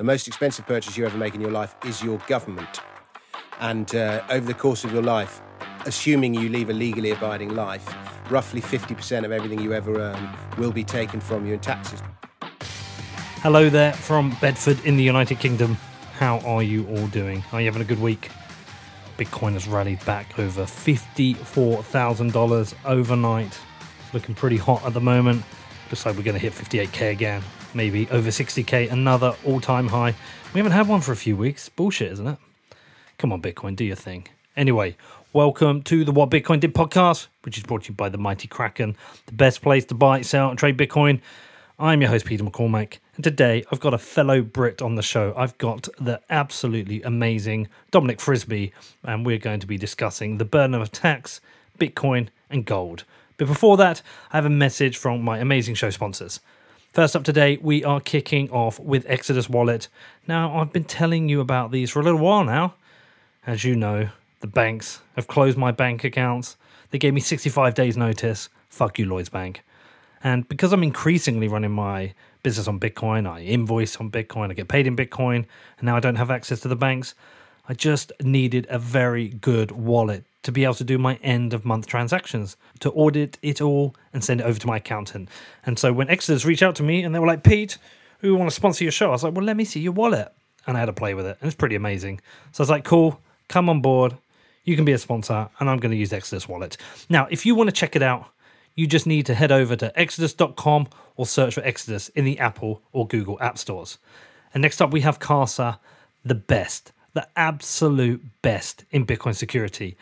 the most expensive purchase you ever make in your life is your government. And uh, over the course of your life, assuming you leave a legally abiding life, roughly 50% of everything you ever earn will be taken from you in taxes. Hello there from Bedford in the United Kingdom. How are you all doing? Are you having a good week? Bitcoin has rallied back over $54,000 overnight. Looking pretty hot at the moment. Looks like we're going to hit 58k again. Maybe over 60k, another all time high. We haven't had one for a few weeks. Bullshit, isn't it? Come on, Bitcoin, do your thing. Anyway, welcome to the What Bitcoin Did podcast, which is brought to you by the Mighty Kraken, the best place to buy, sell, and trade Bitcoin. I'm your host, Peter McCormack, and today I've got a fellow Brit on the show. I've got the absolutely amazing Dominic Frisby, and we're going to be discussing the burden of tax, Bitcoin, and gold. But before that, I have a message from my amazing show sponsors. First up today, we are kicking off with Exodus Wallet. Now, I've been telling you about these for a little while now. As you know, the banks have closed my bank accounts. They gave me 65 days' notice. Fuck you, Lloyds Bank. And because I'm increasingly running my business on Bitcoin, I invoice on Bitcoin, I get paid in Bitcoin, and now I don't have access to the banks. I just needed a very good wallet to be able to do my end of month transactions, to audit it all and send it over to my accountant. And so when Exodus reached out to me and they were like, Pete, we want to sponsor your show, I was like, well, let me see your wallet. And I had to play with it. And it's pretty amazing. So I was like, cool, come on board. You can be a sponsor, and I'm going to use Exodus Wallet. Now, if you want to check it out, you just need to head over to exodus.com or search for Exodus in the Apple or Google app stores. And next up, we have Casa, the best, the absolute best in Bitcoin security.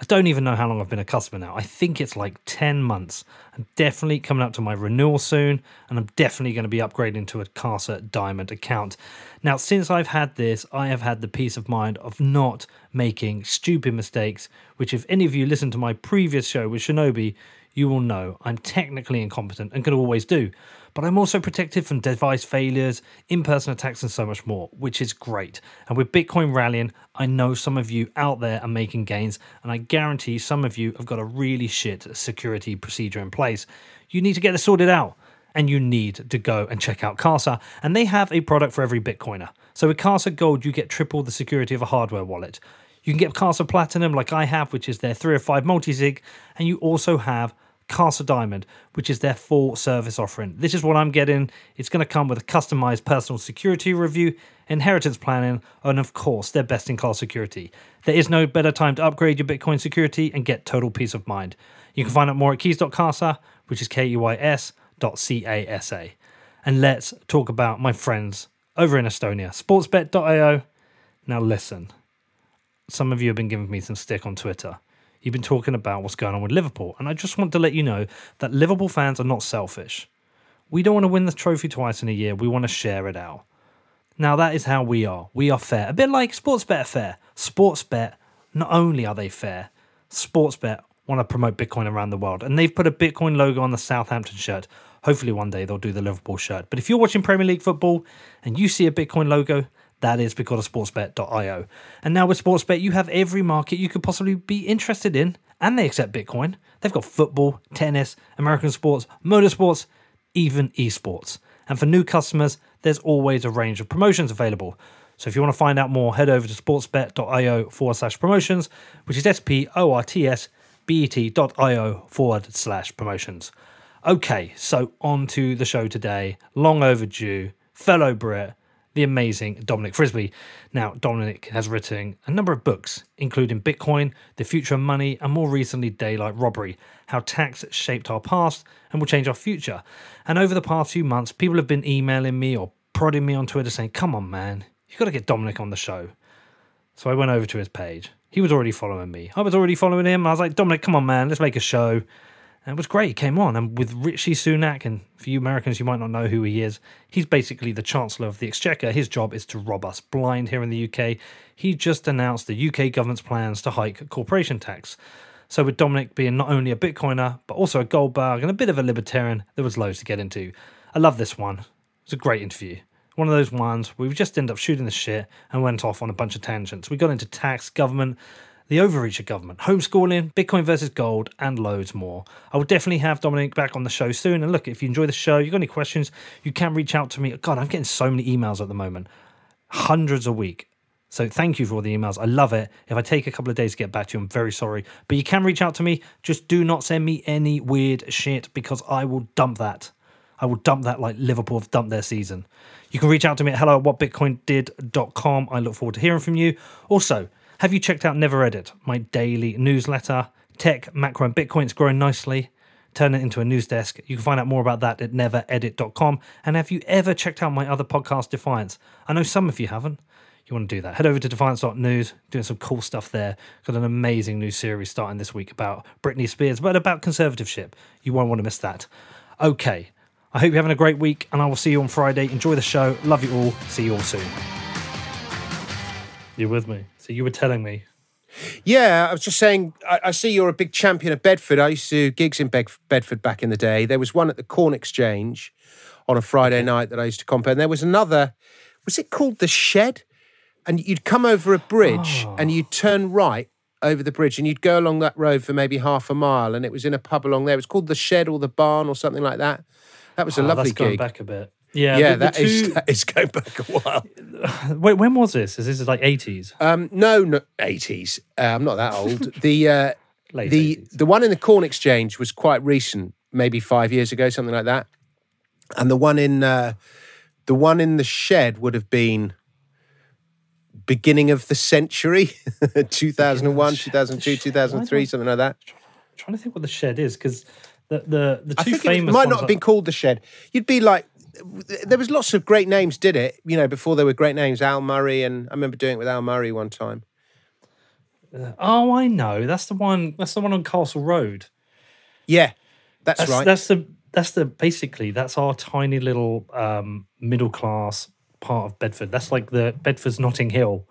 I don't even know how long I've been a customer now. I think it's like 10 months. I'm definitely coming up to my renewal soon, and I'm definitely going to be upgrading to a Casa Diamond account. Now, since I've had this, I have had the peace of mind of not making stupid mistakes, which, if any of you listen to my previous show with Shinobi, you will know I'm technically incompetent and can always do. But I'm also protected from device failures, in person attacks, and so much more, which is great. And with Bitcoin rallying, I know some of you out there are making gains, and I guarantee some of you have got a really shit security procedure in place. You need to get this sorted out. And you need to go and check out Casa, and they have a product for every Bitcoiner. So with Casa Gold, you get triple the security of a hardware wallet. You can get Casa Platinum, like I have, which is their three or five multi sig, and you also have Casa Diamond, which is their full service offering. This is what I'm getting. It's going to come with a customized personal security review, inheritance planning, and of course, their best in class security. There is no better time to upgrade your Bitcoin security and get total peace of mind. You can find out more at keys.casa, which is K E Y S dot C A S A. And let's talk about my friends over in Estonia, sportsbet.io. Now, listen, some of you have been giving me some stick on Twitter you've been talking about what's going on with Liverpool. And I just want to let you know that Liverpool fans are not selfish. We don't want to win the trophy twice in a year, we want to share it out. Now, that is how we are. We are fair. A bit like Sportsbet fair. Sportsbet, not only are they fair, Sportsbet want to promote Bitcoin around the world. And they've put a Bitcoin logo on the Southampton shirt. Hopefully, one day they'll do the Liverpool shirt. But if you're watching Premier League football and you see a Bitcoin logo, that is because of sportsbet.io. And now with Sportsbet, you have every market you could possibly be interested in, and they accept Bitcoin. They've got football, tennis, American sports, motorsports, even esports. And for new customers, there's always a range of promotions available. So if you want to find out more, head over to sportsbet.io forward slash promotions, which is S P O R T S B E T.io forward slash promotions. Okay, so on to the show today. Long overdue, fellow Brit, the amazing Dominic Frisby. Now, Dominic has written a number of books, including Bitcoin, The Future of Money, and more recently, Daylight Robbery How Tax Shaped Our Past and Will Change Our Future. And over the past few months, people have been emailing me or prodding me on Twitter saying, Come on, man, you've got to get Dominic on the show. So I went over to his page. He was already following me. I was already following him. I was like, Dominic, come on, man, let's make a show. And it was great. He came on. And with Rishi Sunak, and for you Americans, you might not know who he is, he's basically the Chancellor of the Exchequer. His job is to rob us blind here in the UK. He just announced the UK government's plans to hike corporation tax. So, with Dominic being not only a Bitcoiner, but also a gold bug and a bit of a libertarian, there was loads to get into. I love this one. It was a great interview. One of those ones we just ended up shooting the shit and went off on a bunch of tangents. We got into tax, government, the overreach of government, homeschooling, Bitcoin versus gold, and loads more. I will definitely have Dominic back on the show soon. And look, if you enjoy the show, you've got any questions, you can reach out to me. God, I'm getting so many emails at the moment. hundreds a week. So thank you for all the emails. I love it. If I take a couple of days to get back to you, I'm very sorry. But you can reach out to me. Just do not send me any weird shit because I will dump that. I will dump that like Liverpool have dumped their season. You can reach out to me at hello at whatbitcoindid.com. I look forward to hearing from you. Also, have you checked out Never Edit, my daily newsletter? Tech, macro, and Bitcoin's growing nicely. Turn it into a news desk. You can find out more about that at neveredit.com. And have you ever checked out my other podcast, Defiance? I know some of you haven't you want to do that, head over to defiance.news, doing some cool stuff there. Got an amazing new series starting this week about Britney Spears, but about conservatorship. You won't want to miss that. Okay, I hope you're having a great week, and I will see you on Friday. Enjoy the show. Love you all. See you all soon. You're with me. So you were telling me. Yeah, I was just saying, I, I see you're a big champion of Bedford. I used to do gigs in Bedford back in the day. There was one at the Corn Exchange on a Friday night that I used to comp, And there was another, was it called The Shed? and you'd come over a bridge oh. and you'd oh. turn right over the bridge and you'd go along that road for maybe half a mile and it was in a pub along there. It was called the Shed or the Barn or something like that. That was a oh, lovely that's gig. Going back a bit. Yeah, yeah, the, the that, two... is, that is going back a while. Wait, when was this? Is this like eighties? Um, no, no, eighties. Uh, I'm not that old. the uh, the 80s. the one in the Corn Exchange was quite recent, maybe five years ago, something like that. And the one in uh, the one in the Shed would have been beginning of the century 2001 2002 2003 something like that I'm trying to think what the shed is because the the, the two I think famous it might not have been called the shed you'd be like there was lots of great names did it you know before there were great names al murray and i remember doing it with al murray one time. Uh, oh i know. That's the one that's the one on castle road. Yeah that's, that's right. that's the that's the basically that's our tiny little um, middle class part of Bedford. That's like the Bedford's Notting Hill.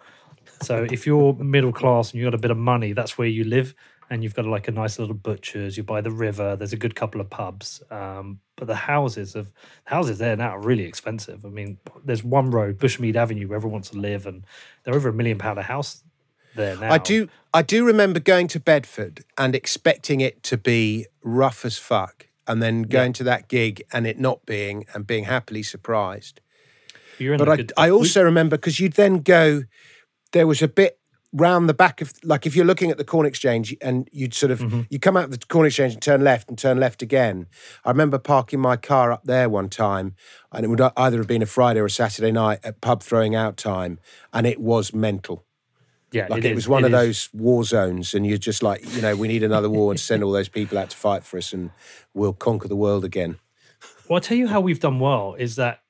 So if you're middle class and you've got a bit of money, that's where you live, and you've got like a nice little butcher's. You're by the river. There's a good couple of pubs, um, but the houses of houses there now are really expensive. I mean, there's one road, Bushmead Avenue, where everyone wants to live, and they're over a million pound a house there now. I do, I do remember going to Bedford and expecting it to be rough as fuck, and then going yeah. to that gig and it not being, and being happily surprised but I, good, I also we, remember because you'd then go, there was a bit round the back of like if you're looking at the corn exchange and you'd sort of mm-hmm. you come out of the corn exchange and turn left and turn left again i remember parking my car up there one time and it would either have been a friday or a saturday night at pub throwing out time and it was mental yeah like it, it was one it of is. those war zones and you're just like you know we need another war and send all those people out to fight for us and we'll conquer the world again well i'll tell you how we've done well is that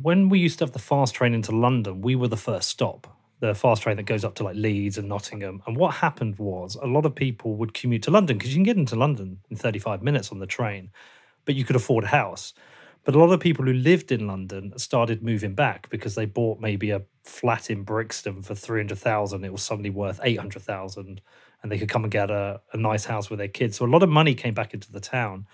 when we used to have the fast train into London, we were the first stop. The fast train that goes up to like Leeds and Nottingham. And what happened was a lot of people would commute to London because you can get into London in 35 minutes on the train, but you could afford a house. But a lot of people who lived in London started moving back because they bought maybe a flat in Brixton for 300,000. It was suddenly worth 800,000 and they could come and get a, a nice house with their kids. So a lot of money came back into the town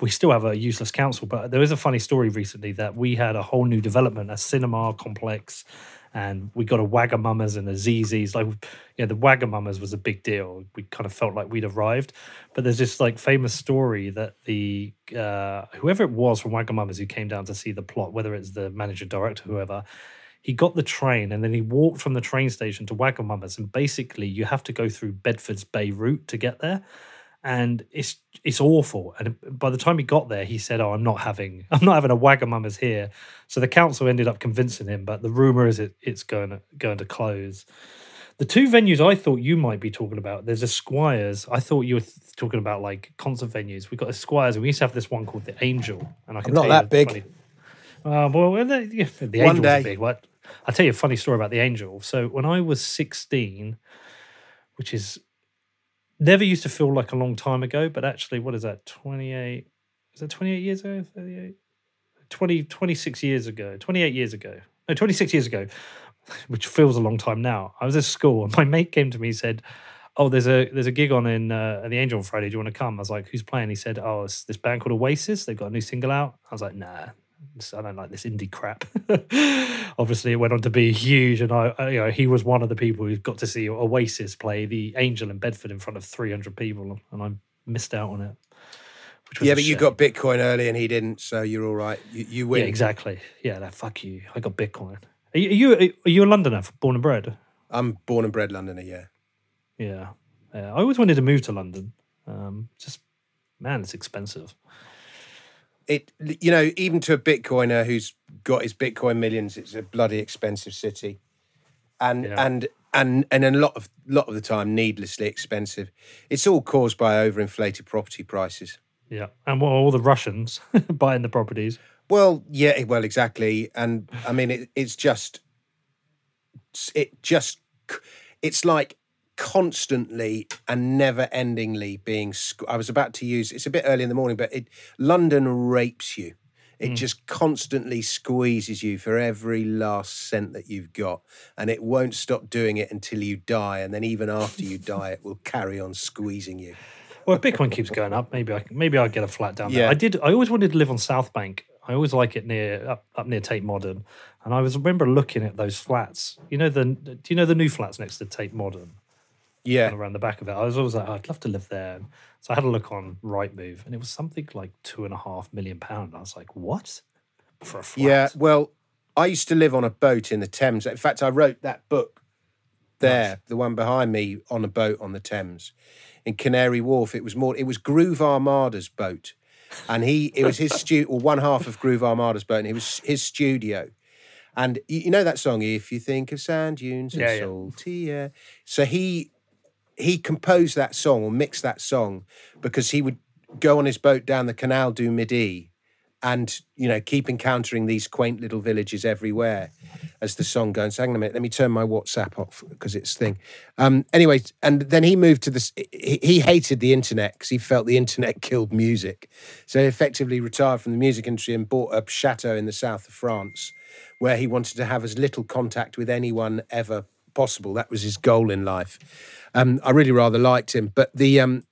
we still have a useless council. But there is a funny story recently that we had a whole new development, a cinema complex, and we got a Wagamama's and a Zizzi's. Like, yeah, the Wagamama's was a big deal. We kind of felt like we'd arrived. But there's this like famous story that the uh, whoever it was from Wagamama's who came down to see the plot, whether it's the manager, director, whoever. He got the train and then he walked from the train station to Wagamama's. And basically, you have to go through Bedford's Bay route to get there and it's it's awful. And by the time he got there, he said, "Oh, I'm not having I'm not having a Wagamama's here." So the council ended up convincing him, but the rumor is it it's going to going to close. The two venues I thought you might be talking about, there's a Squires. I thought you were th- talking about like concert venues. We got a Squires, and we used to have this one called the Angel. And I can I'm not that big. Funny, uh, well, the, yeah, the Angel's day. big. What? I'll tell you a funny story about the Angel. So when I was 16, which is never used to feel like a long time ago, but actually, what is that? 28, is that 28 years ago? 38? 20, 26 years ago, 28 years ago, no, 26 years ago, which feels a long time now. I was at school and my mate came to me and said, Oh, there's a there's a gig on in uh, the Angel on Friday. Do you want to come? I was like, Who's playing? He said, Oh, it's this band called Oasis. They've got a new single out. I was like, Nah, I don't like this indie crap. Obviously, it went on to be huge, and I, you know, he was one of the people who got to see Oasis play the Angel in Bedford in front of 300 people, and I missed out on it. Yeah, but shame. you got Bitcoin early and he didn't, so you're all right. You, you win. Yeah, exactly. Yeah, that fuck you. I got Bitcoin. Are you, are you are you a Londoner, born and bred? I'm born and bred Londoner. Yeah. Yeah. yeah. I always wanted to move to London. Um, just man, it's expensive. It you know even to a Bitcoiner who's got his Bitcoin millions, it's a bloody expensive city, and Yeah. and and and a lot of lot of the time needlessly expensive. It's all caused by overinflated property prices. Yeah, and what are all the Russians buying the properties? Well, yeah, well, exactly, and I mean, it, it's just, it just, it's like constantly and never-endingly being. squ- I was about to use. It's a bit early in the morning, but it London rapes you. It hmm. just constantly squeezes you for every last cent that you've got, and it won't stop doing it until you die. And then even after you die, it will carry on squeezing you. Well, if Bitcoin keeps going up, maybe i maybe i'll get a flat down there. Yeah. I did. I always wanted to live on South Bank. I always like it near up, up near Tate Modern, and I was remember looking at those flats. You know the do you know the new flats next to Tate Modern Yeah, around the back of it? I was always like, "Oh, I'd love to live there. So I had a look on Rightmove, and it was something like two and a half million pound. I was like, what for a flat? Yeah, well, I used to live on a boat in the Thames. In fact, I wrote that book there, the one behind me, on a boat on the Thames in Canary Wharf. It was more. It was Groove Armada's boat, and he. It was his studio, Or one half of Groove Armada's boat, and it was his studio. And you, you know that song, "If You Think of Sand Dunes and Yeah, yeah. Salty Air." So he he composed that song or mixed that song because he would go on his boat down the Canal du Midi and you know keep encountering these quaint little villages everywhere as the song goes. Hang on a minute, let me turn my WhatsApp off because it's thing. Um, anyway, and then he moved to this. He, he hated the internet because he felt the internet killed music, so he effectively retired from the music industry and bought a chateau in the south of France, where he wanted to have as little contact with anyone ever possible. That was his goal in life. Um, I really rather liked him, but the um,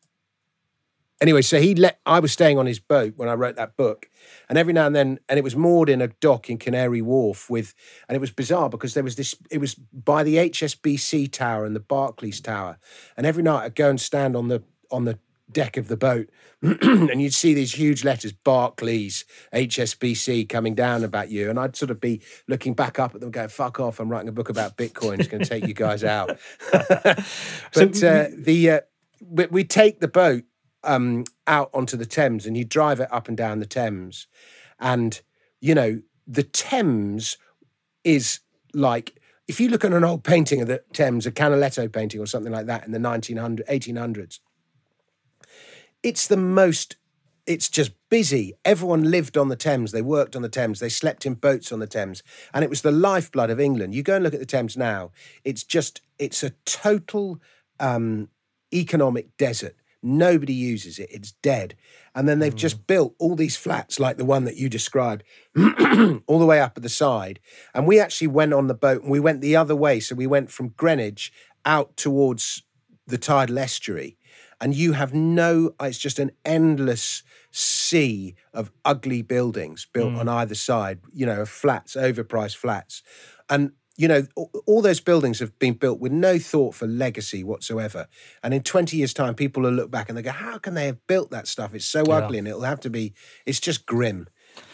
anyway, so he let I was staying on his boat when I wrote that book, and every now and then, and it was moored in a dock in Canary Wharf with, and it was bizarre because there was this. It was by the HSBC Tower and the Barclays Tower, and every night I'd go and stand on the on the deck of the boat, and you'd see these huge letters Barclays HSBC coming down about you, and I'd sort of be looking back up at them, going "Fuck off! I'm writing a book about Bitcoin. It's going to take you guys out." but uh, the uh, we, we take the boat um, out onto the Thames and you drive it up and down the Thames. And, you know, the Thames is like, if you look at an old painting of the Thames, a Canaletto painting or something like that in the 1900, 1800s, it's the most, it's just busy. Everyone lived on the Thames. They worked on the Thames. They slept in boats on the Thames. And it was the lifeblood of England. You go and look at the Thames now, it's just, it's a total um, economic desert. Nobody uses it. It's dead. And then they've just built all these flats like the one that you described, all the way up at the side. And we actually went on the boat and we went the other way. So we went from Greenwich out towards the tidal estuary. And you have no, it's just an endless sea of ugly buildings built hmm. on either side, you know, flats, overpriced flats. And you know, all, all those buildings have been built with no thought for legacy whatsoever. And in 20 years' time, people will look back and they go, how can they have built that stuff? It's so Yeah. ugly and it'll have to be, it's just grim.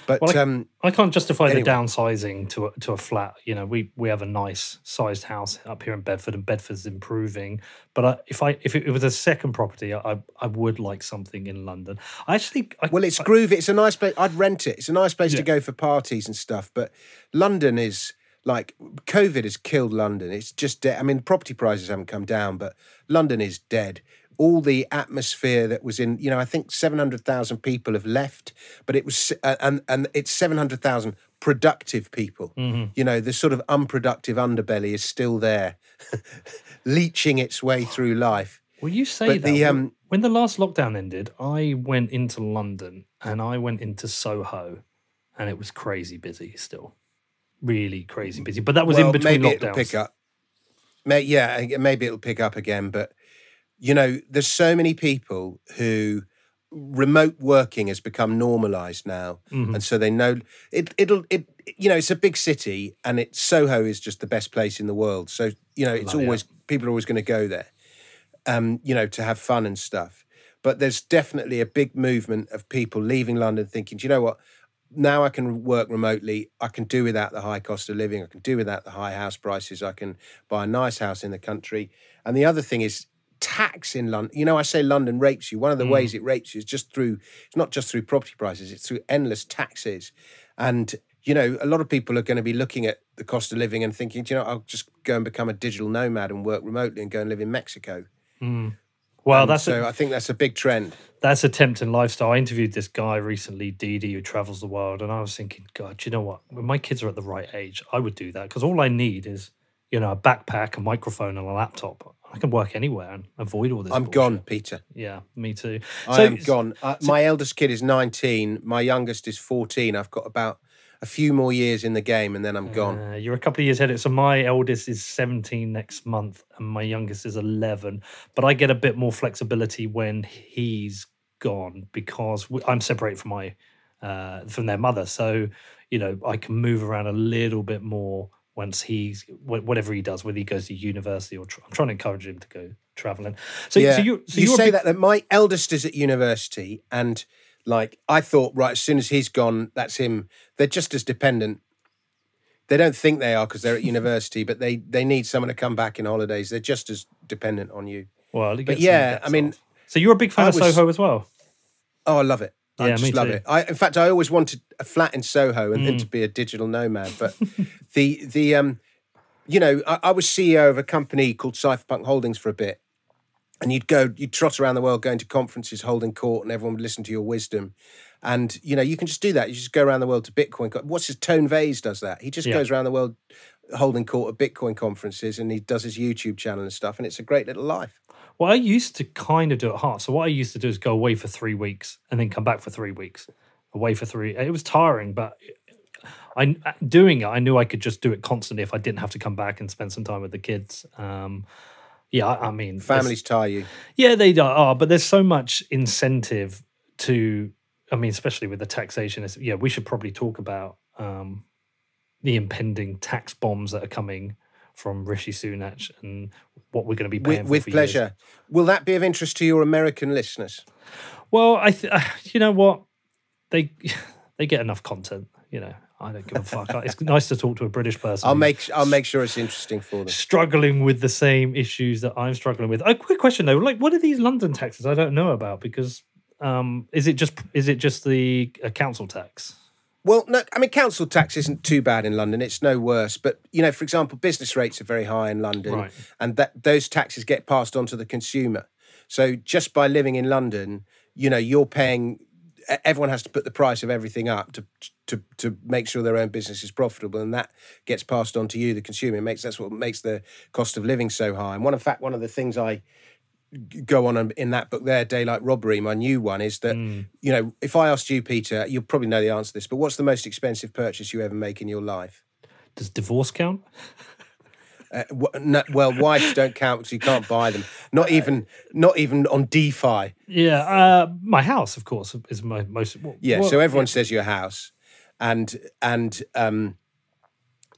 But Well, I- um, I can't justify Anyway. the downsizing to a, to a flat. You know, we we have a nice sized house up here in Bedford, and Bedford's improving. But I, if I if it, was a second property, I I would like something in London. I actually, I, well, it's groovy. It's a nice place. I'd rent it. It's a nice place Yeah. to go for parties and stuff. But London is like, COVID has killed London. It's just dead. I mean, property prices haven't come down, but London is dead. All the atmosphere that was in, you know, I think 700,000 people have left, but it was, uh, and, and it's 700,000 productive people. You know, the sort of unproductive underbelly is still there, leeching its way through life. Well, you say But that. the, when- um, when the last lockdown ended, I went into London and I went into Soho, and it was crazy busy still, really crazy busy. But that was in Well, between maybe lockdowns. it'll pick up. May, yeah, maybe it'll pick up again. But you know, there's so many people who remote working has become normalized now, Mm-hmm. and so they know it. It'll it. You know, it's a big city, and it Soho is just the best place in the world. So you know, it's it. always people are always going to go there. Um, you know, to have fun and stuff. But there's definitely a big movement of people leaving London thinking, do you know what? now I can work remotely. I can do without the high cost of living. I can do without the high house prices. I can buy a nice house in the country. And the other thing is tax in London. You know, I say London rapes you. One of the hmm. ways it rapes you is just through, it's not just through property prices, it's through endless taxes. And, you know, a lot of people are going to be looking at the cost of living and thinking, "Do you know, I'll just go and become a digital nomad and work remotely and go and live in Mexico. Hmm. Well, And that's so a, I think that's a big trend. that's a tempting lifestyle. I interviewed this guy recently, Didi, who travels the world, and I was thinking, God, you know what? When my kids are at the right age, I would do that because all I need is, you know, a backpack, a microphone, and a laptop. I can work anywhere and avoid all this. I'm bullshit. gone, Peter. Yeah, me too. I am gone. Uh, my eldest kid is 19. My youngest is 14. I've got about a few more years in the game and then I'm gone. Uh, you're a couple of years ahead. So my eldest is 17 next month, and my youngest is 11. But I get a bit more flexibility when he's gone because I'm separated from my uh, from their mother. So you know I can move around a little bit more once he's whatever he does, whether he goes to university or tra- I'm trying to encourage him to go traveling. So, yeah. so you so you say big- that, that my eldest is at university and like I thought right as soon as he's gone, that's him. They're just as dependent. They don't think they are because they're at university, but they they need someone to come back in holidays. They're just as dependent on you. well, but yeah, I mean, off. so you're a big fan I of was- Soho as well. Oh, I love it. I Yeah, just love too. it. I, in fact, I always wanted a flat in Soho and then Mm. to be a digital nomad. But the the um, you know, I, I was CEO of a company called Cypherpunk Holdings for a bit, and you'd go, you'd trot around the world going to conferences, holding court, and everyone would listen to your wisdom. And you know, you can just do that. You just go around the world to Bitcoin. What's his Tone Vays does that? He just Yeah. goes around the world holding court at Bitcoin conferences, and he does his YouTube channel and stuff. And it's a great little life. Well, I used to kind of do it hard. So what I used to do is go away for three weeks and then come back for three weeks. Away for three. It was tiring, but I doing it. I knew I could just do it constantly if I didn't have to come back and spend some time with the kids. Um, yeah, I, I mean, Families tie you. Yeah, they are, but there's so much incentive to. I mean, especially with the taxation. Yeah, we should probably talk about um, the impending tax bombs that are coming from Rishi Sunak and what we're going to be paying With, for with for years. pleasure. Will that be of interest to your American listeners? Well, I, th- you know what, they they get enough content. You know, I don't give a fuck. it's nice to talk to a British person. I'll make I'll make sure it's interesting for them. struggling with the same issues that I'm struggling with. A quick question though, like, what are these London taxes? I don't know about because um, is it just is it just the uh, council tax? Well, no, I mean council tax isn't too bad in London. It's no worse, but you know, for example, business rates are very high in London, Right. and that those taxes get passed on to the consumer. So just by living in London, you know, you're paying. Everyone has to put the price of everything up to to to make sure their own business is profitable, and that gets passed on to you, the consumer. It makes that's what makes the cost of living so high. And one, in fact, one of the things I go on in that book there, Daylight Robbery, my new one, is that, you know, if I asked you, Peter, you'll probably know the answer to this, but what's the most expensive purchase you ever make in your life? Does divorce count? Uh, no, well, wives don't count because you can't buy them. Not even, not even on DeFi. Yeah, uh, my house, of course, is my most. what- Yeah. what- so everyone says your house, and and um,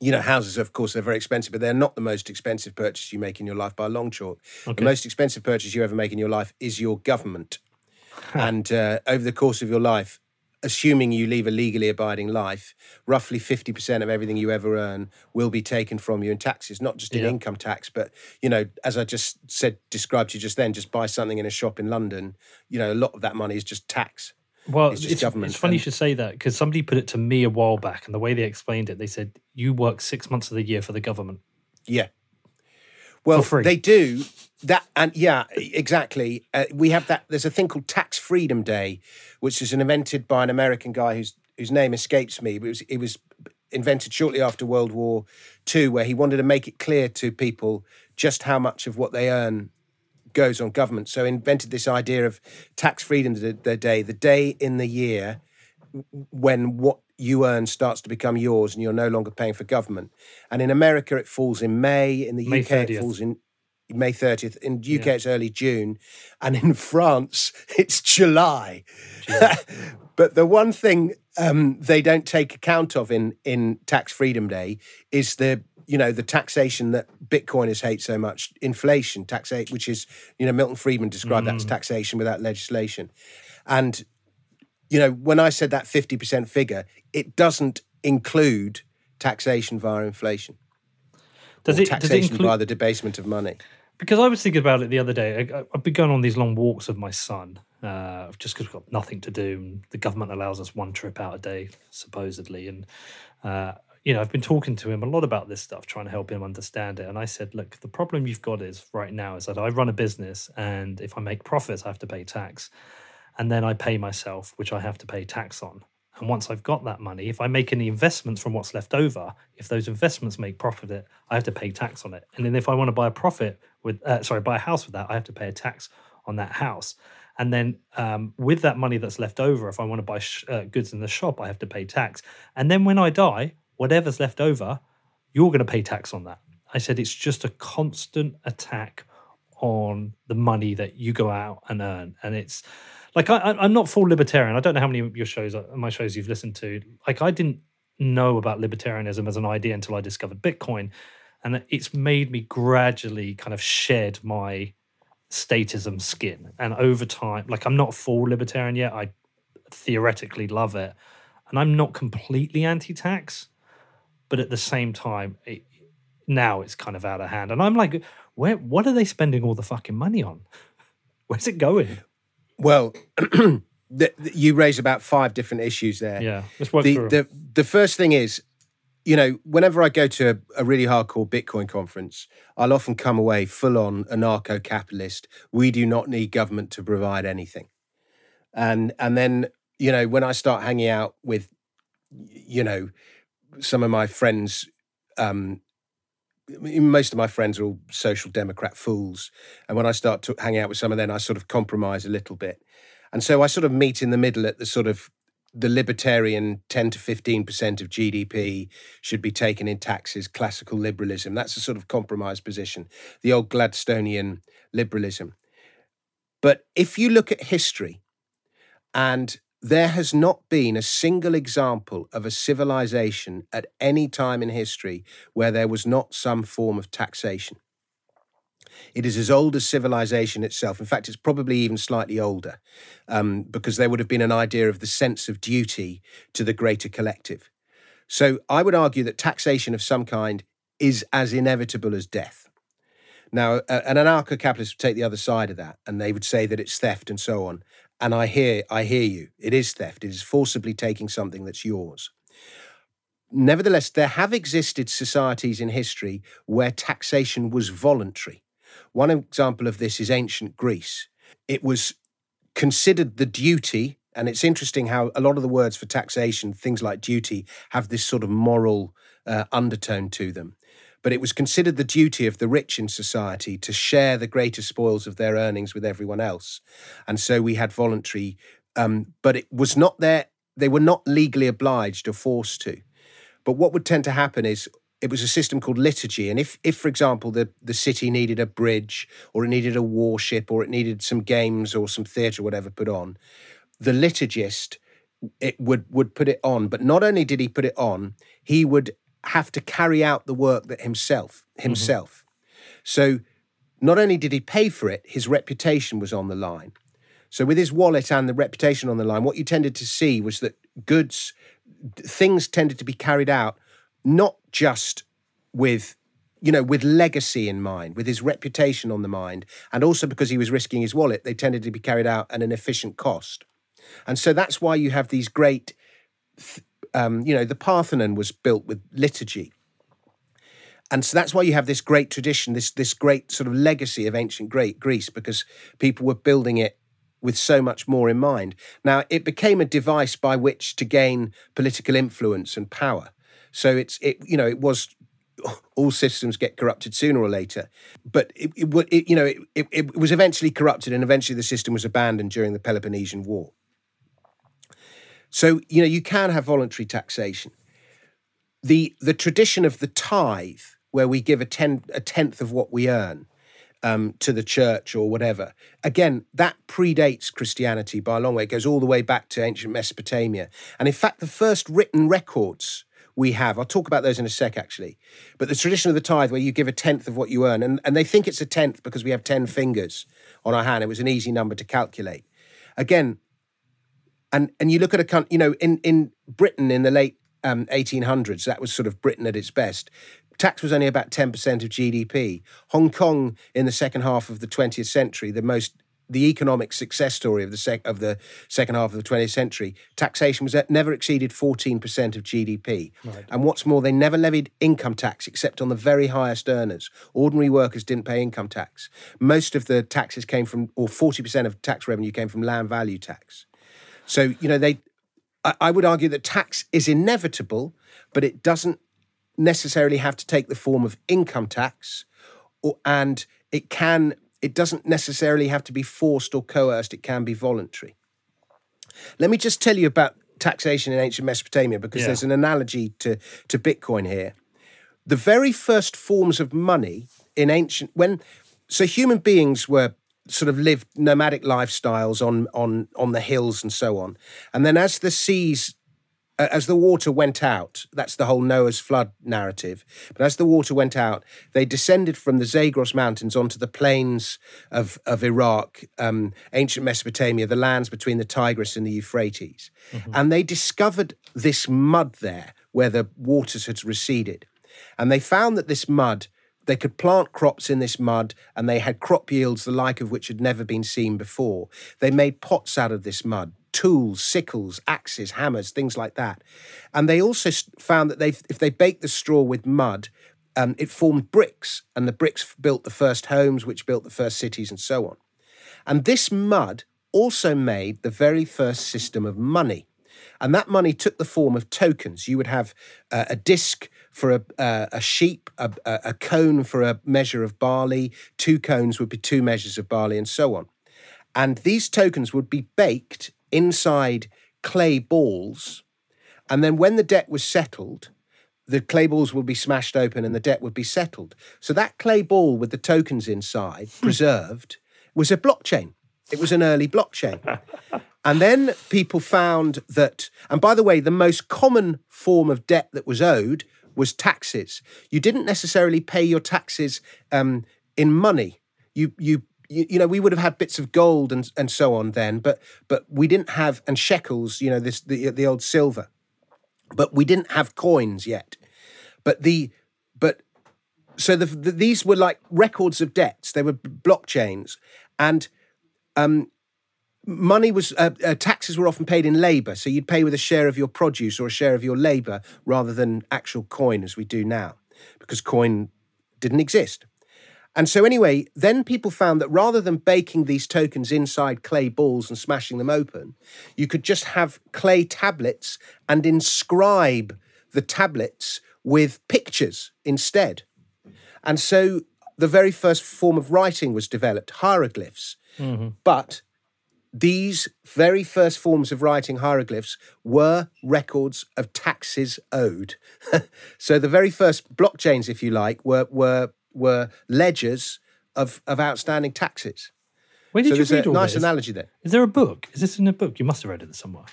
you know, houses, of course, they're very expensive, but they're not the most expensive purchase you make in your life by a long chalk. The most expensive purchase you ever make in your life is your government. and uh, over the course of your life, assuming you leave a legally abiding life, roughly 50% of everything you ever earn will be taken from you in taxes, not just in Yeah. income tax, but, you know, as I just said, described to you just then, just buy something in a shop in London, you know, a lot of that money is just tax. Well, It's it's, it's funny you should say that because somebody put it to me a while back, and the way they explained it, they said you work six months of the year for the government. Yeah. Well, they do that, and yeah, exactly. Uh, we have that. There's a thing called Tax Freedom Day, which was invented by an American guy whose whose name escapes me. But it was it was invented shortly after World War II, where he wanted to make it clear to people just how much of what they earn goes on government. So invented this idea of tax freedom the, the day, the day in the year when what you earn starts to become yours and you're no longer paying for government. And in America, it falls in May. In the May UK, 30th. it falls in May 30th. In UK, it's early June. And in France, it's July. but the one thing um, they don't take account of in, in Tax Freedom Day is the you know the taxation that Bitcoiners hate so much, inflation taxation, which is you know Milton Friedman described that as taxation without legislation, and you know, when I said that 50% figure, it doesn't include taxation via inflation. Does it, does it taxation include, via the debasement of money. because I was thinking about it the other day. I, I've been going on these long walks with my son, uh, just because we've got nothing to do. The government allows us one trip out a day, supposedly. And, uh, you know, I've been talking to him a lot about this stuff, trying to help him understand it. And I said, look, the problem you've got is right now is that I run a business, and if I make profits, I have to pay tax. And then I pay myself, which I have to pay tax on. And once I've got that money, if I make any investments from what's left over, if those investments make profit, I have to pay tax on it. And then if I want to buy a profit with, uh, sorry, buy a house with that, I have to pay a tax on that house. And then um, with that money that's left over, if I want to buy sh- uh, goods in the shop, I have to pay tax. And then when I die, whatever's left over, you're going to pay tax on that. I said it's just a constant attack on the money that you go out and earn, and it's like I, I'm not full libertarian. I don't know how many of your shows, uh, my shows, you've listened to. Like I didn't know about libertarianism as an idea until I discovered Bitcoin, and it's made me gradually kind of shed my statism skin. And over time, like I'm not full libertarian yet. I theoretically love it, and I'm not completely anti-tax, but at the same time, it, now it's kind of out of hand. And I'm like, where? What are they spending all the fucking money on? Where's it going? Well, the, the- you raise about five different issues there. Yeah, let's work the, through. the the first thing is, you know, whenever I go to a, a really hardcore Bitcoin conference, I'll often come away full on anarcho capitalist. We do not need government to provide anything, and and then you know when I start hanging out with, you know, some of my friends. Um, most of my friends are all social democrat fools, and when I start to hang out with some of them, I sort of compromise a little bit, and so I sort of meet in the middle at the sort of the libertarian 10 to 15% of GDP should be taken in taxes, classical liberalism. That's a sort of compromise position, the old Gladstonian liberalism. But if you look at history, and there has not been a single example of a civilization at any time in history where there was not some form of taxation. It is as old as civilization itself. In fact, it's probably even slightly older um, because there would have been an idea of the sense of duty to the greater collective. So I would argue that taxation of some kind is as inevitable as death. Now, an anarcho capitalist would take the other side of that and they would say that it's theft and so on. And I hear, I hear you. It is theft. It is forcibly taking something that's yours. Nevertheless, there have existed societies in history where taxation was voluntary. One example of this is ancient Greece. It was considered the duty, and it's interesting how a lot of the words for taxation, things like duty, have this sort of moral uh, undertone to them. But it was considered the duty of the rich in society to share the greater spoils of their earnings with everyone else. And so we had voluntary, um, but it was not there, they were not legally obliged or forced to. But what would tend to happen is it was a system called liturgy. And if, if for example, the, the city needed a bridge or it needed a warship or it needed some games or some theatre whatever put on, the liturgist it would would put it on. But not only did he put it on, he would have to carry out the work that himself mm-hmm. himself. So not only did he pay for it, his reputation was on the line. So with his wallet and the reputation on the line, what you tended to see was that goods things tended to be carried out not just with you know with legacy in mind with his reputation on the mind and also because he was risking his wallet they tended to be carried out at an efficient cost and so that's why you have these great th- um, you know the parthenon was built with liturgy and so that's why you have this great tradition this this great sort of legacy of ancient great greece because people were building it with so much more in mind. Now, it became a device by which to gain political influence and power. So it's it you know it was all systems get corrupted sooner or later, but it, it, it you know it, it, it was eventually corrupted and eventually the system was abandoned during the Peloponnesian War. So you know you can have voluntary taxation. The the tradition of the tithe, where we give a ten a tenth of what we earn, um, to the church or whatever. Again, that predates Christianity by a long way. It goes all the way back to ancient Mesopotamia. And in fact, the first written records we have, I'll talk about those in a sec actually, but the tradition of the tithe where you give a tenth of what you earn, and, and they think it's a tenth because we have 10 fingers on our hand. It was an easy number to calculate. Again, and and you look at a country, you know, in in Britain in the late um, 1800s, that was sort of Britain at its best. Tax was only about 10% of GDP. Hong Kong in the second half of the 20th century, the most the economic success story of the sec- of the second half of the 20th century, taxation was at, never exceeded 14% of GDP. Right. And what's more, they never levied income tax except on the very highest earners. Ordinary workers didn't pay income tax. Most of the taxes came from, or 40% of tax revenue came from land value tax. So, you know, they, I, I would argue that tax is inevitable, but it doesn't necessarily have to take the form of income tax, or, and it can it doesn't necessarily have to be forced or coerced, it can be voluntary. Let me just tell you about taxation in ancient Mesopotamia because Yeah. there's an analogy to, to Bitcoin here. The very first forms of money in ancient when so human beings were sort of lived nomadic lifestyles on on on the hills and so on. And then as the seas as the water went out, that's the whole Noah's flood narrative. But as the water went out, they descended from the Zagros Mountains onto the plains of, of Iraq, um, ancient Mesopotamia, the lands between the Tigris and the Euphrates. And they discovered this mud there where the waters had receded. And they found that this mud, they could plant crops in this mud and they had crop yields the like of which had never been seen before. They made pots out of this mud, tools, sickles, axes, hammers, things like that. And they also found that they, if they baked the straw with mud, um, it formed bricks, and the bricks built the first homes, which built the first cities, and so on. And this mud also made the very first system of money. And that money took the form of tokens. You would have uh, a disc for a, uh, a sheep, a, a a cone for a measure of barley, two cones would be two measures of barley, and so on. And these tokens would be baked inside clay balls. And then when the debt was settled, the clay balls would be smashed open and the debt would be settled. So that clay ball with the tokens inside, preserved, was a blockchain. It was an early blockchain. And then people found that, and by the way, the most common form of debt that was owed was taxes. You didn't necessarily pay your taxes um, in money. You, you, you, know, we would have had bits of gold and, and so on then, but but we didn't have and shekels. You know, this the the old silver, but we didn't have coins yet. But the but so the, the, these were like records of debts. They were blockchains, and um, money was uh, uh, taxes were often paid in labour. So you'd pay with a share of your produce or a share of your labour rather than actual coin as we do now, because coin didn't exist. And so, anyway, then people found that rather than baking these tokens inside clay balls and smashing them open, you could just have clay tablets and inscribe the tablets with pictures instead. And so, the very first form of writing was developed, hieroglyphs. But these very first forms of writing hieroglyphs were records of taxes owed. so the very first blockchains, if you like, were were were ledgers of of outstanding taxes. Where did so you read a all nice this? analogy there. Is there a book? Is this in a book? You must have read it somewhere.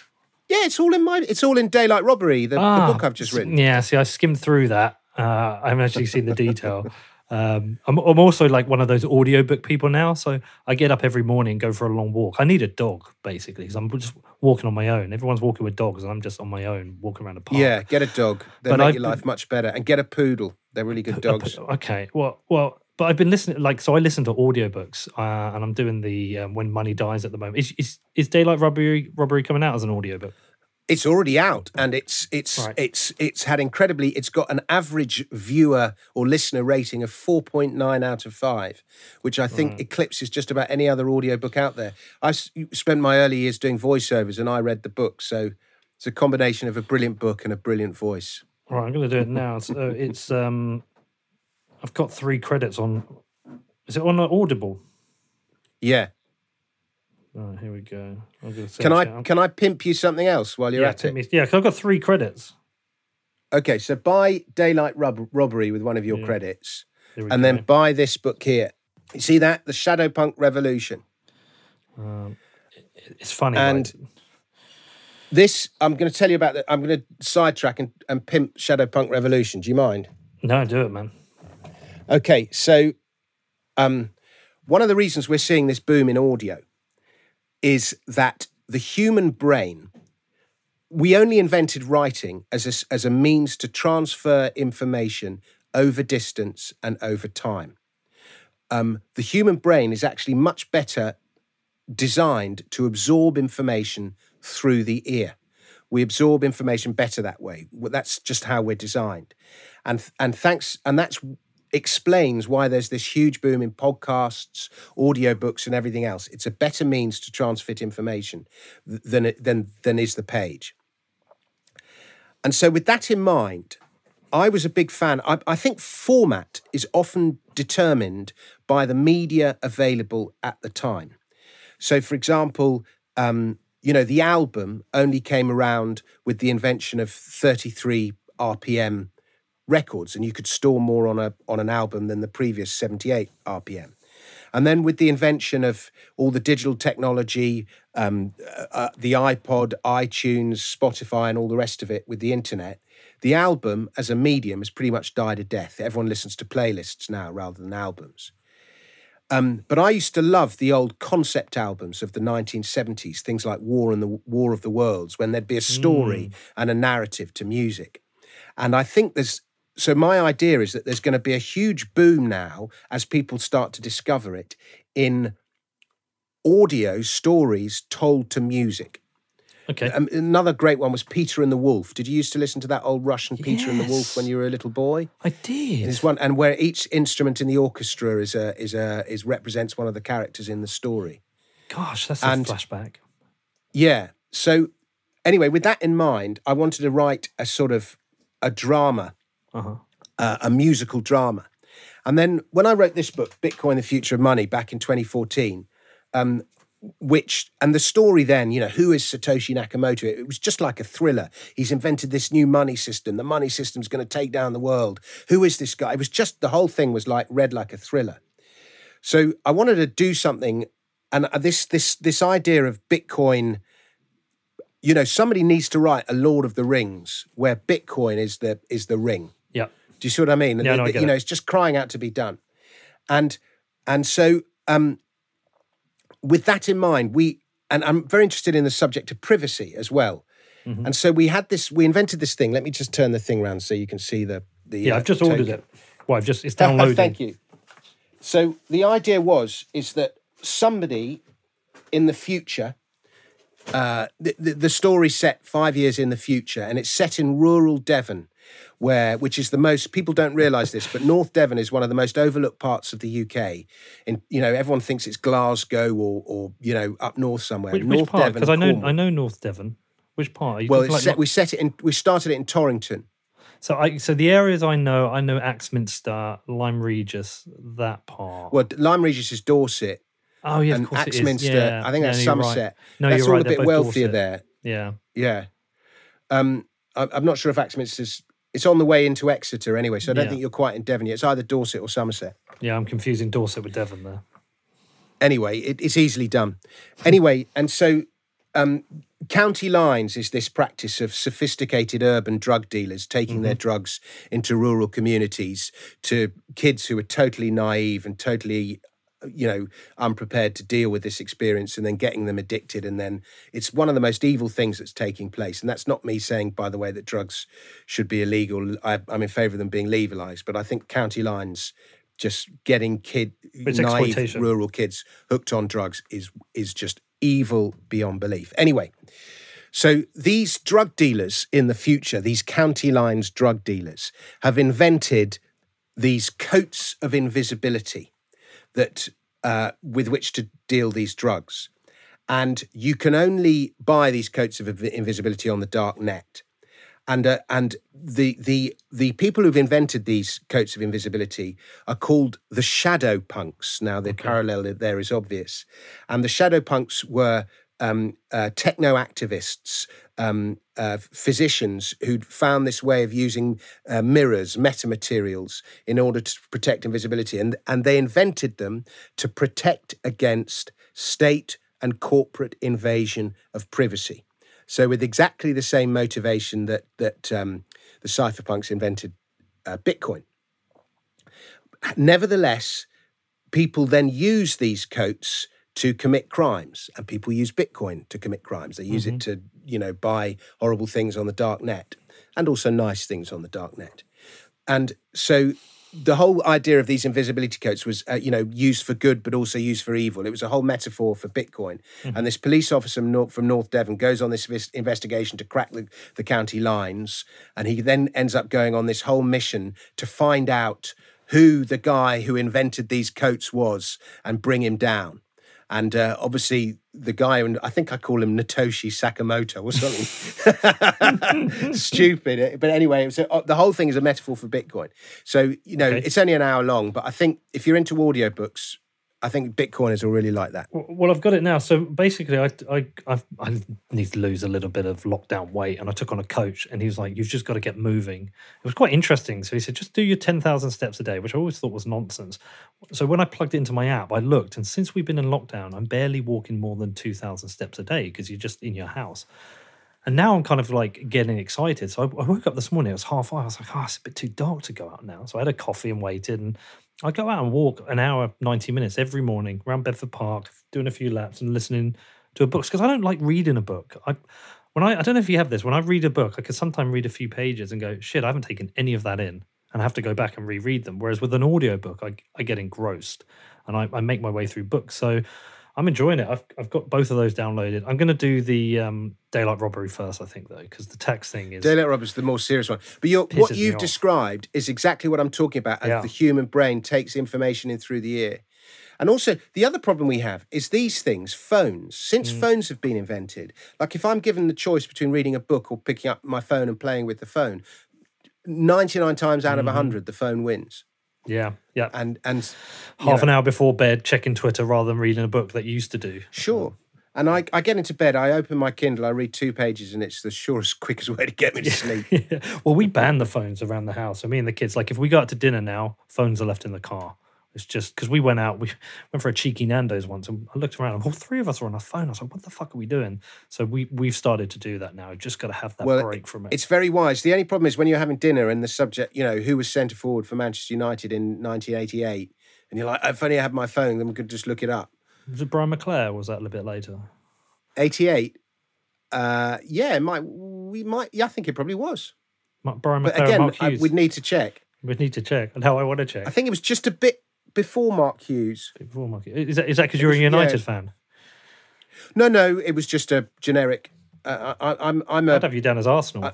Yeah, it's all in my. It's all in Daylight Robbery, the, Ah, the book I've just written. Yeah, see, I skimmed through that. Uh, I haven't actually seen the detail. Um, I'm, I'm also like one of those audiobook people now. So I get up every morning and go for a long walk. I need a dog, basically, because I'm just walking on my own. Everyone's walking with dogs, and I'm just on my own walking around a park. Yeah, get a dog. They make I've your life been- much better. And get a poodle. They're really good dogs. Okay. Well, well, but I've been listening. Like, so I listen to audiobooks, uh, and I'm doing the um, When Money Dies at the moment. Is is, is Daylight Robbery Robbery coming out as an audiobook? It's already out, and it's it's Right. it's it's had incredibly. It's got an average viewer or listener rating of four point nine out of five, which I think eclipses just about any other audiobook out there i spent my early years doing voiceovers, and I read the book, so it's a combination of a brilliant book and a brilliant voice. All right, I'm going to do it now. So it's um, I've got three credits on. Is it on Audible? Yeah. Oh, here we go. Can I can I pimp you something else while you're yeah, at it? me- yeah, 'cause I've got three credits. Okay, so buy Daylight Rob- Robbery with one of your credits, and go. then buy this book here. You see that the Shadowpunk Revolution. it's funny. and- right? This I'm going to tell you about. The, I'm going to sidetrack and, and pimp Shadowpunk Revolution. Do you mind? no, do it, man. Okay, so um, one of the reasons we're seeing this boom in audio is that the human brain we only invented writing as a, as a means to transfer information over distance and over time. Um, the human brain is actually much better designed to absorb information through the ear. We absorb information better that way. That's just how we're designed, and and thanks and that's explains why there's this huge boom in podcasts, audiobooks, and everything else. It's a better means to transmit information than than than is the page. And so, with that in mind, I was a big fan. I, I, think format is often determined by the media available at the time. So, for example, um, you know, the album only came around with the invention of 33 RPM records, and you could store more on a on an album than the previous 78 RPM. And then with the invention of all the digital technology, um, uh, uh, the iPod, iTunes, Spotify, and all the rest of it with the internet, the album as a medium has pretty much died a death. Everyone listens to playlists now rather than albums. Um, but I used to love the old concept albums of the 1970s, things like War and the War of the Worlds, when there'd be a story mm. and a narrative to music. And I think there's so my idea is that there's going to be a huge boom now as people start to discover it in audio stories told to music. Okay. Um, another great one was Peter and the Wolf. Did you used to listen to that old Russian Peter yes. and the Wolf when you were a little boy? I did. There's one, and where each instrument in the orchestra is a is a is represents one of the characters in the story. Gosh, that's and, a flashback. Yeah. So anyway, with that in mind, I wanted to write a sort of a drama, uh-huh. uh, a musical drama. And then when I wrote this book, Bitcoin: The Future of Money, back in 2014, um, which and the story then you know who is satoshi nakamoto? It was just like a thriller. He's invented this new money system. The money system's going to take down the world. Who is this guy? It was just the whole thing was like read like a thriller. So i wanted to do something and uh, this this this idea of bitcoin you know somebody needs to write a lord of the rings where bitcoin is the is the ring do you see what i mean yeah, no, I get you know it. it's just crying out to be done and and so um with that in mind, we and I'm very interested in the subject of privacy as well. Mm-hmm. And so we had this, we invented this thing. Let me just turn the thing around so you can see the. the yeah, uh, I've just token. ordered it. Well, I've just, it's downloading. Thank you. So the idea was, is that somebody in the future, uh, the, the, the story set five years in the future, and it's set in rural Devon where which is the most people don't realise this, but North Devon is one of the most overlooked parts of the UK. And you know, everyone thinks it's Glasgow or or you know up north somewhere. Which, North which part? Devon, because I know I know North Devon. Which part? well, like set, not... we set it in. We started it in Torrington. So I so the areas I know, I know Axminster, Lyme Regis, that part. Well, Lyme Regis is Dorset. Oh yeah, and of course Axminster. Yeah. I think that's no, Somerset. Right. No, that's you're all right. a bit wealthier Dorset. there. Yeah. Yeah. Um, I'm not sure if Axminster's it's on the way into Exeter anyway, so I don't yeah. think you're quite in Devon yet. It's either Dorset or Somerset. Yeah, I'm confusing Dorset with Devon there. Anyway, it, it's easily done. Anyway, and so um, county lines is this practice of sophisticated urban drug dealers taking mm-hmm. their drugs into rural communities to kids who are totally naive and totally you know unprepared to deal with this experience and then getting them addicted and then it's one of the most evil things that's taking place. And that's not me saying by the way that drugs should be illegal. I, am in favor of them being legalized but i think county lines just getting kid it's naive rural kids hooked on drugs is is just evil beyond belief. Anyway so these drug dealers in the future these county lines drug dealers have invented these coats of invisibility that uh, with which to deal these drugs. And you can only buy these coats of invisibility on the dark net. And, uh, and the, the, the people who've invented these coats of invisibility are called the shadow punks. Now, the okay. parallel there is obvious. And the shadow punks were um, uh, techno activists, um, uh, physicians who'd found this way of using uh, mirrors, metamaterials, in order to protect invisibility. And, and they invented them to protect against state and corporate invasion of privacy. So, with exactly the same motivation that, that um, the cypherpunks invented uh, Bitcoin. Nevertheless, people then use these coats to commit crimes and people use bitcoin to commit crimes they use mm-hmm. it to you know, buy horrible things on the dark net and also nice things on the dark net. And so the whole idea of these invisibility coats was, uh, you know, used for good, but also used for evil. It was a whole metaphor for Bitcoin. Mm-hmm. And this police officer from North, from North Devon goes on this investigation to crack the, the county lines. And he then ends up going on this whole mission to find out who the guy who invented these coats was and bring him down. And uh, obviously, the guy, and I think I call him Natoshi Sakamoto or something stupid. But anyway, was uh, the whole thing is a metaphor for Bitcoin. So, you know, okay. it's only an hour long, but I think if you're into audiobooks, I think Bitcoiners will really like that. Well, I've got it now. So basically, I, I, I've, i need to lose a little bit of lockdown weight, and I took on a coach, and he was like, "You've just got to get moving." It was quite interesting. So he said, "Just do your ten thousand steps a day," which I always thought was nonsense. So when I plugged it into my app, I looked, and since we've been in lockdown, I'm barely walking more than two thousand steps a day because you're just in your house. And now I'm kind of like getting excited. So I, I woke up this morning, it was half five. I was like, oh, it's a bit too dark to go out now. So I had a coffee and waited. And I go out and walk an hour, 90 minutes every morning around Bedford Park, doing a few laps and listening to a book because I don't like reading a book. I when I I don't know if you have this, when I read a book, I can sometimes read a few pages and go, shit, I haven't taken any of that in and I have to go back and reread them. Whereas with an audio book, I, I get engrossed and I, I make my way through books. So I'm enjoying it. I've, I've got both of those downloaded. I'm going to do the um, daylight robbery first, I think, though, because the text thing is daylight robbery is the more serious one. But what you've described is exactly what I'm talking about. Yeah. the human brain takes information in through the ear. And also, the other problem we have is these things, phones. Since mm. phones have been invented, like if I'm given the choice between reading a book or picking up my phone and playing with the phone, 99 times out mm-hmm. of 100, the phone wins. Yeah, yeah. And and half know, an hour before bed, checking Twitter rather than reading a book that you used to do. Sure. And I, I get into bed, I open my Kindle, I read two pages, and it's the surest, quickest way to get me to sleep. yeah. Well, we ban the phones around the house. So me and the kids, like if we go out to dinner now, phones are left in the car. It's just because we went out, we went for a cheeky Nando's once, and I looked around, and all three of us were on our phone. I was like, "What the fuck are we doing?" So we we've started to do that now. Just got to have that well, break from it. It's very wise. The only problem is when you're having dinner and the subject, you know, who was centre forward for Manchester United in 1988, and you're like, "If only I had my phone, then we could just look it up." Was it Brian McClair? was that a little bit later? 88. Uh, yeah, might we might. Yeah, I think it probably was. Brian McClair. But again, I, we'd need to check. We'd need to check, and how I want to check. I think it was just a bit before Mark Hughes. Before Mark Hughes. Is that is that because you're a United yeah. fan? No, no, it was just a generic. Uh, I, I'm, I'm a. I'd have you down as Arsenal. Uh,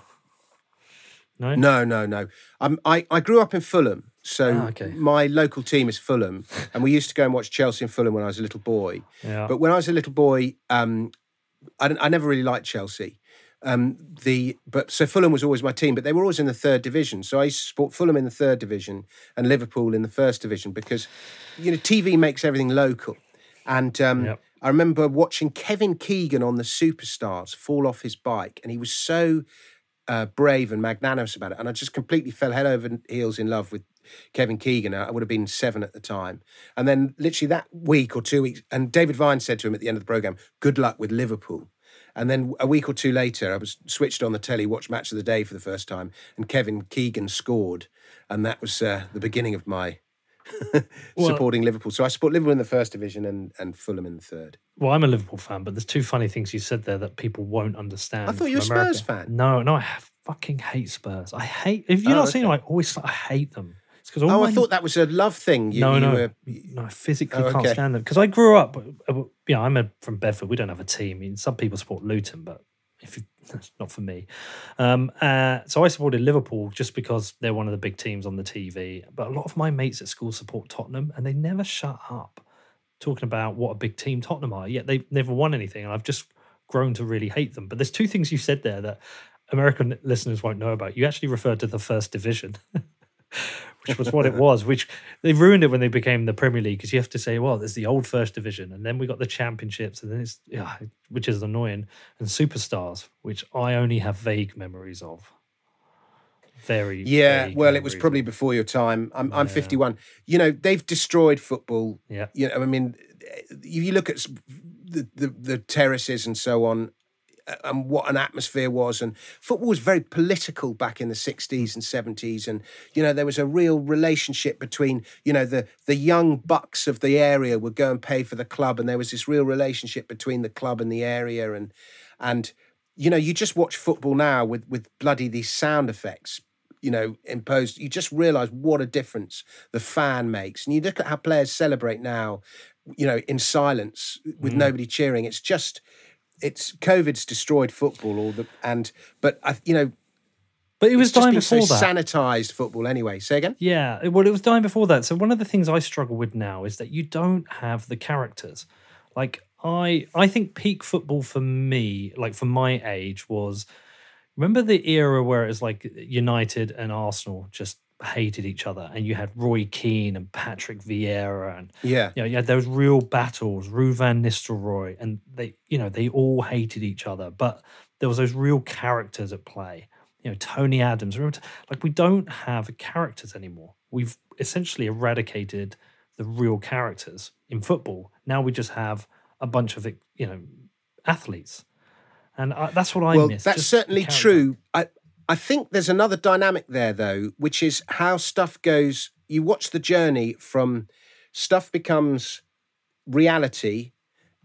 no, no, no, no. I I grew up in Fulham, so ah, okay. my local team is Fulham, and we used to go and watch Chelsea and Fulham when I was a little boy. Yeah. But when I was a little boy, um, I, I never really liked Chelsea. Um, the but so Fulham was always my team, but they were always in the third division. So I support Fulham in the third division and Liverpool in the first division because you know TV makes everything local. And um, yep. I remember watching Kevin Keegan on the Superstars fall off his bike, and he was so uh, brave and magnanimous about it. And I just completely fell head over heels in love with Kevin Keegan. I would have been seven at the time. And then literally that week or two weeks, and David Vine said to him at the end of the program, "Good luck with Liverpool." And then a week or two later, I was switched on the telly, watched Match of the Day for the first time, and Kevin Keegan scored, and that was uh, the beginning of my well, supporting Liverpool. So I support Liverpool in the first division and, and Fulham in the third. Well, I'm a Liverpool fan, but there's two funny things you said there that people won't understand. I thought you were a Spurs fan. No, no, I fucking hate Spurs. I hate. If you're oh, not okay. seeing, I always I hate them because oh, I thought that was a love thing. You, no, no, were... no. I physically oh, can't stand them because I grew up. Uh, you know, I'm a, from Bedford. We don't have a team. I mean, some people support Luton, but if you, that's not for me. Um, uh, so I supported Liverpool just because they're one of the big teams on the TV. But a lot of my mates at school support Tottenham, and they never shut up talking about what a big team Tottenham are. Yet they've never won anything, and I've just grown to really hate them. But there's two things you said there that American listeners won't know about. You actually referred to the first division. which was what it was. Which they ruined it when they became the Premier League because you have to say, well, there's the old First Division, and then we got the Championships, and then it's yeah, which is annoying, and Superstars, which I only have vague memories of. Very yeah. Well, it was probably before your time. I'm. I'm 51. You know they've destroyed football. Yeah. You know, I mean, if you look at the, the, the terraces and so on and what an atmosphere was. And football was very political back in the 60s and 70s. And, you know, there was a real relationship between, you know, the, the young bucks of the area would go and pay for the club. And there was this real relationship between the club and the area. And, and you know, you just watch football now with with bloody these sound effects, you know, imposed. You just realise what a difference the fan makes, and you look at how players celebrate now, you know, in silence with Mm. nobody cheering. It's just, it's COVID's destroyed football, all the and but I, you know, But it was dying so before that. sanitized football anyway. Say again. Yeah, well, it was dying before that. So one of the things I struggle with now is that you don't have the characters. Like I, I think peak football for me, like for my age, was remember the era where it was like United and Arsenal just hated each other, and you had Roy Keane and Patrick Vieira, and Yeah. you know, you had those real battles, Ruud van Nistelrooy, and they, you know, they all hated each other, but there was those real characters at play. You know, Tony Adams. Remember, like we don't have characters anymore. We've essentially eradicated the real characters in football. Now we just have a bunch of you know athletes, and I, that's what I well, miss. that's certainly true. I I think there's another dynamic there though, which is how stuff goes. You watch the journey from stuff becomes reality,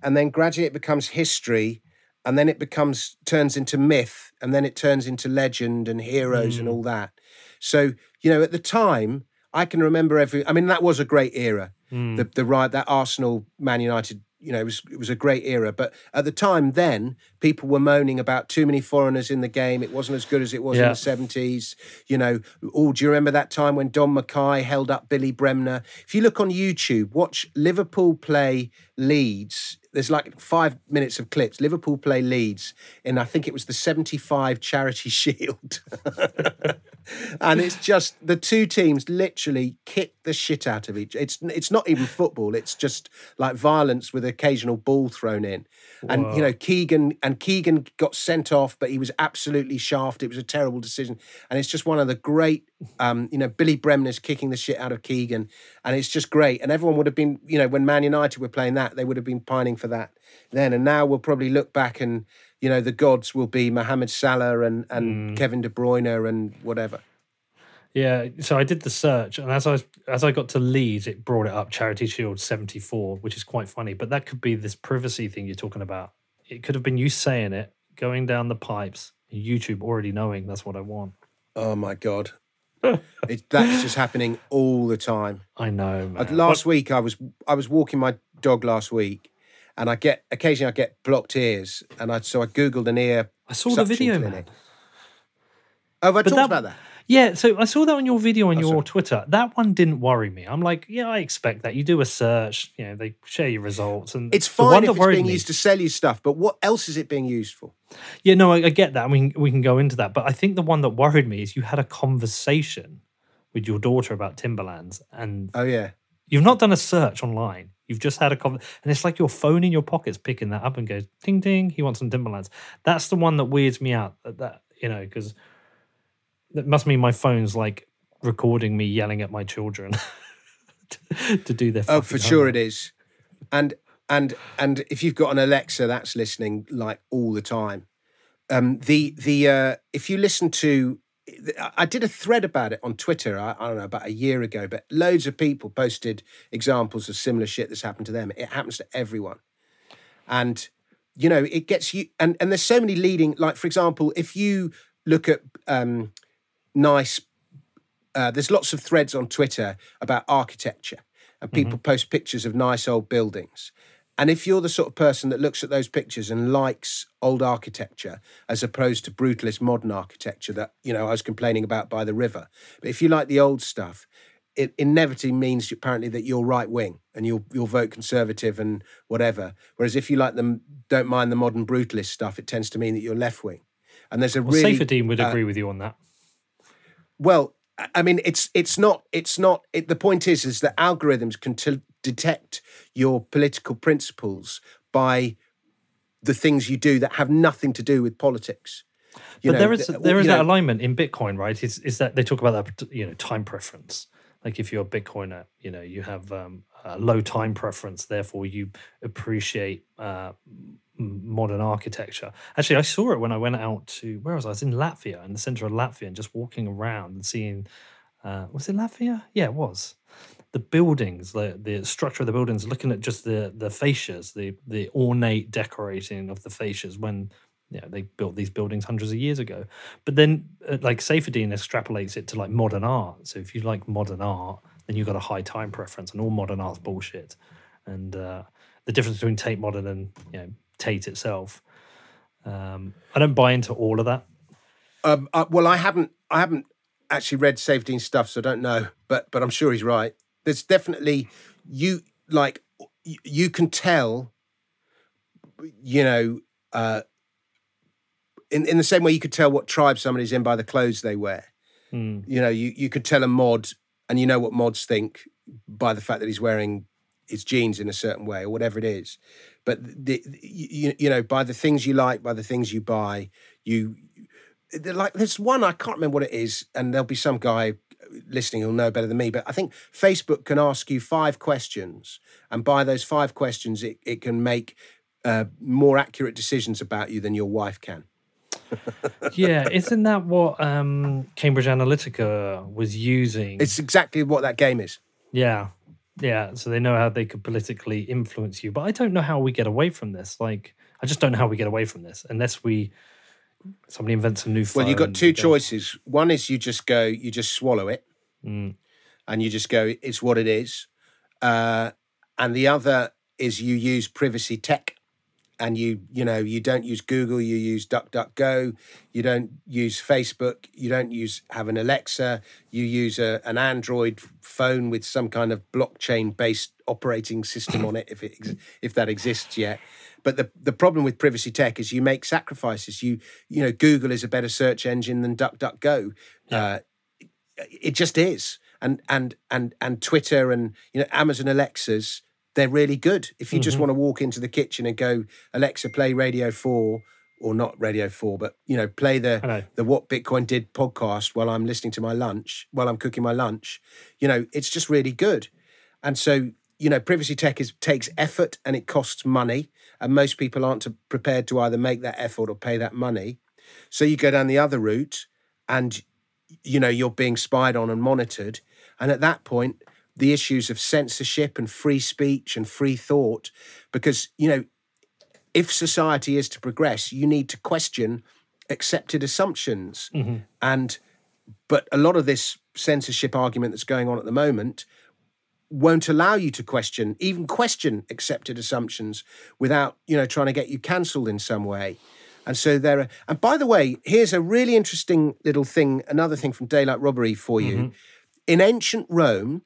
and then gradually it becomes history, and then it becomes turns into myth, and then it turns into legend and heroes and Mm. all that. So you know, at the time, I can remember every. I mean, that was a great era Mm. the the ride that Arsenal Man United you know it was it was a great era. But at the time then people were moaning about too many foreigners in the game. It wasn't as good as it was in the 70s you know. Oh do you remember that time when Don Mackay held up Billy Bremner? If you look on YouTube watch Liverpool play Leeds there's like 5 minutes of clips Liverpool play Leeds in I think it was the 75 Charity Shield and it's just the two teams literally kick the shit out of each. It's it's not even football. It's just like violence with occasional ball thrown in. And you know Keegan and Keegan got sent off, but he was absolutely shafted. It was a terrible decision, and it's just one of the great. Um, you know Billy Bremner's kicking the shit out of Keegan, and it's just great. And everyone would have been, you know, when Man United were playing that, they would have been pining for that then. And now we'll probably look back and. You know the gods will be Mohamed Salah and, and Kevin De Bruyne and whatever. Yeah, so I did the search, and as I was, as I got to Leeds, it brought it up Charity Shield seventy four, which is quite funny. But that could be this privacy thing you're talking about. It could have been you saying it, going down the pipes, YouTube already knowing that's what I want. Oh my god, it, that's just happening all the time. I know. Uh, Man. last week, I was I was walking my dog last week, and I get occasionally I get blocked ears, and I so I googled an ear. I saw the video, clinic. man. Oh, have I But talked that- about that? Yeah, so I saw that on your video on Oh, your sorry. Twitter. That one didn't worry me. I'm like, yeah, I expect that. You do a search, you know, they share your results, and It's fine that if it's being me- used to sell you stuff, but what else is it being used for? Yeah, no, I, I get that. I mean, we can go into that, but I think the one that worried me is you had a conversation with your daughter about Timberlands, and Oh yeah, you've not done a search online. You've just had a conversation, and it's like your phone in your pocket's picking that up and goes ding ding. He wants some Timberlands. That's the one that weirds me out. That, that you know, because that must mean my phone's like recording me yelling at my children to, to do their. oh for sure it is, and and and if you've got an Alexa that's listening like all the time, um, the the uh, if you listen to I did a thread about it on Twitter. I, I don't know about a year ago, but loads of people posted examples of similar shit that's happened to them. It happens to everyone, and you know it gets you. And and there's so many leading. Like for example, if you look at um, nice, uh, there's lots of threads on Twitter about architecture, and people post pictures of nice old buildings. And if you're the sort of person that looks at those pictures and likes old architecture as opposed to brutalist modern architecture that, you know, I was complaining about by the river, but if you like the old stuff, it inevitably means apparently that you're right wing and you'll you'll vote conservative and whatever. Whereas if you like them, don't mind the modern brutalist stuff, it tends to mean that you're left wing. And there's a Well, really would uh, agree with you on that. Well, I- mean, it's it's not it's not. It, the point is, is that algorithms can t- detect your political principles by the things you do that have nothing to do with politics. You but there is th- there is that know, alignment in Bitcoin, right? Is is that they talk about that you know time preference? Like if you're a Bitcoiner, you know you have um, a low time preference, therefore you appreciate uh, modern architecture. Actually, I saw it when I went out to where was I? I was in Latvia, in the center of Latvia, and just walking around and seeing. Uh, was it Latvia? Yeah, it was. The buildings, the the structure of the buildings, looking at just the the fascias, the the ornate decorating of the fascias when yeah, they built these buildings hundreds of years ago. But then, uh, like Saifedean extrapolates it to like modern art. So if you like modern art, then you've got a high time preference, and all modern art's bullshit. And uh, the difference between Tate Modern and you know Tate itself, um, I don't buy into all of that. Um, uh, well, I haven't, I haven't actually read Saifedean's stuff, so I don't know. But but I'm sure he's right. There's definitely you like you can tell, you know, uh, in in the same way you could tell what tribe somebody's in by the clothes they wear. Hmm. You know, you you could tell a mod, and you know what mods think by the fact that he's wearing his jeans in a certain way or whatever it is. But the, you, you know, by the things you like, by the things you buy, you like there's one I can't remember what it is, and there'll be some guy listening who'll know better than me. But I think Facebook can ask you five questions, and by those five questions, it, it can make uh, more accurate decisions about you than your wife can. yeah, isn't that what um, Cambridge Analytica was using? It's exactly what that game is. Yeah. Yeah. So they know how they could politically influence you. But I don't know how we get away from this. Like, I just don't know how we get away from this unless we somebody invents a new phone. Well, you've got two choices. One is you just go, you just swallow it, Mm. and you just go, it's what it is. Uh, and the other is you use privacy tech, and you, you know, you don't use Google, you use DuckDuckGo, you don't use Facebook, you don't use have an Alexa, you use a, an Android phone with some kind of blockchain based operating system on it, if it ex- if that exists yet. But the, the problem with privacy tech is you make sacrifices. You you know Google is a better search engine than DuckDuckGo. Uh, it just is. And and and and Twitter and you know Amazon Alexas, they're really good. If you just mm-hmm. want to walk into the kitchen and go, Alexa, play Radio Four, or not Radio Four, but you know, play the the What Bitcoin Did podcast while I'm listening to my lunch, while I'm cooking my lunch, you know, it's just really good. And so, you know, privacy tech is takes effort and it costs money, and most people aren't to- prepared to either make that effort or pay that money. So you go down the other route, and you know you're being spied on and monitored, and at that point, the issues of censorship and free speech and free thought, because you know, if society is to progress, you need to question accepted assumptions, mm-hmm. and but a lot of this censorship argument that's going on at the moment won't allow you to question even question accepted assumptions without you know trying to get you cancelled in some way. And so there are and by the way here's a really interesting little thing another thing from daylight robbery for you. Mm-hmm. In ancient rome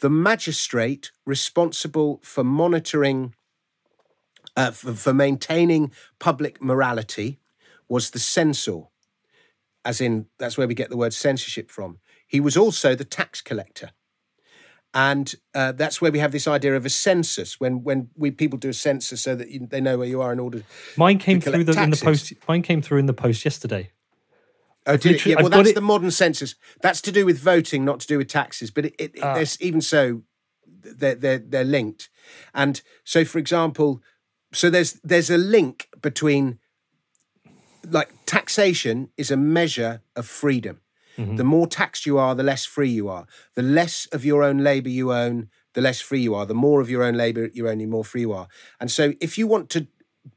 the magistrate responsible for monitoring uh, for, for maintaining public morality was the censor as in that's where we get the word censorship from he was also the tax collector and uh, that's where we have this idea of a census when when we people do a census so that you, they know where you are in order Mine came to through the, in the post. Mine came through in the post yesterday. Oh, did it? Yeah, well, I've that's it- the modern census. That's to do with voting, not to do with taxes. But it, it, Ah. there's even so, they're, they're they're linked. And so, for example, so there's there's a link between like taxation is a measure of freedom. The more taxed you are, the less free you are. The less of your own labor you own, the less free you are. The more of your own labor you own, the more free you are. And so, if you want to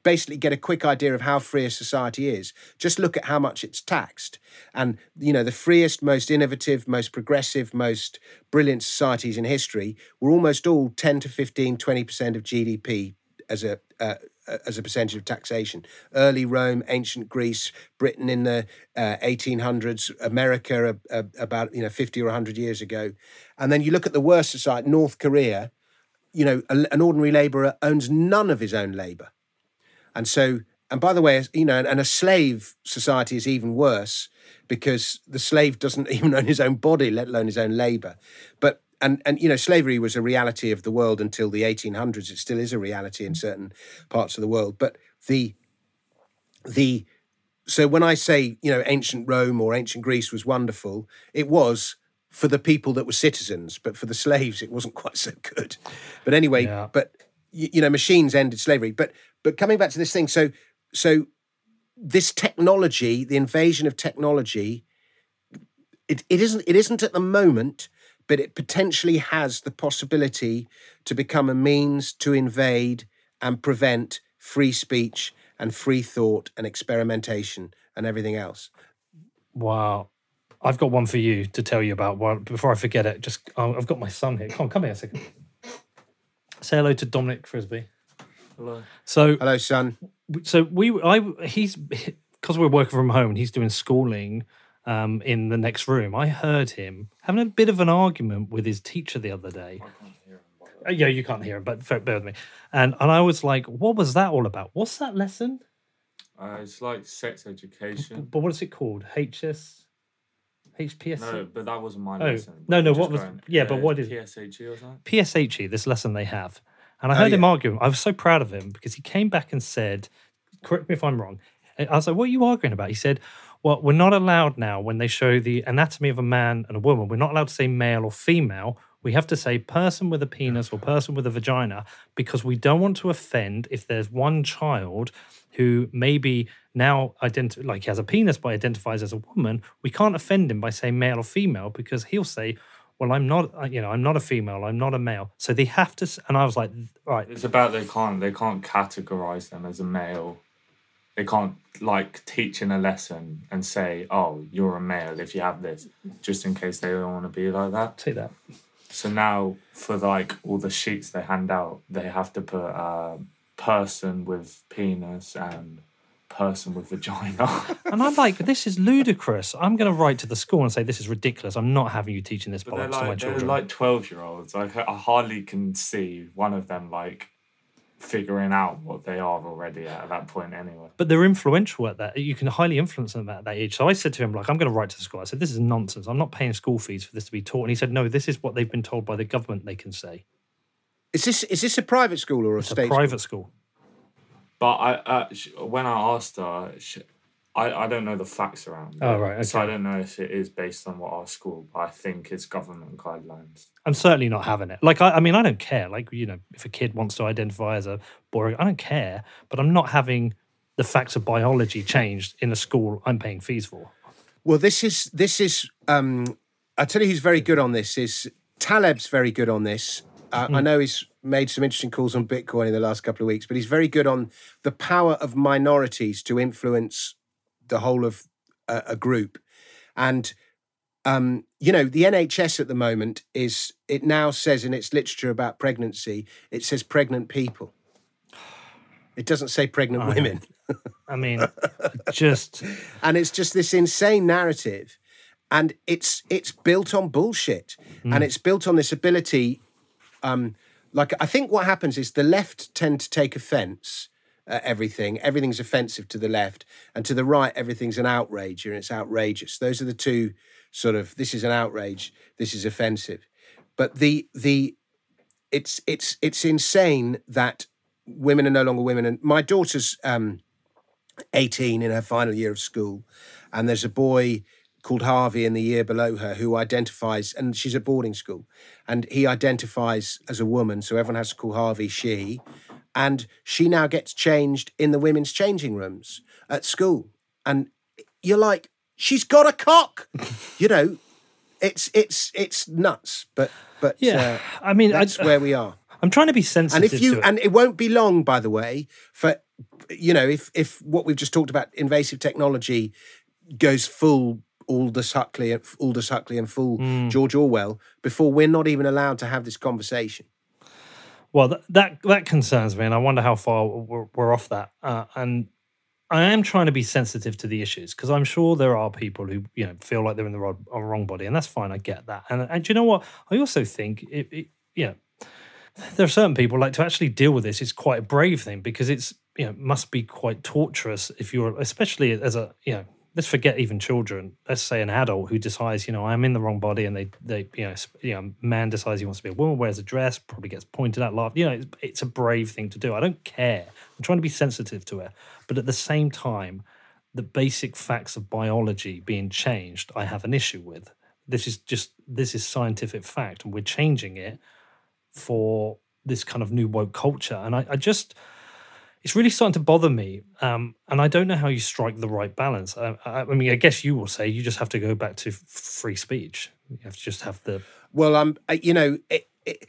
basically get a quick idea of how free a society is, just look at how much it's taxed. And, you know, the freest, most innovative, most progressive, most brilliant societies in history were almost all 10 to 15, 20% of GDP as a, uh, as a percentage of taxation. Early Rome, ancient Greece, Britain in the uh, 1800s, America uh, uh, about, you know, 50 or 100 years ago. And then you look at the worst society, North Korea, you know, an ordinary labourer owns none of his own labour. And so, and by the way, you know, and a slave society is even worse because the slave doesn't even own his own body, let alone his own labor. But and and you know, slavery was a reality of the world until the 1800s. It still is a reality in certain parts of the world. But the the so when I say you know ancient Rome or ancient Greece was wonderful, it was for the people that were citizens, but for the slaves, it wasn't quite so good. But anyway, Yeah. but you, you know, machines ended slavery. But but coming back to this thing, so so this technology, the invasion of technology, it, it isn't it isn't at the moment, but it potentially has the possibility to become a means to invade and prevent free speech and free thought and experimentation and everything else. Wow. I've got one for you to tell you about. Before I forget it, just I've got my son here. Come on, come here a second. Say hello to Dominic Frisby. Hello. So, Hello, son. so we, I, he's because we're working from home and he's doing schooling um, in the next room. I heard him having a bit of an argument with his teacher the other day. Uh, yeah, you can't hear him, but bear with me. And and I was like, what was that all about? What's that lesson? Uh, it's like sex education. But what is it called? HS, HPS. No, but that wasn't my Oh, lesson. no, no, what was- going, yeah, but uh, what is- PSHE or something? PSHE, E, this lesson they have. And I Oh, heard him yeah. arguing. I was so proud of him because he came back and said, correct me if I'm wrong. I was like, what are you arguing about? He said, well, we're not allowed now when they show the anatomy of a man and a woman, we're not allowed to say male or female. We have to say person with a penis or person with a vagina because we don't want to offend if there's one child who maybe now identi- like he has a penis but identifies as a woman. We can't offend him by saying male or female because he'll say, well, I'm not, uh, you know, I'm not a female, I'm not a male. So they have to, and I was like, right, It's about they can't they can't categorize them as a male. They can't like teach in a lesson and say, "Oh, you're a male if you have this," just in case they don't want to be like that. say that. So now for like all the sheets they hand out, they have to put uh, person with penis and person with vagina. And I'm like, this is ludicrous. I'm going to write to the school and say, this is ridiculous. I'm not having you teaching this But they're to my like they're children. like twelve year olds. Like I hardly can see one of them like figuring out what they are already at, that point anyway. but they're influential at that. You can highly influence them at that age. So I said to him, like, I'm going to write to the school. I said, this is nonsense. I'm not paying school fees for this to be taught. And he said, no, this is what they've been told by the government they can say. Is this is this a private school or a It's state? a private school. But I, uh, sh- when I asked her, sh I, I don't know the facts around it. Oh, right, So I don't know if it is based on what our school, but I think it's government guidelines. I'm certainly not having it. Like, I, I mean, I don't care. Like, you know, if a kid wants to identify as a boy, I don't care. But I'm not having the facts of biology changed in a school I'm paying fees for. Well, this is this is. Um, I tell you, who's very good on this is Taleb's very good on this. Uh, I know he's made some interesting calls on Bitcoin in the last couple of weeks, but he's very good on the power of minorities to influence the whole of a, a group. And um, you know, the NHS at the moment is it now says in its literature about pregnancy, it says pregnant people. It doesn't say pregnant I women. I mean, just and it's just this insane narrative and it's it's built on bullshit and it's built on this ability um like i think what happens is the left tend to take offense at everything. Everything's offensive to the left and to the right everything's an outrage and it's outrageous. Those are the two sort of this is an outrage this is offensive. But the the it's it's it's insane that women are no longer women. And my daughter's um 18 in her final year of school and there's a boy called Harvey in the year below her who identifies and she's at boarding school and he identifies as a woman so everyone has to call Harvey she and she now gets changed in the women's changing rooms at school and you're like she's got a cock you know it's it's it's nuts but but yeah. uh, I mean, I, that's where we are I'm trying to be sensitive. and if you to it. and it won't be long by the way for you know if if what we've just talked about invasive technology goes full Aldous Huxley Aldous Huxley and full Hmm. George Orwell before we're not even allowed to have this conversation Well, that, that that concerns me, and I wonder how far we're, we're off that. Uh, and I am trying to be sensitive to the issues because I'm sure there are people who you know feel like they're in the wrong, wrong body, and that's fine. I get that. And and do you know what? I also think it, it you know there are certain people like to actually deal with this. It's quite a brave thing because it's you know must be quite torturous if you're especially as a you know let's forget even children. Let's say an adult who decides, you know, I'm in the wrong body, and they, they, you know, you know, man decides he wants to be a woman, wears a dress, probably gets pointed at, laughed. You know, it's, it's a brave thing to do. I don't care. I'm trying to be sensitive to it, but at the same time, the basic facts of biology being changed, I have an issue with. This is just this is scientific fact, and we're changing it for this kind of new woke culture, and I, I just it's really starting to bother me. Um, and I don't know how you strike the right balance. I, I, I mean, I guess you will say you just have to go back to free speech. You have to just have the. Well, um, you know, it, it,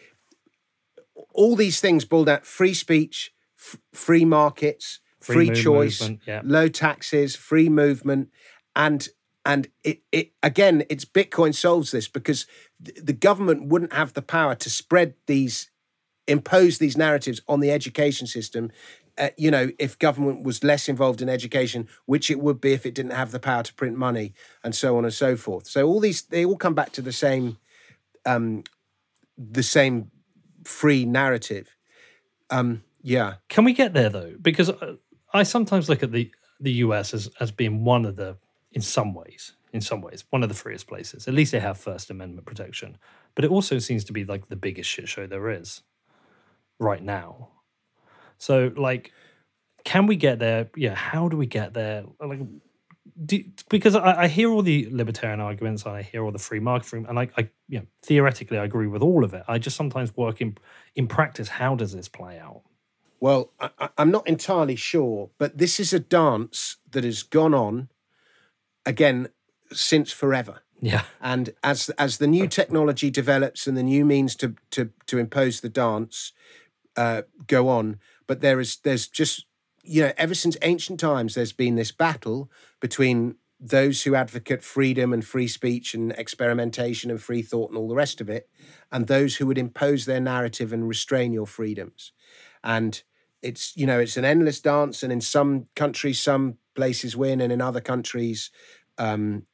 all these things boiled out: free speech, f- free markets, Free free choice, yeah. low taxes, free movement, and and it, it again, it's Bitcoin solves this because th- the government wouldn't have the power to spread these, impose these narratives on the education system. Uh, you know, if government was less involved in education, which it would be if it didn't have the power to print money and so on and so forth. So all these they all come back to the same, um, the same free narrative. Um, yeah. Can we get there though? Because uh, I sometimes look at the the US as as being one of the, in some ways, in some ways, one of the freest places. At least they have First Amendment protection, but it also seems to be like the biggest shit show there is right now. So, like, can we get there? Yeah, how do we get there? Like, do, because I, I hear all the libertarian arguments, and I hear all the free market, and I, I, you know, theoretically, I agree with all of it. I just sometimes work in in practice. How does this play out? Well, I, I- I'm not entirely sure, but this is a dance that has gone on again since forever. Yeah, And as as the new technology develops and the new means to to to impose the dance uh, go on, but there is there's just you know ever since ancient times there's been this battle between those who advocate freedom and free speech and experimentation and free thought and all the rest of it, and those who would impose their narrative and restrain your freedoms. And it's you know it's an endless dance, and in some countries some places win, and in other countries. Um,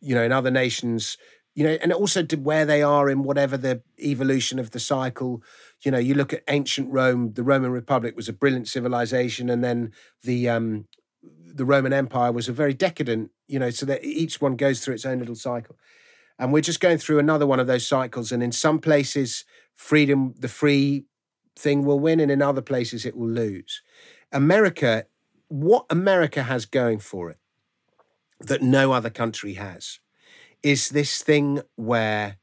you know, in other nations, you know, and also to where they are in whatever the evolution of the cycle. You know, you look at ancient Rome, the Roman Republic was a brilliant civilization, and then the um, the Roman Empire was a very decadent. You know, so that each one goes through its own little cycle, and we're just going through another one of those cycles. And in some places, freedom, the free thing will win, and in other places, it will lose. America, what America has going for it that no other country has is this thing where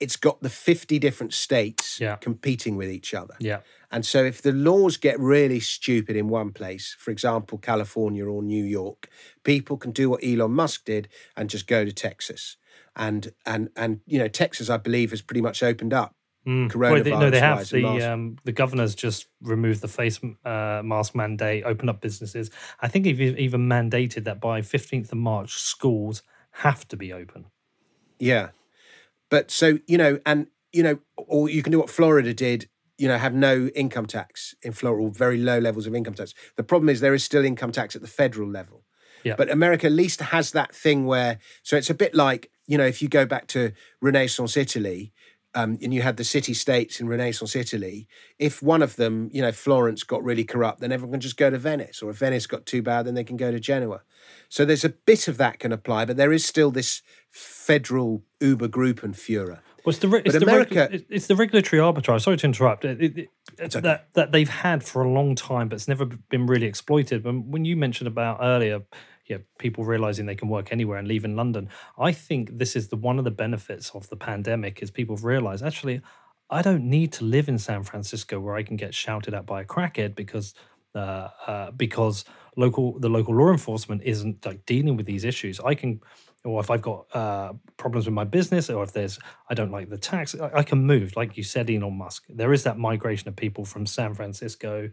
it's got the 50 different states Yeah. competing with each other. yeah, And so if the laws get really stupid in one place, for example, California or New York, people can do what Elon Musk did and just go to Texas. And and and you know, Texas, I believe, has pretty much opened up. Mm. Well, they, no, they have the um, the governors just removed the face uh, mask mandate, opened up businesses. I think they've even mandated that by fifteenth of March, schools have to be open. Yeah. But so, you know, and, you know, or you can do what Florida did, you know, have no income tax in Florida, or very low levels of income tax. The problem is there is still income tax at the federal level. Yeah. But America at least has that thing where, so it's a bit like, you know, if you go back to Renaissance Italy, um, and you had the city states in Renaissance Italy, if one of them, you know, Florence got really corrupt, then everyone can just go to Venice. Or if Venice got too bad, then they can go to Genoa. So there's a bit of that can apply, but there is still this federal Uber group and Führer. Well, it's the, re- it's, But the regu- it's the regulatory arbitrage. Sorry to interrupt. It, it, it- okay. that that they've had for a long time, but it's never been really exploited. But when you mentioned about earlier, yeah, people realizing they can work anywhere and leave in London, I think this is the one of the benefits of the pandemic is people have realized actually, I don't need to live in San Francisco where I can get shouted at by a crackhead because. Uh, uh, because local the local law enforcement isn't like dealing with these issues. I can, or if I've got uh, problems with my business, or if there's I don't like the tax, I, I can move. Like you said, Elon Musk, there is that migration of people from San Francisco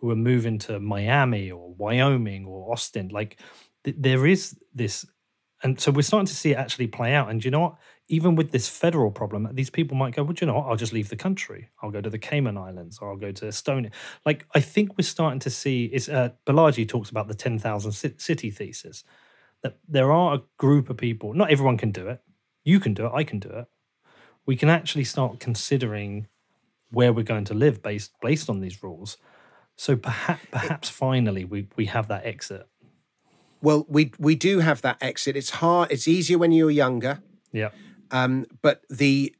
who are moving to Miami or Wyoming or Austin. Like th- there is this, and so we're starting to see it actually play out. And you know what? Even with this federal problem, these people might go, well, do you know what? I'll just leave the country. I'll go to the Cayman Islands or I'll go to Estonia. Like, I think we're starting to see, it's, uh, Balaji talks about the 10,000 city thesis, that there are a group of people, not everyone can do it. You can do it, I can do it. We can actually start considering where we're going to live based based on these rules. So perhaps perhaps finally we, we have that exit. Well, we we do have that exit. It's hard. It's easier when you're younger. Yeah. Um, but the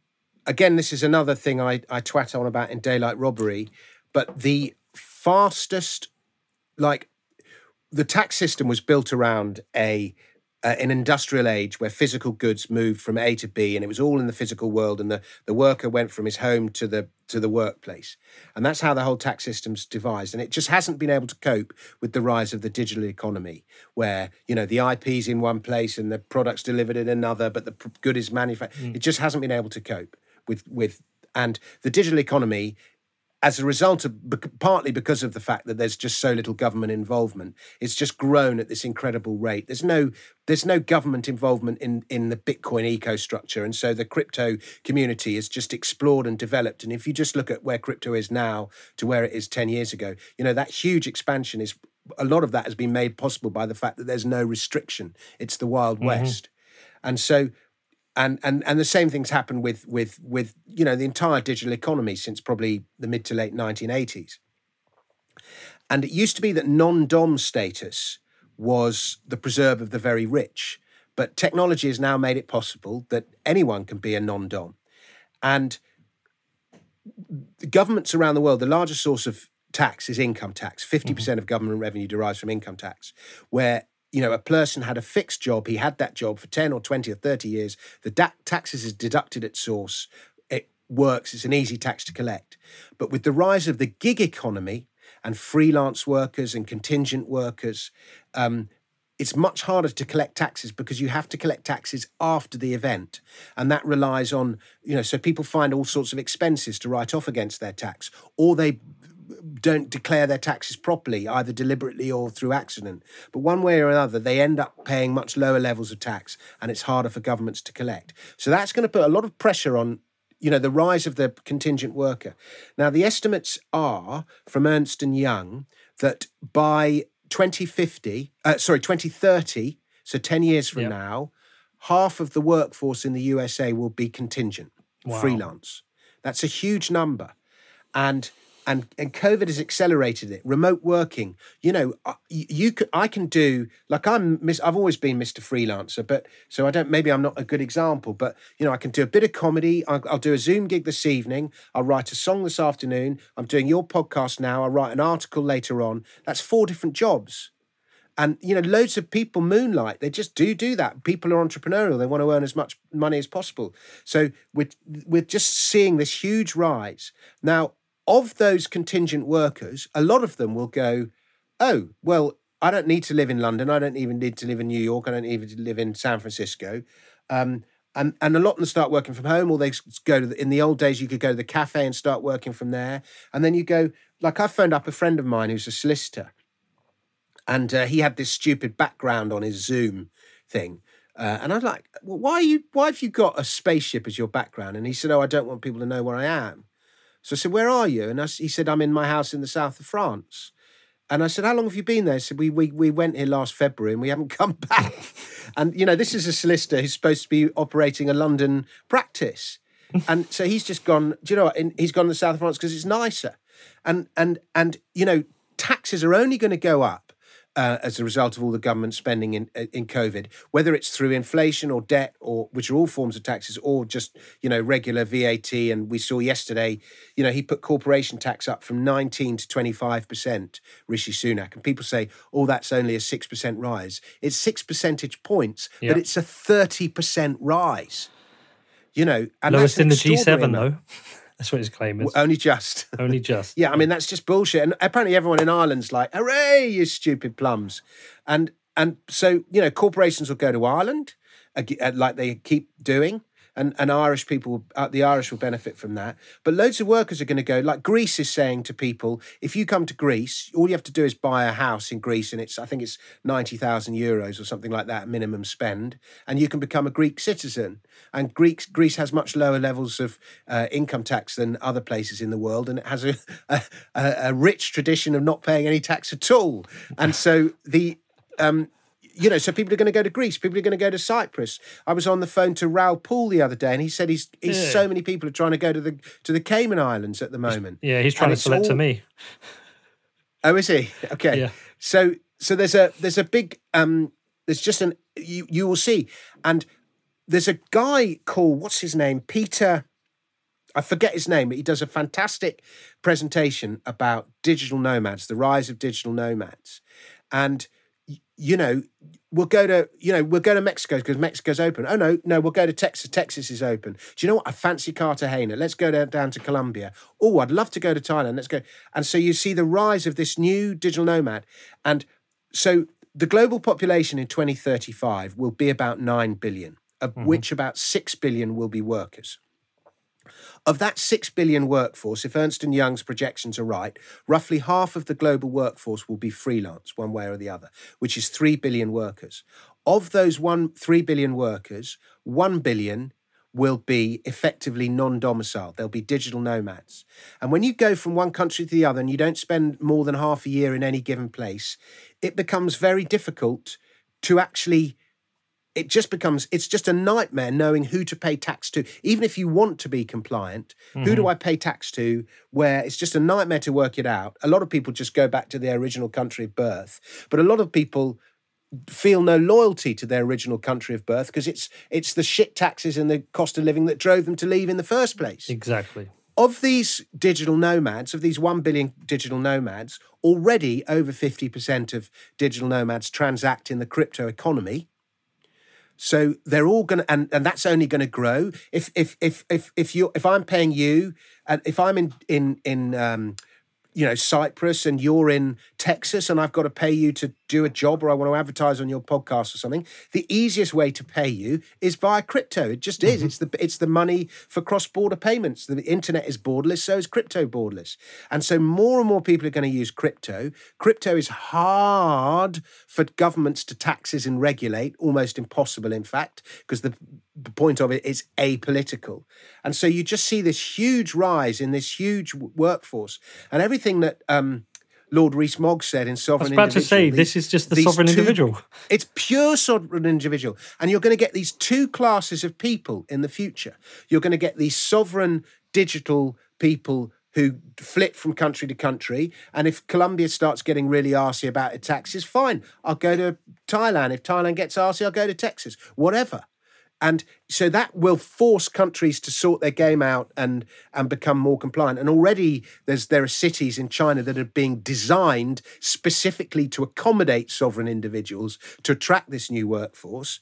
again, this is another thing I, I twat on about in daylight robbery. But the fastest, like the tax system was built around a uh, an industrial age where physical goods moved from A to B, and it was all in the physical world, and the, the worker went from his home to the to the workplace, and that's how the whole tax system's devised, and it just hasn't been able to cope with the rise of the digital economy, where you know the IP's in one place and the products delivered in another, but the good is manufactured. It just hasn't been able to cope with with, and the digital economy as a result of partly because of the fact that there's just so little government involvement it's just grown at this incredible rate. There's no there's no government involvement in in the bitcoin ecostructure and so the crypto community has just explored and developed. And if you just look at where crypto is now to where it is 10 years ago you know that huge expansion is a lot of that has been made possible by the fact that there's no restriction. It's the wild mm-hmm. west. And so and and and the same things happen with with with you know the entire digital economy since probably the mid to late 1980s and it used to be that non-dom status was the preserve of the very rich but technology has now made it possible that anyone can be a non-dom. And governments around the world the largest source of tax is income tax. 50% of government revenue derives from income tax where you know a person had a fixed job he had that job for 10 or 20 or 30 years the da- taxes is deducted at source it works it's an easy tax to collect. But with the rise of the gig economy and freelance workers and contingent workers um, it's much harder to collect taxes because you have to collect taxes after the event. And that relies on you know so people find all sorts of expenses to write off against their tax or they don't declare their taxes properly, either deliberately or through accident. But one way or another, they end up paying much lower levels of tax, and it's harder for governments to collect. So that's going to put a lot of pressure on. You know the rise of the contingent worker. Now the estimates are from Ernst and Young that by 2050, uh, sorry 2030, so 10 years from Yep. now, half of the workforce in the USA will be contingent, Wow. freelance. That's a huge number, and and and COVID has accelerated it. Remote working, you know, uh, you, you could I can do like I'm Miss. I've always been Mr. Freelancer, but so I don't. Maybe I'm not a good example, but you know, I can do a bit of comedy. I'll, I'll do a Zoom gig this evening. I'll write a song this afternoon. I'm doing your podcast now. I'll write an article later on. That's four different jobs and you know loads of people moonlight they just do do that people are entrepreneurial they want to earn as much money as possible so we're, we're just seeing this huge rise now of those contingent workers a lot of them will go oh well i don't need to live in london i don't even need to live in new york i don't even need live in san francisco um, and and a lot of them start working from home or they go to the, in the old days you could go to the cafe and start working from there and then you go like i phoned up a friend of mine who's a solicitor and uh, he had this stupid background on his Zoom thing. Uh, and I was like, well, why you? Why have you got a spaceship as your background? And he said, oh, I don't want people to know where I am. So I said, where are you? And I he said, I'm in my house in the south of France. And I said, how long have you been there? He said, we, we, we went here last February and we haven't come back. and, you know, this is a solicitor who's supposed to be operating a London practice. and so he's just gone, do you know what? He's gone to the south of France because it's nicer. And, and, and, you know, taxes are only going to go up uh, as a result of all the government spending in uh, in COVID, whether it's through inflation or debt, or which are all forms of taxes, or just you know regular VAT. And we saw yesterday, you know, he put corporation tax up from nineteen to twenty five percent. Rishi Sunak, and people say, "Oh, that's only a six percent rise." It's six percentage points, Yeah. but it's a thirty percent rise. You know, and Lowest that's in the G7, amount. though. That's what his claim is. Only just. Only just. Yeah, I mean that's just bullshit. And apparently everyone in Ireland's like, "Hooray, you stupid plums!" And and so you know, corporations will go to Ireland, uh, like they keep doing, and and Irish people, uh, the Irish will benefit from that. But loads of workers are going to go. Like Greece is saying to people, if you come to Greece, all you have to do is buy a house in Greece, and it's I think it's ninety thousand euros or something like that minimum spend, and you can become a Greek citizen. And Greeks, Greece has much lower levels of uh, income tax than other places in the world, and it has a, a, a a rich tradition of not paying any tax at all. And so the um, you know, so people are going to go to Greece. People are going to go to Cyprus. I was on the phone to Raoul Pal the other day, and he said he's, he's Yeah. so many people are trying to go to the to the Cayman Islands at the moment. Yeah, he's trying And to sell it to me. Oh, is he? Okay. Yeah. So so there's a there's a big um there's just an you you will see and there's a guy called what's his name Peter I forget his name but he does a fantastic presentation about digital nomads the rise of digital nomads and you know we'll go to you know we'll go to Mexico because Mexico's open. Oh no no we'll go to Texas. Texas is open. Do you know what? I fancy Cartagena. Let's go down, down to Colombia. Oh I'd love to go to Thailand. Let's go. And so you see the rise of this new digital nomad. And so the global population in 2035 will be about 9 billion of mm-hmm. which about 6 billion will be workers Of that 6 billion workforce, if Ernst & Young's projections are right, roughly half of the global workforce will be freelance one way or the other, which is 3 billion workers. Of those one 3 billion workers, 1 billion will be effectively non-domiciled. They'll be digital nomads. And when you go from one country to the other and you don't spend more than half a year in any given place, it becomes very difficult to actually it just becomes it's just a nightmare knowing who to pay tax to even if you want to be compliant mm-hmm. who do mm-hmm. i pay tax to where it's just a nightmare to work it out a lot of people just go back to their original country of birth but a lot of people feel no loyalty to their original country of birth because it's it's the shit taxes and the cost of living that drove them to leave in the first place exactly of these digital nomads, of these 1 billion digital nomads, already over 50% of digital nomads transact in the crypto economy. So they're all going to, and, and that's only going to grow. If if if if if you if I'm paying you, and if I'm in in in um, you know Cyprus and you're in Texas and I've got to pay you to do a job or I want to advertise on your podcast or something, the easiest way to pay you is via crypto. It just is. Mm-hmm. It's the it's the money for cross-border payments. The internet is borderless, so is crypto borderless. And so more and more people are going to use crypto. Crypto is hard for governments to taxes and regulate, almost impossible in fact, because the the point of it is apolitical. And so you just see this huge rise in this huge workforce and everything that um, Lord Rees-Mogg said in Sovereign I was about to say, these, this is just the sovereign two, individual. It's pure sovereign individual. And you're going to get these two classes of people in the future. You're going to get these sovereign digital people who flip from country to country. And if Colombia starts getting really arsy about its taxes, fine, I'll go to Thailand. If Thailand gets arsy, I'll go to Texas. Whatever. And so that will force countries to sort their game out and and become more compliant. And already there's there are cities in China that are being designed specifically to accommodate sovereign individuals to attract this new workforce.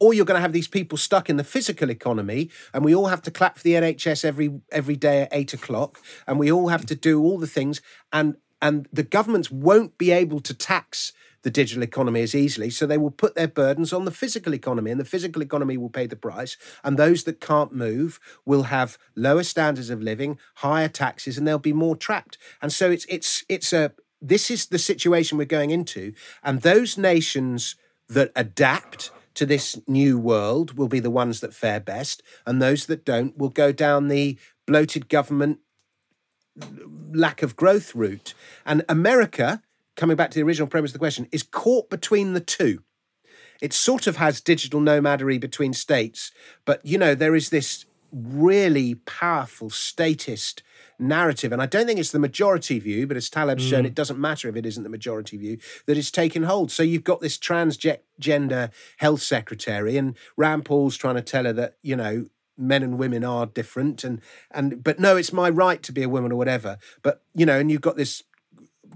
Or you're going to have these people stuck in the physical economy, and we all have to clap for the NHS every every day at eight o'clock, and we all have to do all the things, and and the governments won't be able to tax the digital economy as easily. So they will put their burdens on the physical economy, and the physical economy will pay the price. And those that can't move will have lower standards of living, higher taxes, and they'll be more trapped. And so it's it's it's a this is the situation we're going into. And those nations that adapt to this new world will be the ones that fare best, and those that don't will go down the bloated government lack of growth route. And America coming back to the original premise of the question, is caught between the two. It sort of has digital nomadery between states, but you know, there is this really powerful statist narrative, and I don't think it's the majority view, but as Taleb's mm. shown, it doesn't matter if it isn't the majority view, that is taken hold. So you've got this transgender health secretary, and Rand Paul's trying to tell her that, you know, men and women are different and and but no it's my right to be a woman or whatever but you know and you've got this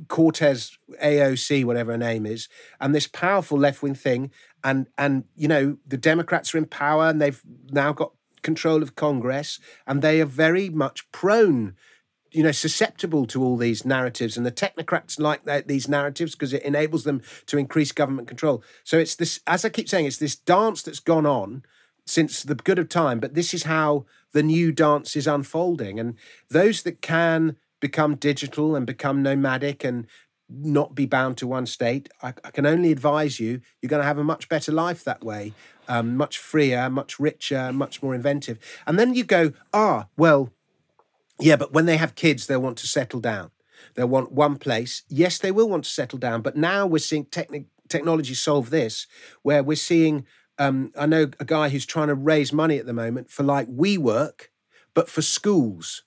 Cortez AOC, whatever her name is, and this powerful left wing thing. And and you know, the Democrats are in power and they've now got control of Congress, and they are very much prone you know susceptible to all these narratives and the technocrats like that, these narratives because it enables them to increase government control so it's this as i keep saying it's this dance that's gone on since the good of time but this is how the new dance is unfolding and those that can become digital and become nomadic and not be bound to one state, I, I can only advise you, you're going to have a much better life that way, um, much freer, much richer, much more inventive. And then you go, ah, well, yeah, but when they have kids, they'll want to settle down. They'll want one place. Yes, they will want to settle down, but now we're seeing techni- technology solve this, where we're seeing. Um, I know a guy who's trying to raise money at the moment for like WeWork, but for schools.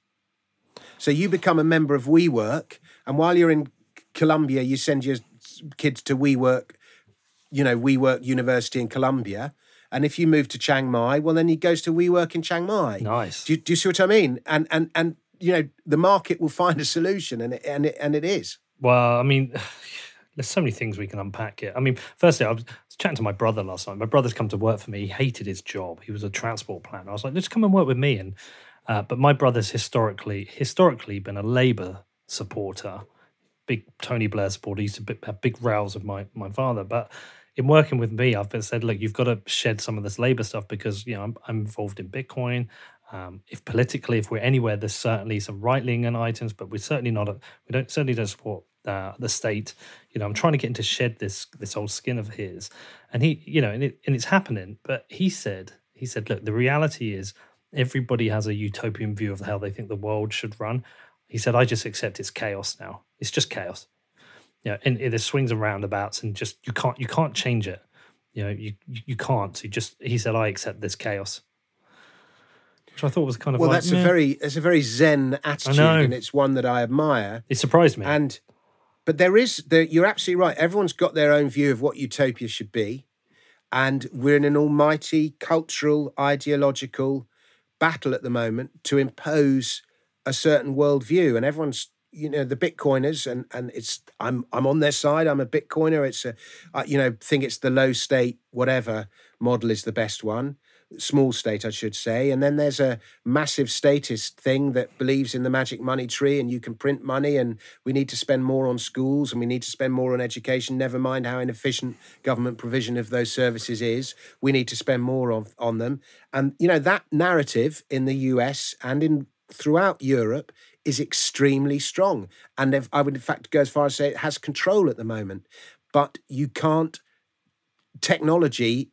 So you become a member of WeWork, and while you're in Colombia, you send your kids to WeWork, you know, WeWork University in Colombia. And if you move to Chiang Mai, well, then he goes to WeWork in Chiang Mai. Nice. Do you, do you see what I mean? And and and you know, the market will find a solution, and it, and it, and it is. Well, I mean. There's so many things we can unpack here. I mean, firstly, I was, I was chatting to my brother last night. My brother's come to work for me. He hated his job. He was a transport planner. I was like, just come and work with me. And uh, but my brother's historically historically been a Labour supporter, big Tony Blair supporter. He used to have big rows with my my father, but in working with me, I've been said, look, you've got to shed some of this labor stuff because you know I'm, I'm involved in Bitcoin. Um, if politically, if we're anywhere, there's certainly some right leaning items, but we're certainly not. A, we don't certainly don't support uh, the state. You know, I'm trying to get him to shed this this old skin of his, and he, you know, and it and it's happening. But he said, he said, look, the reality is everybody has a utopian view of how they think the world should run. He said, I just accept it's chaos now. It's just chaos. You know, and, and there's swings and roundabouts, and just you can't you can't change it. You know, you you, you can't. He just he said, I accept this chaos. Which I thought was kind of Well, like, that's meh. a very it's a very zen attitude, and it's one that I admire. it surprised me. And but there is there, you're absolutely right. Everyone's got their own view of what utopia should be, and we're in an almighty cultural ideological battle at the moment to impose a certain worldview, and everyone's you know the bitcoiners and and it's i'm i'm on their side. I'm a bitcoiner. It's a I, you know think it's the low state whatever model is the best one small state i should say. And then there's a massive statist thing that believes in the magic money tree and you can print money and we need to spend more on schools and we need to spend more on education. Never mind how inefficient government provision of those services is. We need to spend more on, on them. And you know that narrative in the us and in throughout europe is extremely strong. And if, i would in fact go as far as say it has control at the moment. But you can't technology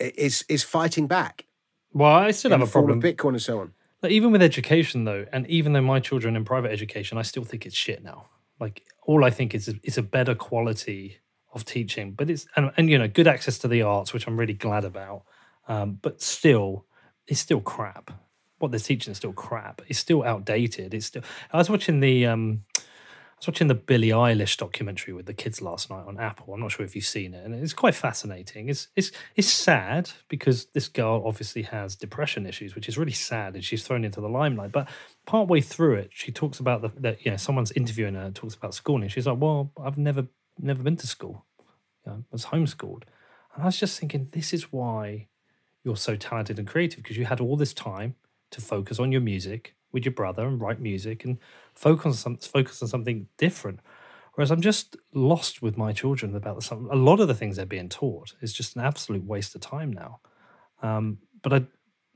is is fighting back well, I still have a problem. with bitcoin and so on Like, even with education though, and even though my children in private education, I still think it's shit now. Like all I think is it's a better quality of teaching, but it's and, and you know good access to the arts, which I'm really glad about. Um, but still, it's still crap. What they're teaching is still crap. It's still outdated. It's still. I was watching the um, I was watching the Billie Eilish documentary with the kids last night on Apple. I'm not sure if you've seen it, and it's quite fascinating. It's it's it's sad because this girl obviously has depression issues, which is really sad, and she's thrown into the limelight. But partway through it, she talks about the that you know someone's interviewing her, talks about school, and she's like, "Well, I've never never been to school. You know, I was homeschooled." And I was just thinking, this is why you're so talented and creative because you had all this time to focus on your music with your brother and write music and focus on some, focus on something different. Whereas I'm just lost with my children about the, some, a lot of the things they're being taught is just an absolute waste of time now. Um, but I, you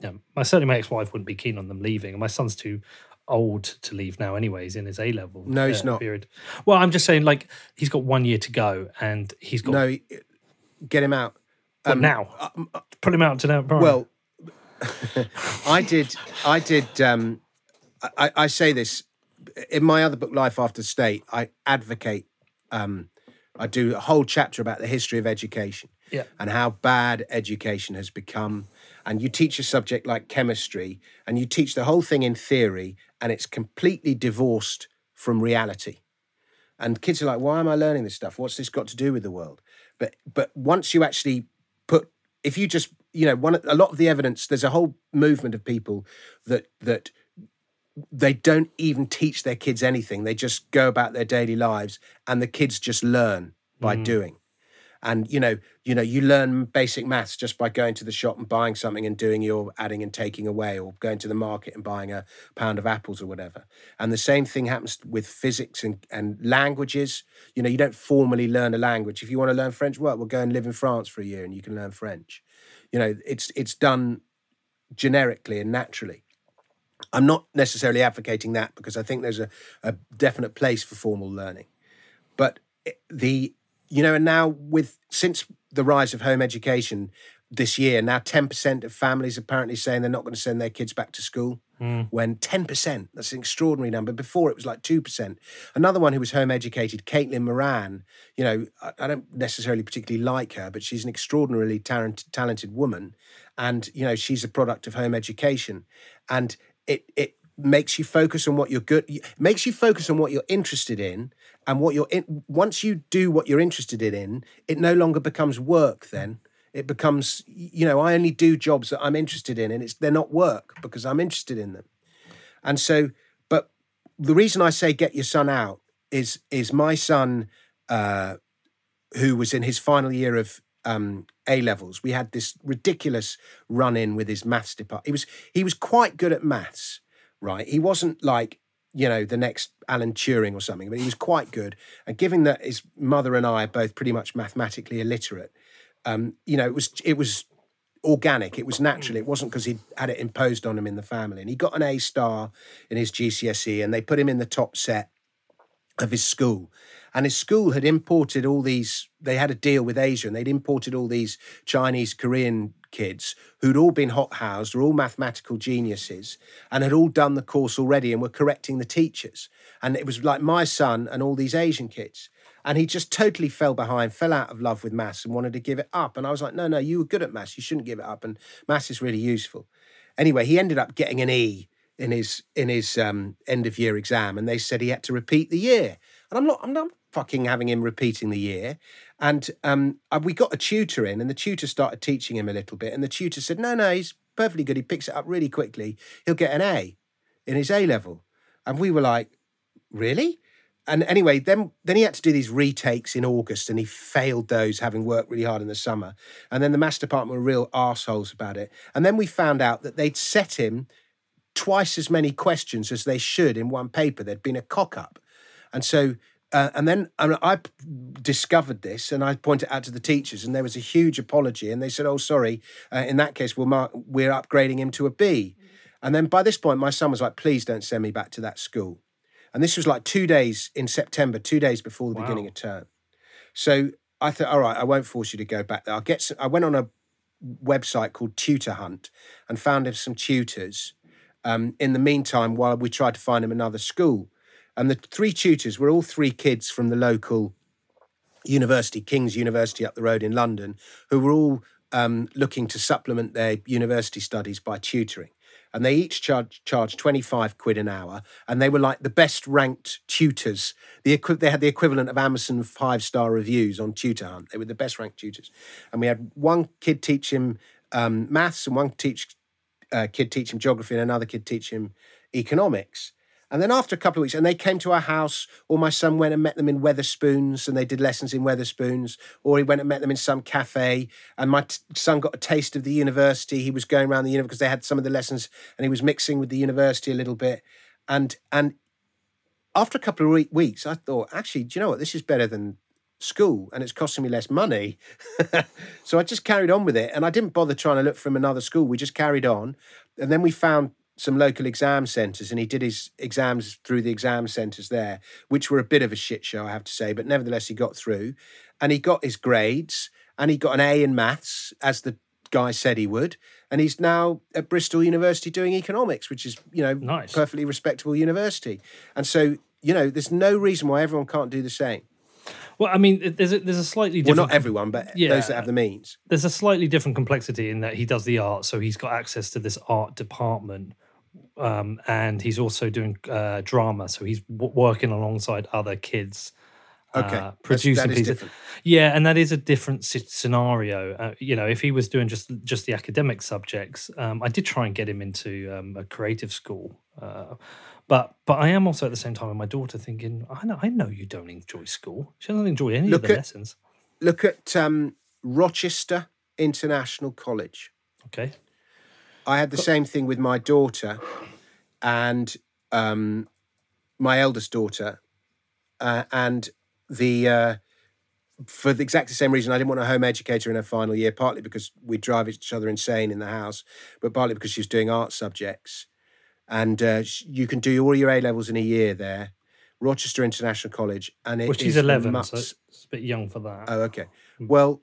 know, my certainly my ex-wife wouldn't be keen on them leaving, and my son's too old to leave now. Anyways, in his A level, No, he's not. period. Well, I'm just saying, like he's got one year to go, and he's got no get him out what now. Put him out to now. um, well i did i did um I, I say this in my other book life after state i advocate um i do a whole chapter about the history of education Yeah. and how bad education has become. And you teach a subject like chemistry and you teach the whole thing in theory and it's completely divorced from reality. And kids are like why am i learning this stuff? What's this got to do with the world? But but once you actually put if you just you know one a lot of the evidence there's a whole movement of people that that they don't even teach their kids anything. They just go about their daily lives and the kids just learn by mm. doing. And you know you know you learn basic maths just by going to the shop and buying something and doing your adding and taking away or going to the market and buying a pound of apples or whatever. And the same thing happens with physics and, and languages. You know you don't formally learn a language. If you want to learn french well we'll go and live in france for a year and you can learn french. You know it's it's done generically and naturally i'm not necessarily advocating that because i think there's a, a definite place for formal learning. But the you know and now with since the rise of home education this year now 10% of families apparently saying they're not going to send their kids back to school hmm. when 10% that's an extraordinary number. Before it was like 2% another one who was home educated caitlin moran you know I, I don't necessarily particularly like her but she's an extraordinarily talent, talented woman. And you know she's a product of home education. And it it makes you focus on what you're good makes you focus on what you're interested in and what you're in once you do what you're interested in it no longer becomes work then. It becomes you know i only do jobs that i'm interested in and it's they're not work because i'm interested in them. And so but the reason i say get your son out is is my son uh who was in his final year of um, A levels. We had this ridiculous run in with his maths department. He was he was quite good at maths, right? He wasn't like you know the next Alan Turing or something, but he was quite good. And given that his mother and I are both pretty much mathematically illiterate, um, you know, it was it was organic. It was natural. It wasn't because he had it imposed on him in the family. And he got an A star in his GCSE, and they put him in the top set of his school. And his school had imported all these, they had a deal with Asia and they'd imported all these Chinese, Korean kids who'd all been hot housed, were all mathematical geniuses, and had all done the course already and were correcting the teachers. And it was like my son and all these Asian kids. And he just totally fell behind, fell out of love with maths and wanted to give it up. And I was like, no, no, you were good at maths. You shouldn't give it up. And maths is really useful. Anyway, he ended up getting an E in his in his um, end of year exam, and they said he had to repeat the year. And I'm not I'm not fucking having him repeating the year. And um, uh, we got a tutor in, and the tutor started teaching him a little bit. And the tutor said, no, no, he's perfectly good. He picks it up really quickly. He'll get an A in his A level. And we were like, really? and anyway, then then he had to do these retakes in August, and he failed those, having worked really hard in the summer. And then the maths department were real assholes about it. And then we found out that they'd set him twice as many questions as they should in one paper. There'd been a cock up, and so. Uh, and then and I discovered this, and I pointed out to the teachers, and there was a huge apology, and they said, "Oh, sorry. Uh, in that case, we'll mark, we're upgrading him to a B. And then by this point, my son was like, "Please don't send me back to that school." And this was like two days in September, two days before the wow. beginning of term. So I thought, all right, I won't force you to go back there. I'll get. Some, I went on a website called Tutor Hunt and found some tutors. Um, in the meantime, while we tried to find him another school, and the three tutors were all three kids from the local university, King's University up the road in London, who were all um, looking to supplement their university studies by tutoring. And they each charged charged 25 quid an hour and they were like the best ranked tutors. The they had the equivalent of amazon five star reviews on tutor hunt. They were the best ranked tutors. And we had one kid teach him um, maths and one teach uh, kid teach him geography and another kid teach him economics and then after a couple of weeks, and they came to our house, or my son went and met them in Wetherspoons and they did lessons in Wetherspoons, or he went and met them in some cafe. And my t- son got a taste of the university. He was going around the university because they had some of the lessons and he was mixing with the university a little bit. And and after a couple of re- weeks, I thought, actually, do you know what? This is better than school and it's costing me less money. so I just carried on with it and I didn't bother trying to look for him another school. We just carried on. And then we found some local exam centres and he did his exams through the exam centres there, which were a bit of a shit show, I have to say. But nevertheless, he got through and he got his grades and he got an A in maths, as the guy said he would. And he's now at Bristol University doing economics, which is, you know, nice. perfectly respectable university. And so, you know, there's no reason why everyone can't do the same. Well, I mean, there's a, there's a slightly different. Well, not everyone, but yeah, those that have the means. There's a slightly different complexity in that he does the art, so he's got access to this art department, um, and he's also doing uh, drama, so he's w- working alongside other kids. Okay, uh, producing pieces. Yeah, and that is a different scenario. Uh, you know, if he was doing just just the academic subjects, um, I did try and get him into um, a creative school, uh, but but I am also at the same time with my daughter thinking, I know I know you don't enjoy school. She doesn't enjoy any look of the at, lessons. Look at um, Rochester International College. Okay. I had the same thing with my daughter and um, my eldest daughter, uh, and the uh, for the exact same reason I didn't want a home educator in her final year, partly because we drive each other insane in the house, but partly because she was doing art subjects, and uh, you can do all your A levels in a year there. Rochester International College, and it well, she's eleven, so it's a bit young for that. Oh, okay. Hmm. Well,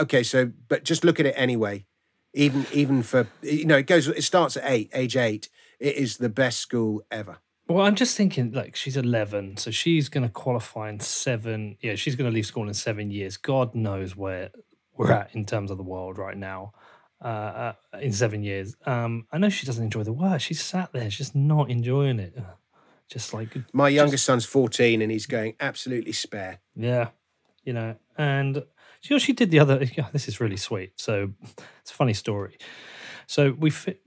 okay. So, but just look at it anyway even even for you know it goes it starts at eight age eight it is the best school ever well i'm just thinking like she's 11 so she's going to qualify in seven yeah she's going to leave school in seven years god knows where we're at in terms of the world right now uh, uh, in seven years um i know she doesn't enjoy the work she's sat there she's not enjoying it just like my youngest just, son's 14 and he's going absolutely spare yeah you know and you know, she did the other. Yeah, this is really sweet. So it's a funny story. So we fi-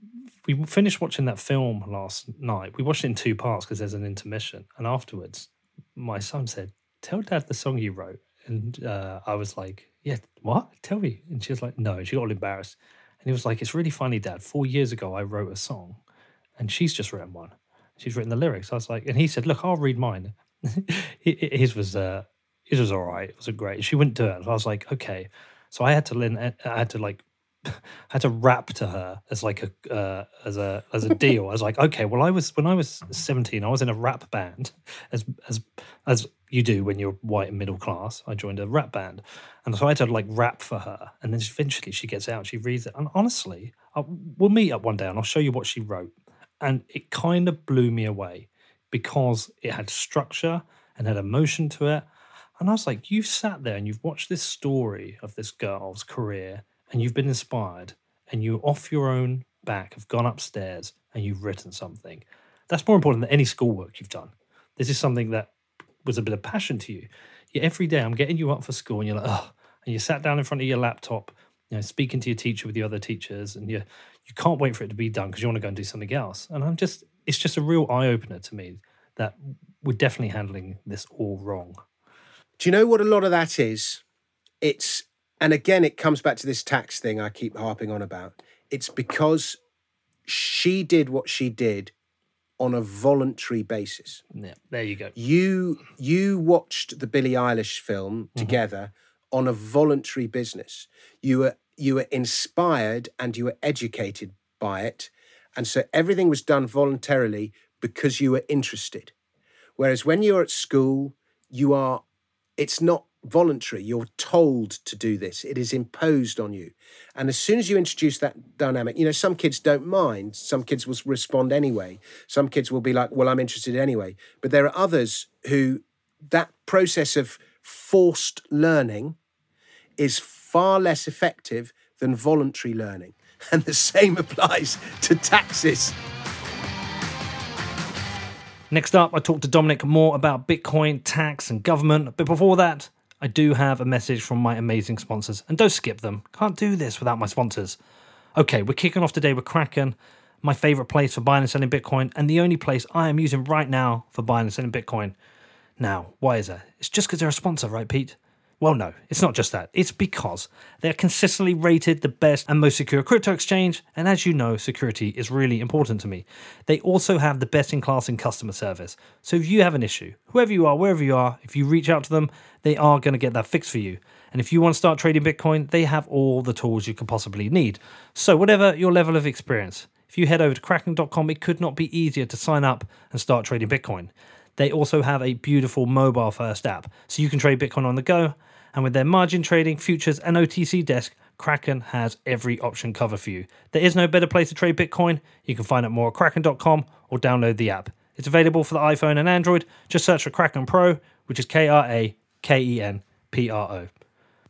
we finished watching that film last night. We watched it in two parts because there's an intermission, and afterwards, my son said, "Tell Dad the song you wrote," and uh, I was like, "Yeah, what? Tell me." And she was like, "No," she got all embarrassed. He was like, "It's really funny, Dad. Four years ago, I wrote a song, and she's just written one. She's written the lyrics." I was like, and he said, "Look, I'll read mine." His was uh, it was all right. It wasn't great. She wouldn't do it. I was like, okay. So I had to. I had to like had to rap to her as like a uh, as a as a deal. I was like, okay, well, I was when I was seventeen, I was in a rap band, as as as you do when you're white and middle class. I joined a rap band, and so I had to like rap for her. And then eventually she gets out, she reads it, and honestly, I, we'll meet up one day, and I'll show you what she wrote. And it kind of blew me away because it had structure and had emotion to it. And I was like, you've sat there and you've watched this story of this girl's career and you've been inspired and you off your own back have gone upstairs and you've written something. That's more important than any schoolwork you've done. This is something that was a bit of passion to you. Every day I'm getting you up for school and you're like, oh, and you sat down in front of your laptop, you know, speaking to your teacher with the other teachers, and you you can't wait for it to be done because you want to go and do something else. And I'm just, it's just a real eye opener to me that we're definitely handling this all wrong. Do you know what a lot of that is? It's, and again, it comes back to this tax thing I keep harping on about. It's because she did what she did on a voluntary basis. Yeah, there you go. You you watched the Billie Eilish film mm-hmm. together on a voluntary business. You were you were inspired and you were educated by it. And so everything was done voluntarily because you were interested. Whereas when you're at school, you are it's not voluntary. You're told to do this. It is imposed on you. And as soon as you introduce that dynamic, you know, some kids don't mind. Some kids will respond anyway. Some kids will be like, well, I'm interested anyway. But there are others who that process of forced learning is far less effective than voluntary learning. And the same applies to taxes. Next up, I talked to Dominic more about Bitcoin, tax, and government. But before that, I do have a message from my amazing sponsors. And don't skip them. Can't do this without my sponsors. Okay, we're kicking off today with Kraken, my favorite place for buying and selling Bitcoin, and the only place I am using right now for buying and selling Bitcoin. Now, why is that? It's just because they're a sponsor, right, Pete? Well, no, it's not just that. It's because they're consistently rated the best and most secure crypto exchange, and as you know, security is really important to me. They also have the best in class in customer service. So if you have an issue, whoever you are, wherever you are, if you reach out to them, they are going to get that fixed for you. And if you want to start trading Bitcoin, they have all the tools you could possibly need. So, whatever your level of experience, if you head over to kraken.com, it could not be easier to sign up and start trading Bitcoin. They also have a beautiful mobile first app, so you can trade Bitcoin on the go. And with their margin trading, futures, and OTC desk, Kraken has every option covered for you. There is no better place to trade Bitcoin. You can find out more at kraken.com or download the app. It's available for the iPhone and Android. Just search for Kraken Pro, which is K R A K E N P R O.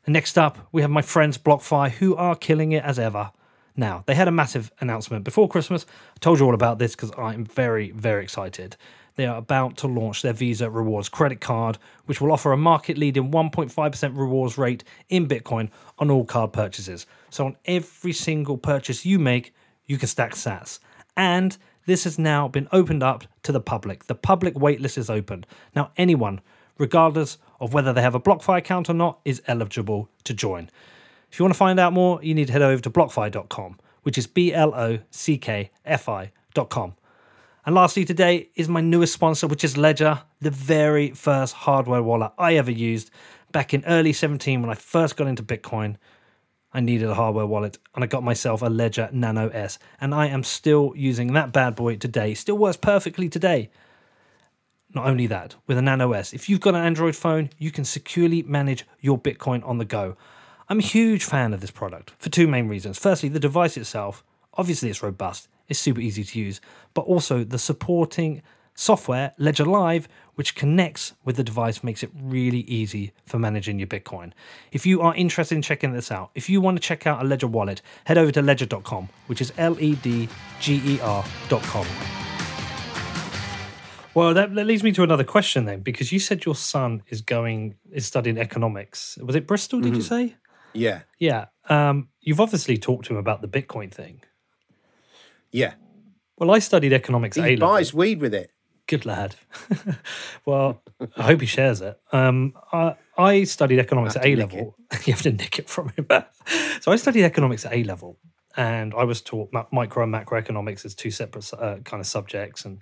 And next up, we have my friends BlockFi, who are killing it as ever. Now, they had a massive announcement before Christmas. I told you all about this because I'm very, very excited. They are about to launch their Visa Rewards credit card, which will offer a market leading 1.5% rewards rate in Bitcoin on all card purchases. So, on every single purchase you make, you can stack sats. And this has now been opened up to the public. The public waitlist is open. Now, anyone, regardless of whether they have a BlockFi account or not, is eligible to join. If you want to find out more, you need to head over to blockfi.com, which is B L O C K F I.com. And lastly, today is my newest sponsor, which is Ledger, the very first hardware wallet I ever used back in early 17 when I first got into Bitcoin. I needed a hardware wallet and I got myself a Ledger Nano S. And I am still using that bad boy today. Still works perfectly today. Not only that, with a Nano S, if you've got an Android phone, you can securely manage your Bitcoin on the go. I'm a huge fan of this product for two main reasons. Firstly, the device itself, obviously, it's robust, it's super easy to use, but also the supporting software, Ledger Live, which connects with the device, makes it really easy for managing your Bitcoin. If you are interested in checking this out, if you want to check out a Ledger wallet, head over to ledger.com, which is L E D G E R.com. Well, that, that leads me to another question then, because you said your son is going is studying economics. Was it Bristol? Did you say? Yeah. Yeah. Um, you've obviously talked to him about the Bitcoin thing. Yeah. Well, I studied economics at A He level. buys weed with it. Good lad. well, I hope he shares it. Um, I, I studied economics at A level. you have to nick it from him. so I studied economics at A level, and I was taught micro and macroeconomics as two separate uh, kind of subjects. And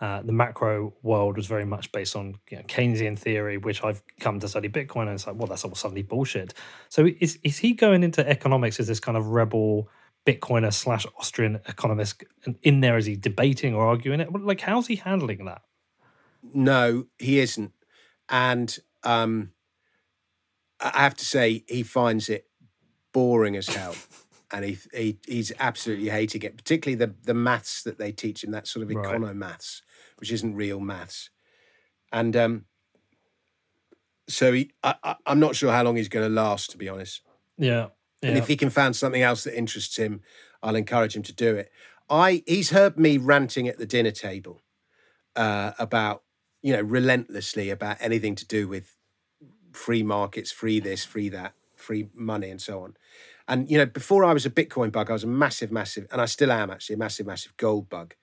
uh, the macro world was very much based on you know, Keynesian theory, which I've come to study Bitcoin, and it's like, well, that's all suddenly bullshit. So is is he going into economics as this kind of rebel Bitcoiner slash Austrian economist? In there, is he debating or arguing it? Like, how's he handling that? No, he isn't, and um, I have to say he finds it boring as hell. and he, he he's absolutely hating it, particularly the the maths that they teach him, that sort of Right. econo maths, which isn't real maths. And um, so he, I, I, I'm not sure how long he's going to last, to be honest. Yeah. And if he can find something else that interests him, I'll encourage him to do it. I he's heard me ranting at the dinner table uh, about you know relentlessly about anything to do with free markets, free this, free that, free money, and so on. And you know, before I was a Bitcoin bug, I was a massive, massive, and I still am actually a massive, massive gold bug.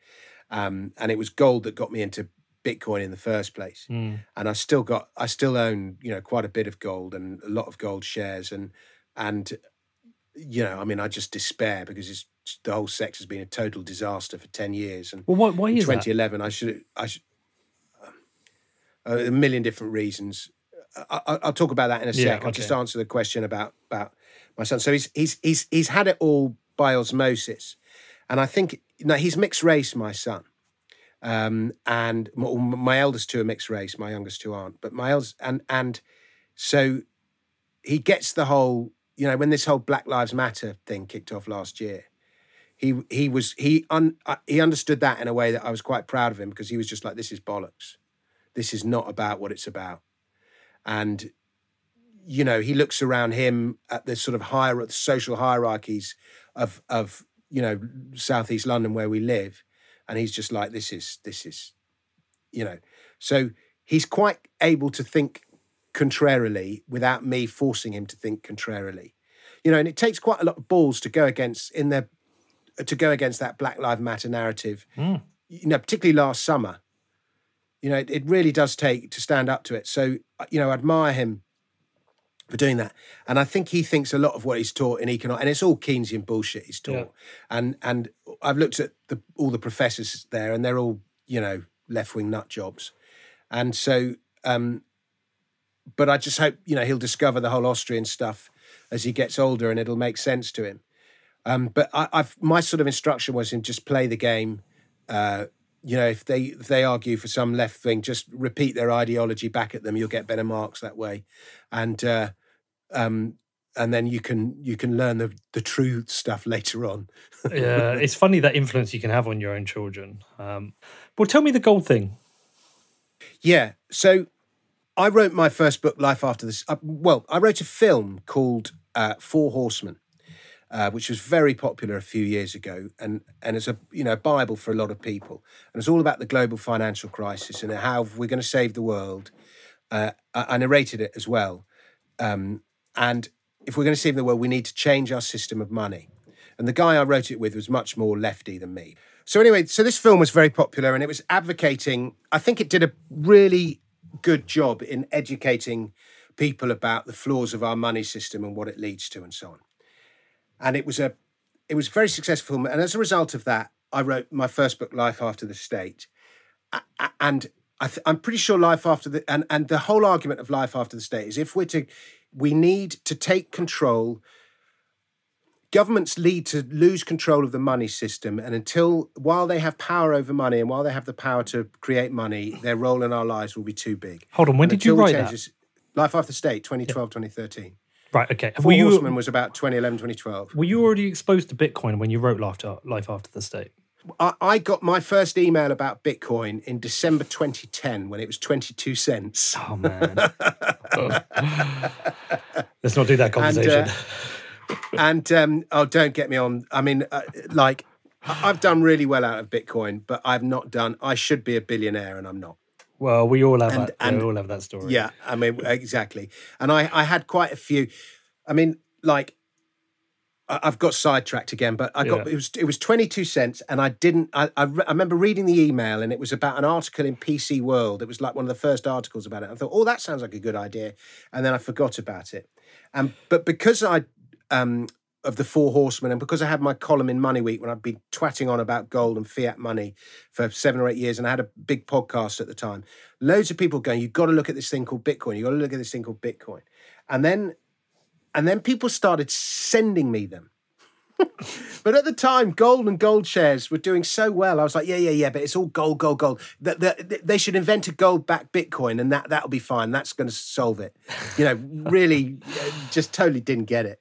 Um, and it was gold that got me into Bitcoin in the first place Mm. and I still got I still own you know quite a bit of gold and a lot of gold shares and and you know I mean I just despair because it's the whole sector's been a total disaster for ten years and Well, why, why is that? 2011 I should I should uh, a million different reasons I, I, I'll talk about that in a Yeah, sec I'll just answer the question about about my son so he's he's he's he's had it all by osmosis and I think you know he's mixed race my son um, and m- my eldest two are mixed race. My youngest two aren't. But my eldest and and so he gets the whole. You know, when this whole Black Lives Matter thing kicked off last year, he he was he un, uh, he understood that in a way that I was quite proud of him because he was just like, this is bollocks. This is not about what it's about. And you know, he looks around him at the sort of higher social hierarchies of of you know southeast London where we live, and he's just like, this is this is, you know, so he's quite able to think contrarily without me forcing him to think contrarily, you know, and it takes quite a lot of balls to go against in their to go against that Black Lives Matter narrative, Mm. you know, particularly last summer. You know, it, it really does take to stand up to it. So, uh, you know, I admire him for doing that. And I think he thinks a lot of what he's taught in economics, and it's all Keynesian bullshit he's taught. Yeah. And and I've looked at the, all the professors there, and they're all you know left wing nut jobs. And so, um, but I just hope you know he'll discover the whole Austrian stuff as he gets older, and it'll make sense to him. Um, but I, I've my sort of instruction was him just play the game. Uh, you know, if they if they argue for some left thing, just repeat their ideology back at them. You'll get better marks that way, and uh, um, and then you can you can learn the the true stuff later on. yeah, it's funny that influence you can have on your own children. Um, well, tell me the gold thing. Yeah. So I wrote my first book, Life After This. Uh, well, I wrote a film called uh, Four Horsemen, uh, which was very popular a few years ago, and and it's a you know bible for a lot of people. And it's all about the global financial crisis and how we're going to save the world. Uh, I, I narrated it as well, um, and if we're going to save the world, we need to change our system of money. And the guy I wrote it with was much more lefty than me. So anyway, so this film was very popular and it was advocating, I think it did a really good job in educating people about the flaws of our money system and what it leads to and so on. And it was a it was very successful. And as a result of that, I wrote my first book, Life After the State. And I I'm pretty sure life after the and, and the whole argument of life after the state is if we're to we need to take control governments lead to lose control of the money system and until while they have power over money and while they have the power to create money their role in our lives will be too big Hold on, when And did you write change that? life after state 2012 2013 Right, okay. four Were you, horsemen was about 2011 2012 were you already exposed to Bitcoin when you wrote Life After, Life After the State? I, I got my first email about bitcoin in december 2010 when it was 22 cents Oh, man. Let's not do that uh, conversation. and um, oh, don't get me on. I mean, uh, like I've done really well out of Bitcoin, but I've not done. I should be a billionaire, and I'm not. well, we all have and- that. and- we all have that story. Yeah, I mean, exactly. And I, I had quite a few. I mean, like I've got sidetracked again, but I got Yeah. it was it was twenty two cents, and I didn't. I, I re- I remember reading the email, and it was about an article in PC World. It was like one of the first articles about it. I thought, oh, that sounds like a good idea, and then I forgot about it. And but because I um of the four horsemen, and because I had my column in MoneyWeek when I'd been twatting on about gold and fiat money for seven or eight years, and I had a big podcast at the time, loads of people going, "You've got to look at this thing called Bitcoin. You've got to look at this thing called Bitcoin," and then and then people started sending me them. but at the time, gold and gold shares were doing so well. I was like, yeah, yeah, yeah, but it's all gold, gold, gold. That the, they should invent a gold-backed Bitcoin, and that that'll be fine. That's going to solve it. You know, really, uh, just totally didn't get it.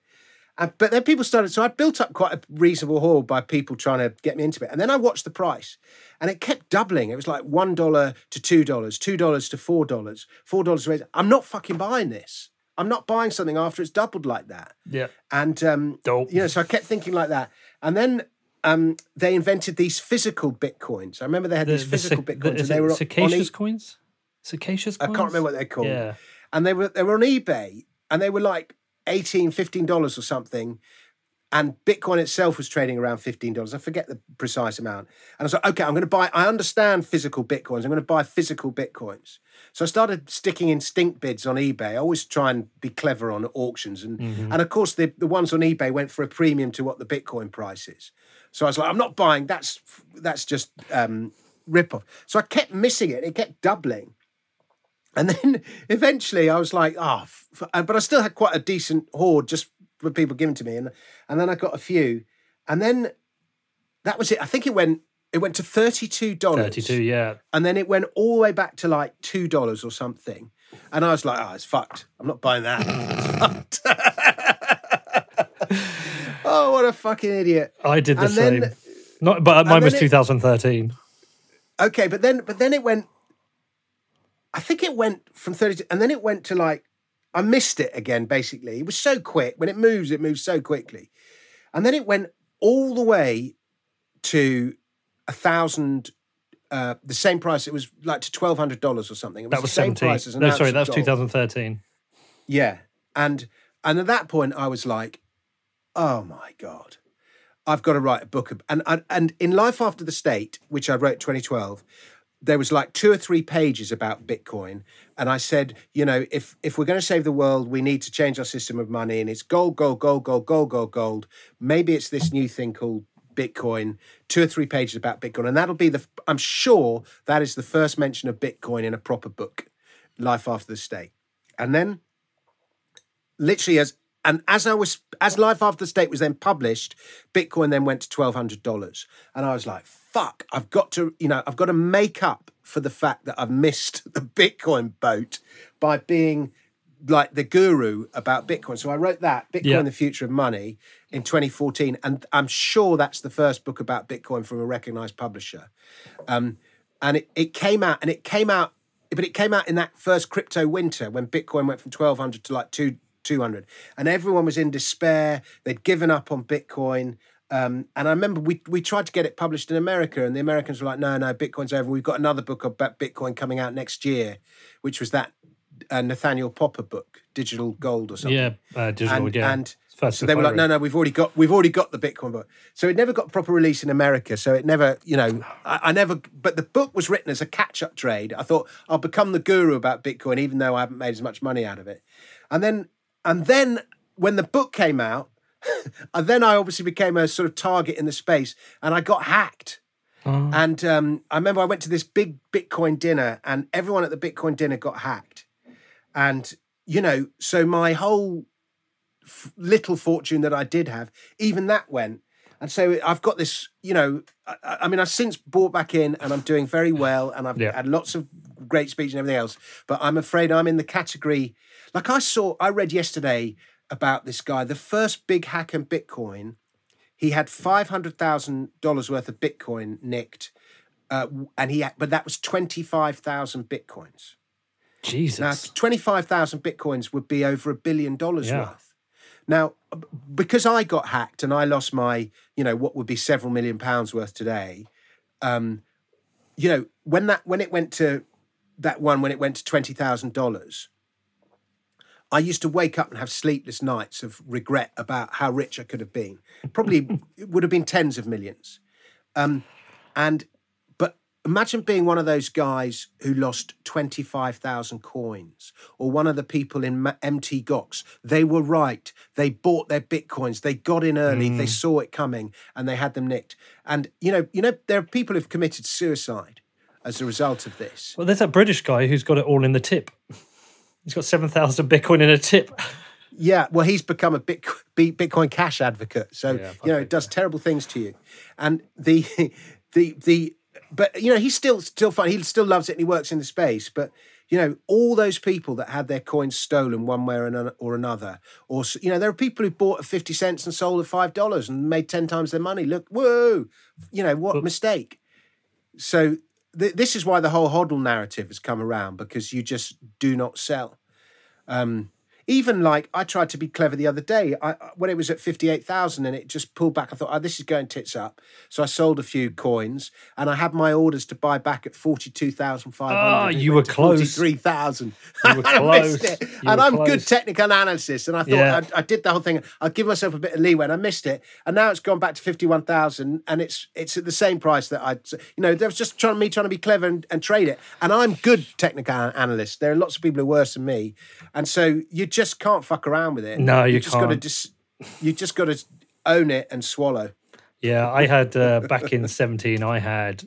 Uh, but then people started, so I built up quite a reasonable haul by people trying to get me into it. And then I watched the price, and it kept doubling. It was like one dollar to two dollars, two dollars to four dollars, four dollars. to. I'm not fucking buying this. I'm not buying something after it's doubled like that. Yeah. And um, Dope. you know, so I kept thinking like that. And then um, they invented these physical bitcoins. I remember they had these physical cic- bitcoins, and they were on Cicacious e- coins. Cicacious I can't remember what they're called. Yeah. And they were they were on eBay, and they were like 18 15 dollars or something. And Bitcoin itself was trading around fifteen dollars. I forget the precise amount. And I was like, okay, I'm going to buy. I understand physical bitcoins. I'm going to buy physical bitcoins. So I started sticking in stink bids on eBay. I always try and be clever on auctions, and Mm-hmm. and of course the the ones on eBay went for a premium to what the Bitcoin price is. So I was like, I'm not buying. That's that's just um, rip off. So I kept missing it. It kept doubling. And then eventually I was like, oh, f- but I still had quite a decent hoard just for people giving to me. And, and then I got a few. And then that was it. I think it went it went to $32. Thirty-two. Yeah. And then it went all the way back to like $2 or something. And I was like, oh, it's fucked. I'm not buying that. Oh, what a fucking idiot. I did the And same. then- Not, but mine was it- 2013. Okay, but then but then it went I think it went from 32 and then it went to like I missed it again basically. It was so quick. When it moves, it moves so quickly. And then it went all the way to a thousand uh, the same price. It was like to twelve hundred dollars or something. It was That was the same 17. price No, sorry, that was 2013. Yeah. And and at that point I was like, oh my God. I've got to write a book. And and, and in Life After the State, which I wrote 2012, there was like two or three pages about Bitcoin. And I said, you know, if if we're going to save the world, we need to change our system of money. And it's gold, gold, gold, gold, gold, gold, gold. Maybe it's this new thing called Bitcoin, two or three pages about Bitcoin. And that'll be the, I'm sure that is the first mention of Bitcoin in a proper book, Life After the State. And then literally as and as I was as Life After the State was then published, Bitcoin then went to twelve hundred dollars, and I was like, "Fuck! I've got to, you know, I've got to make up for the fact that I've missed the Bitcoin boat by being like the guru about Bitcoin." So I wrote that Bitcoin: Yeah. the Future of Money in 2014, and I'm sure that's the first book about Bitcoin from a recognized publisher. Um, and it, it came out, and it came out, but it came out in that first crypto winter when Bitcoin went from 1200 to like two 200, and everyone was in despair. They'd given up on Bitcoin. Um, and I remember we we tried to get it published in America, and the Americans were like, "No, no, Bitcoin's over. We've got another book about Bitcoin coming out next year, which was that uh, Nathaniel Popper book, Digital Gold or something." Yeah, uh, digital. and, yeah. and so they were like, no, no, we've already got, we've already got the Bitcoin book. So it never got proper release in America. So it never, you know, I, I never. But the book was written as a catch-up trade. I thought I'll become the guru about Bitcoin, even though I haven't made as much money out of it. And then, and then when the book came out, and then I obviously became a sort of target in the space, and I got hacked. Oh. And um, I remember I went to this big Bitcoin dinner, and everyone at the Bitcoin dinner got hacked. And you know, so my whole f- little fortune that I did have, even that went. And so I've got this, you know, I, I mean, I've since bought back in and I'm doing very well and I've Yeah. had lots of great speech and everything else. But I'm afraid I'm in the category, like I saw, I read yesterday about this guy, the first big hack in Bitcoin. He had $500,000 worth of Bitcoin nicked. Uh, and he had, but that was 25,000 Bitcoins. Jesus. Now, 25,000 bitcoins would be over a billion dollars Yeah. worth. Now, because I got hacked and I lost my, you know, what would be several million pounds worth today, um, you know, when that when it went to that one when it went to twenty thousand dollars, I used to wake up and have sleepless nights of regret about how rich I could have been. Probably it would have been tens of millions. Um, and but imagine being one of those guys who lost 25,000 coins or one of the people in MT Gox. They were right. They bought their bitcoins. They got in early. They saw it coming and they had them nicked. And you know, you know there are people who've committed suicide as a result of this. Well, there's that British guy who's got it all in the tip. He's got 7,000 Bitcoin in a tip. Yeah, well, he's become a Bitcoin Cash advocate, so Yeah, you know it, does terrible things to you. And the the the but you know he's still still fine. He still loves it and he works in the space. But you know all those people that had their coins stolen one way or another, or another, or s- you know there are people who bought at fifty cents and sold at five dollars and made ten times their money. Look, whoa, you know what mistake. So th- this is why the whole hodl narrative has come around because you just do not sell. Um, even like I tried to be clever the other day. I when it was at fifty eight thousand and it just pulled back. I thought, oh, this is going tits up. So I sold a few coins and I had my orders to buy back at forty two thousand five hundred. Ah, you were close. Forty three thousand. You were close. You and I'm good technical analysis. And I thought Yeah. I, I did the whole thing. I'll give myself a bit of leeway, and I missed it. And now it's gone back to fifty one thousand, and it's it's at the same price that I. You know, there was just trying me trying to be clever and, and trade it. And I'm good technical analyst. There are lots of people who are worse than me, and so you just can't fuck around with it. No, you just got to can't. just you just got to own it and swallow. Yeah, I had uh, back in 17, I had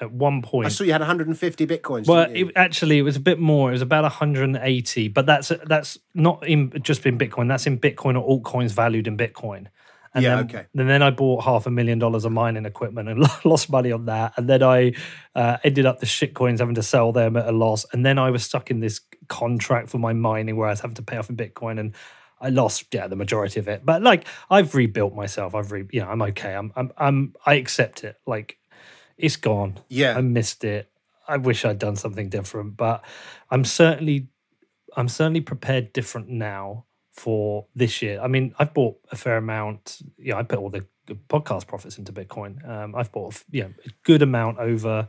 at one point. I saw you had 150 bitcoins. Well, you? it, actually, it was a bit more. It was about 180, but that's that's not in just in Bitcoin. That's in Bitcoin or altcoins valued in Bitcoin. And Yeah, then, okay. And then I bought half a million dollars of mining equipment and lost money on that. And then I uh, ended up the shit coins having to sell them at a loss. And then I was stuck in this contract for my mining where I was having to pay off in Bitcoin and. I lost, yeah, the majority of it, but like I've rebuilt myself. I've re, you know, I'm okay. I'm, I'm, I'm, I accept it. Like it's gone. Yeah. I missed it. I wish I'd done something different, but I'm certainly I'm certainly prepared different now for this year. I mean, I've bought a fair amount. Yeah, I put all the podcast profits into Bitcoin. Um, I've bought you know a good amount over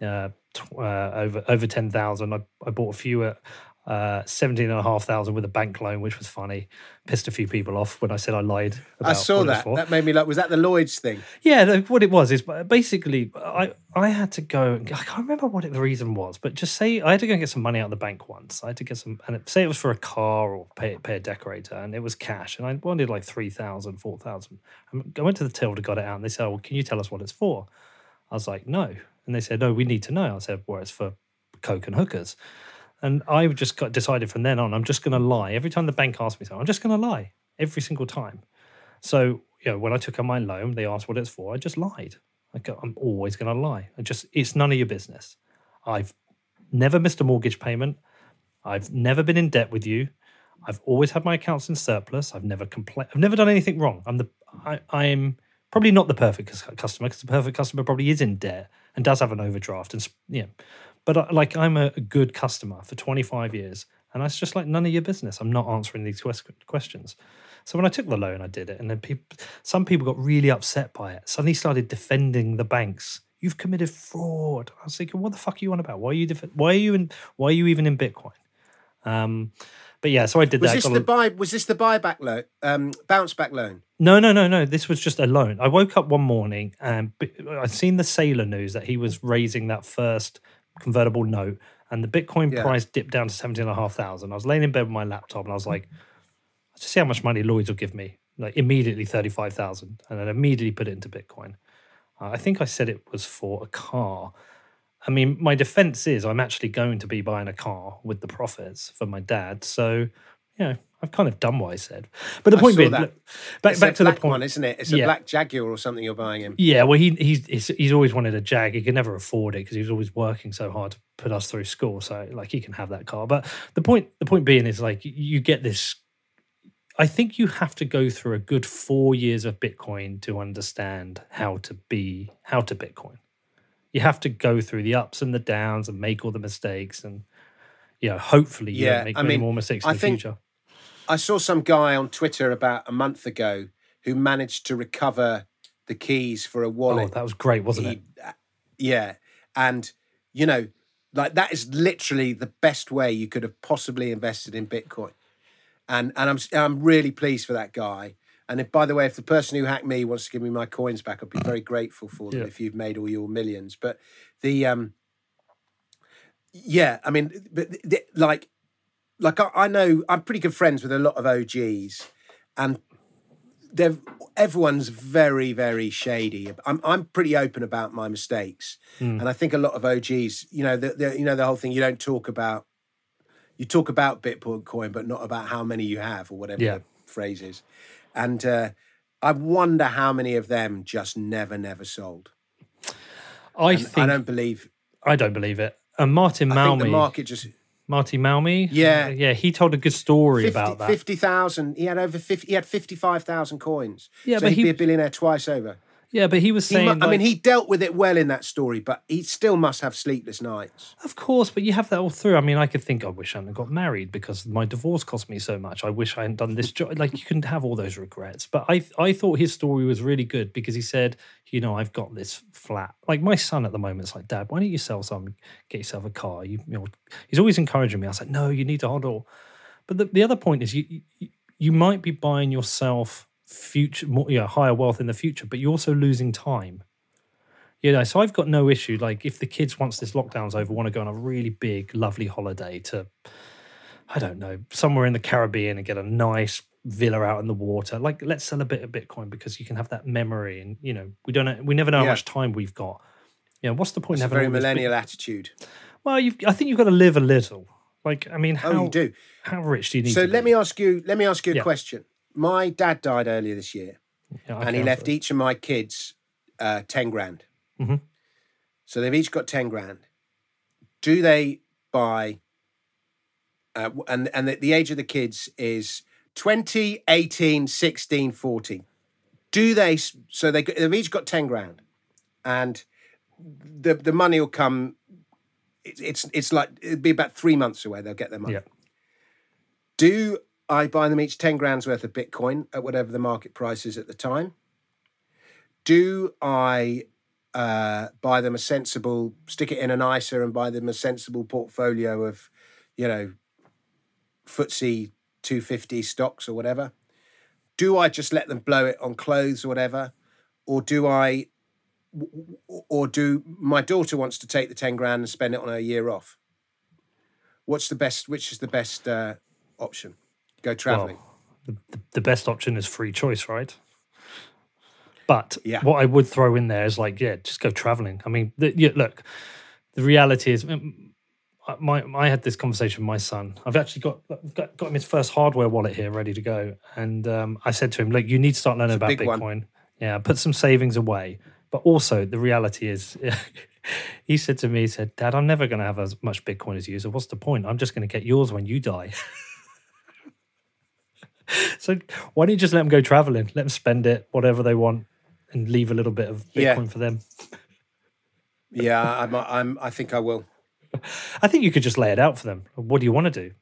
uh, tw- uh, over over ten thousand. I, I bought a few at uh, seventeen and a half thousand with a bank loan, which was funny. Pissed a few people off when I said I lied. About I saw what it was that. That made me like. Was that the Lloyd's thing? Yeah, what it was is basically I I had to go. I can't remember what it, the reason was, but just say I had to go and get some money out of the bank once. I had to get some, and it, say it was for a car or pay pay a decorator, and it was cash, and I wanted like 3,000, 4,000. I went to the till to got it out, and they said, "Oh, well, can you tell us what it's for?" I was like, "No," and they said, "No, we need to know." I said, "Well, it's for coke and hookers." And I just got decided from then on, I'm just going to lie every time the bank asks me something. I'm just going to lie every single time. So, you know, when I took out my loan, they asked what it's for. I just lied. I go, I'm always going to lie. I just, it's none of your business. I've never missed a mortgage payment. I've never been in debt with you. I've always had my accounts in surplus. I've never complained. I've never done anything wrong. I'm the, I, I'm probably not the perfect customer because the perfect customer probably is in debt and does have an overdraft and, s- yeah. But I, like, I'm a, a good customer for 25 years. And it's just like none of your business. I'm not answering these questions. So when I took the loan, I did it, and then people, some people got really upset by it. Suddenly started defending the banks. You've committed fraud. I was thinking, what the fuck are you on about? Why are you? Def- why are you in? Why are you even in Bitcoin? Um, but yeah, so I did Was that. this the buy? Was this the buyback loan? Um, bounce back loan? no, no, no, no. This was just a loan. I woke up one morning and I'd seen the Saylor news that he was raising that first convertible note, and the Bitcoin Yeah. price dipped down to seventeen and a half thousand. I was laying in bed with my laptop, and I was like, "Let's see how much money Lloyd's will give me." Like immediately thirty five thousand, and then immediately put it into Bitcoin. Uh, I think I said it was for a car. I mean, my defense is I'm actually going to be buying a car with the profits for my dad. So, you know, I've kind of done what I said. But the I point being, that. back, It's back a to the point. one, isn't it? It's a Yeah. black Jaguar or something you're buying him. Yeah, well, he he's he's, he's always wanted a Jag. He could never afford it because he was always working so hard to put us through school. So like he can have that car. But the point the point being is like you get this. I think you have to go through a good four years of Bitcoin to understand how to be how to Bitcoin. You have to go through the ups and the downs and make all the mistakes and you know hopefully you Yeah, don't make I many mean, more mistakes in I the think- future. I saw some guy on Twitter about a month ago who managed to recover the keys for a wallet. Oh, wallet. that was great, wasn't it? He- uh, yeah, and you know, like that is literally the best way you could have possibly invested in Bitcoin, and and I'm I'm really pleased for that guy. And if, by the way, if the person who hacked me wants to give me my coins back, I'd be very grateful for them Yeah. if you've made all your millions. But the um, yeah, I mean, but the, the- like, like I, I know I'm pretty good friends with a lot of OGs, and they're everyone's very very shady. I'm I'm pretty open about my mistakes, Hmm. and I think a lot of OGs, you know, the, the you know the whole thing. You don't talk about you talk about Bitcoin, but not about how many you have or whatever Yeah. the phrase is. And uh, I wonder how many of them just never never sold. I And think I don't believe i don't, believe it. And Martin I think the market just Martti Malmi, Yeah. yeah, he told a good story 50 about that. 50,000. He had over 50, he had 55,000 coins. Yeah, so but he'd he- be a billionaire twice over. Yeah, but he was He saying, mu- I mean, he dealt with it well in that story, but he still must have sleepless nights. Of course, but you have that all through. I mean, I could think, I wish I hadn't got married because my divorce cost me so much. I wish I hadn't done this job. Like you can have all those regrets. But I, I thought his story was really good because he said, you know, I've got this flat. Like my son at the moment is like, Dad, why don't you sell some, get yourself a car? You, you know, he's always encouraging me. I was like, no, you need to hold on. But the, the other point is, you, you you might be buying yourself future, more, yeah, higher wealth in the future, but you're also losing time. You know, so I've got no issue. Like, if the kids, once this lockdown's over, want to go on a really big, lovely holiday to, I don't know, somewhere in the Caribbean and get a nice villa out in the water, like, let's sell a bit of Bitcoin because you can have that memory. And, you know, we don't know, we never know how much time we've got. You know, what's the point It's in a very millennial attitude. Well, you've, I think you've got to live a little. Like, I mean, how, Oh, you do. how rich do you need So let be? me ask you. Let me ask you a Yeah. question. My dad died earlier this year, Yeah, and he left each of my kids uh, ten grand. Mhm. So they've each got ten grand. Do they buy? Uh, and and the, the age of the kids is 20, 18, 16, 14. Do they? So they they've each got ten grand, and the the money will come. It's it's it's like it'll be about three months away. They'll get their money. Yeah. Do I buy them each 10 grand's worth of Bitcoin at whatever the market price is at the time? Do I uh, buy them a sensible, stick it in an ISA and buy them a sensible portfolio of, you know, FTSE 250 stocks or whatever? Do I just let them blow it on clothes or whatever? Or do I, or do my daughter wants to take the 10 grand and spend it on a year off? What's the best, which is the best uh, option? Go traveling. Well, the, the best option is free choice, right? But Yeah. what I would throw in there is like, yeah, just go traveling. I mean, the, yeah, look, the reality is, I- my I had this conversation with my son. I've actually got got, got him his first hardware wallet here, ready to go. And um, I said to him, like, you need to start learning about Bitcoin. one. Yeah, put some savings away. But also, the reality is, he said to me, he said, Dad, I'm never going to have as much Bitcoin as you. So what's the point? I'm just going to get yours when you die. So why don't you just let them go traveling? Let them spend it, whatever they want, and leave a little bit of Bitcoin Yeah. for them. Yeah, I'm, I'm, I think I will. I think you could just lay it out for them. What do you want to do?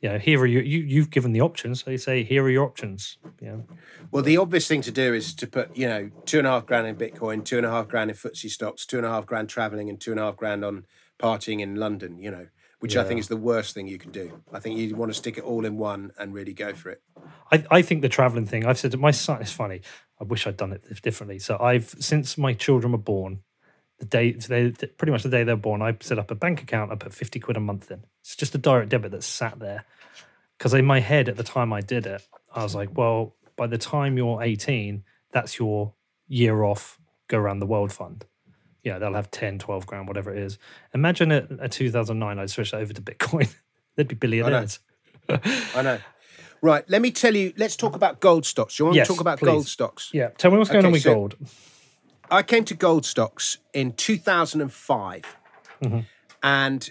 You know, here are your, you. You've given the options. So you say, here are your options. You know, Well, the obvious thing to do is to put, you know, two and a half grand in Bitcoin, two and a half grand in FTSE stocks, two and a half grand traveling, and two and a half grand on partying in London, you know, which I think is the worst thing you can do. I think you want to stick it all in one and really go for it. I, I think the traveling thing. I've said to my son. It's funny. I wish I'd done it differently. So I've since my children were born, the day they pretty much the day they're born, I set up a bank account. I put fifty quid a month in. It's just a direct debit that's sat there. Because in my head at the time I did it, I was like, well, by the time you're eighteen, that's your year off, go around the world fund. Yeah, they'll have 10, 12 grand, whatever it is. Imagine a, at 2009, I'd switch that over to Bitcoin. They'd be billionaires. I know. Right, let me tell you, let's talk about gold stocks. You want Yes, to talk about please. gold stocks? Yeah, tell me what's going Okay, on with so- gold. I came to gold stocks in 2005. Mm-hmm. And,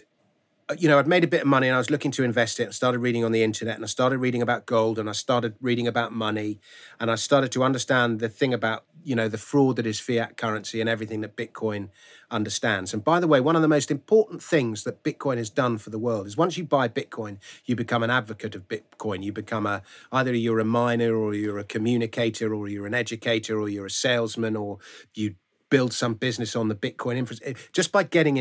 you know, I'd made a bit of money and I was looking to invest it. I started reading on the internet and I started reading about gold and I started reading about money and I started to understand the thing about, you know, the fraud that is fiat currency and everything that Bitcoin understands. And by the way, one of the most important things that Bitcoin has done for the world is once you buy Bitcoin, you become an advocate of Bitcoin. You become a either you're a miner or you're a communicator or you're an educator or you're a salesman or you build some business on the Bitcoin infrastructure. Just by getting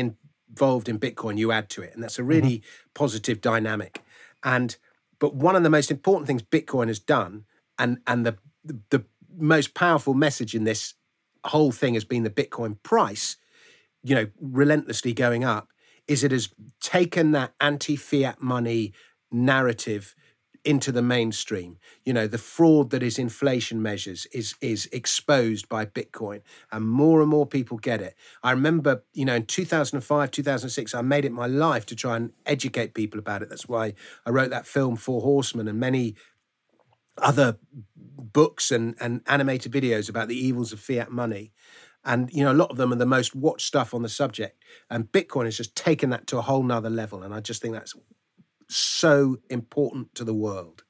involved in Bitcoin, you add to it. And that's a mm-hmm. really positive dynamic. And but one of the most important things Bitcoin has done and and the the, the most powerful message in this whole thing has been the Bitcoin price, you know, relentlessly going up, is it has taken that anti-fiat money narrative into the mainstream. You know, the fraud that is inflation measures is is exposed by Bitcoin, and more and more people get it. I remember, you know, in 2005, 2006, I made it my life to try and educate people about it. That's why I wrote that film Four Horsemen and many other books and, and animated videos about the evils of fiat money. And you know, a lot of them are the most watched stuff on the subject. And Bitcoin has just taken that to a whole nother level. And I just think that's so important to the world.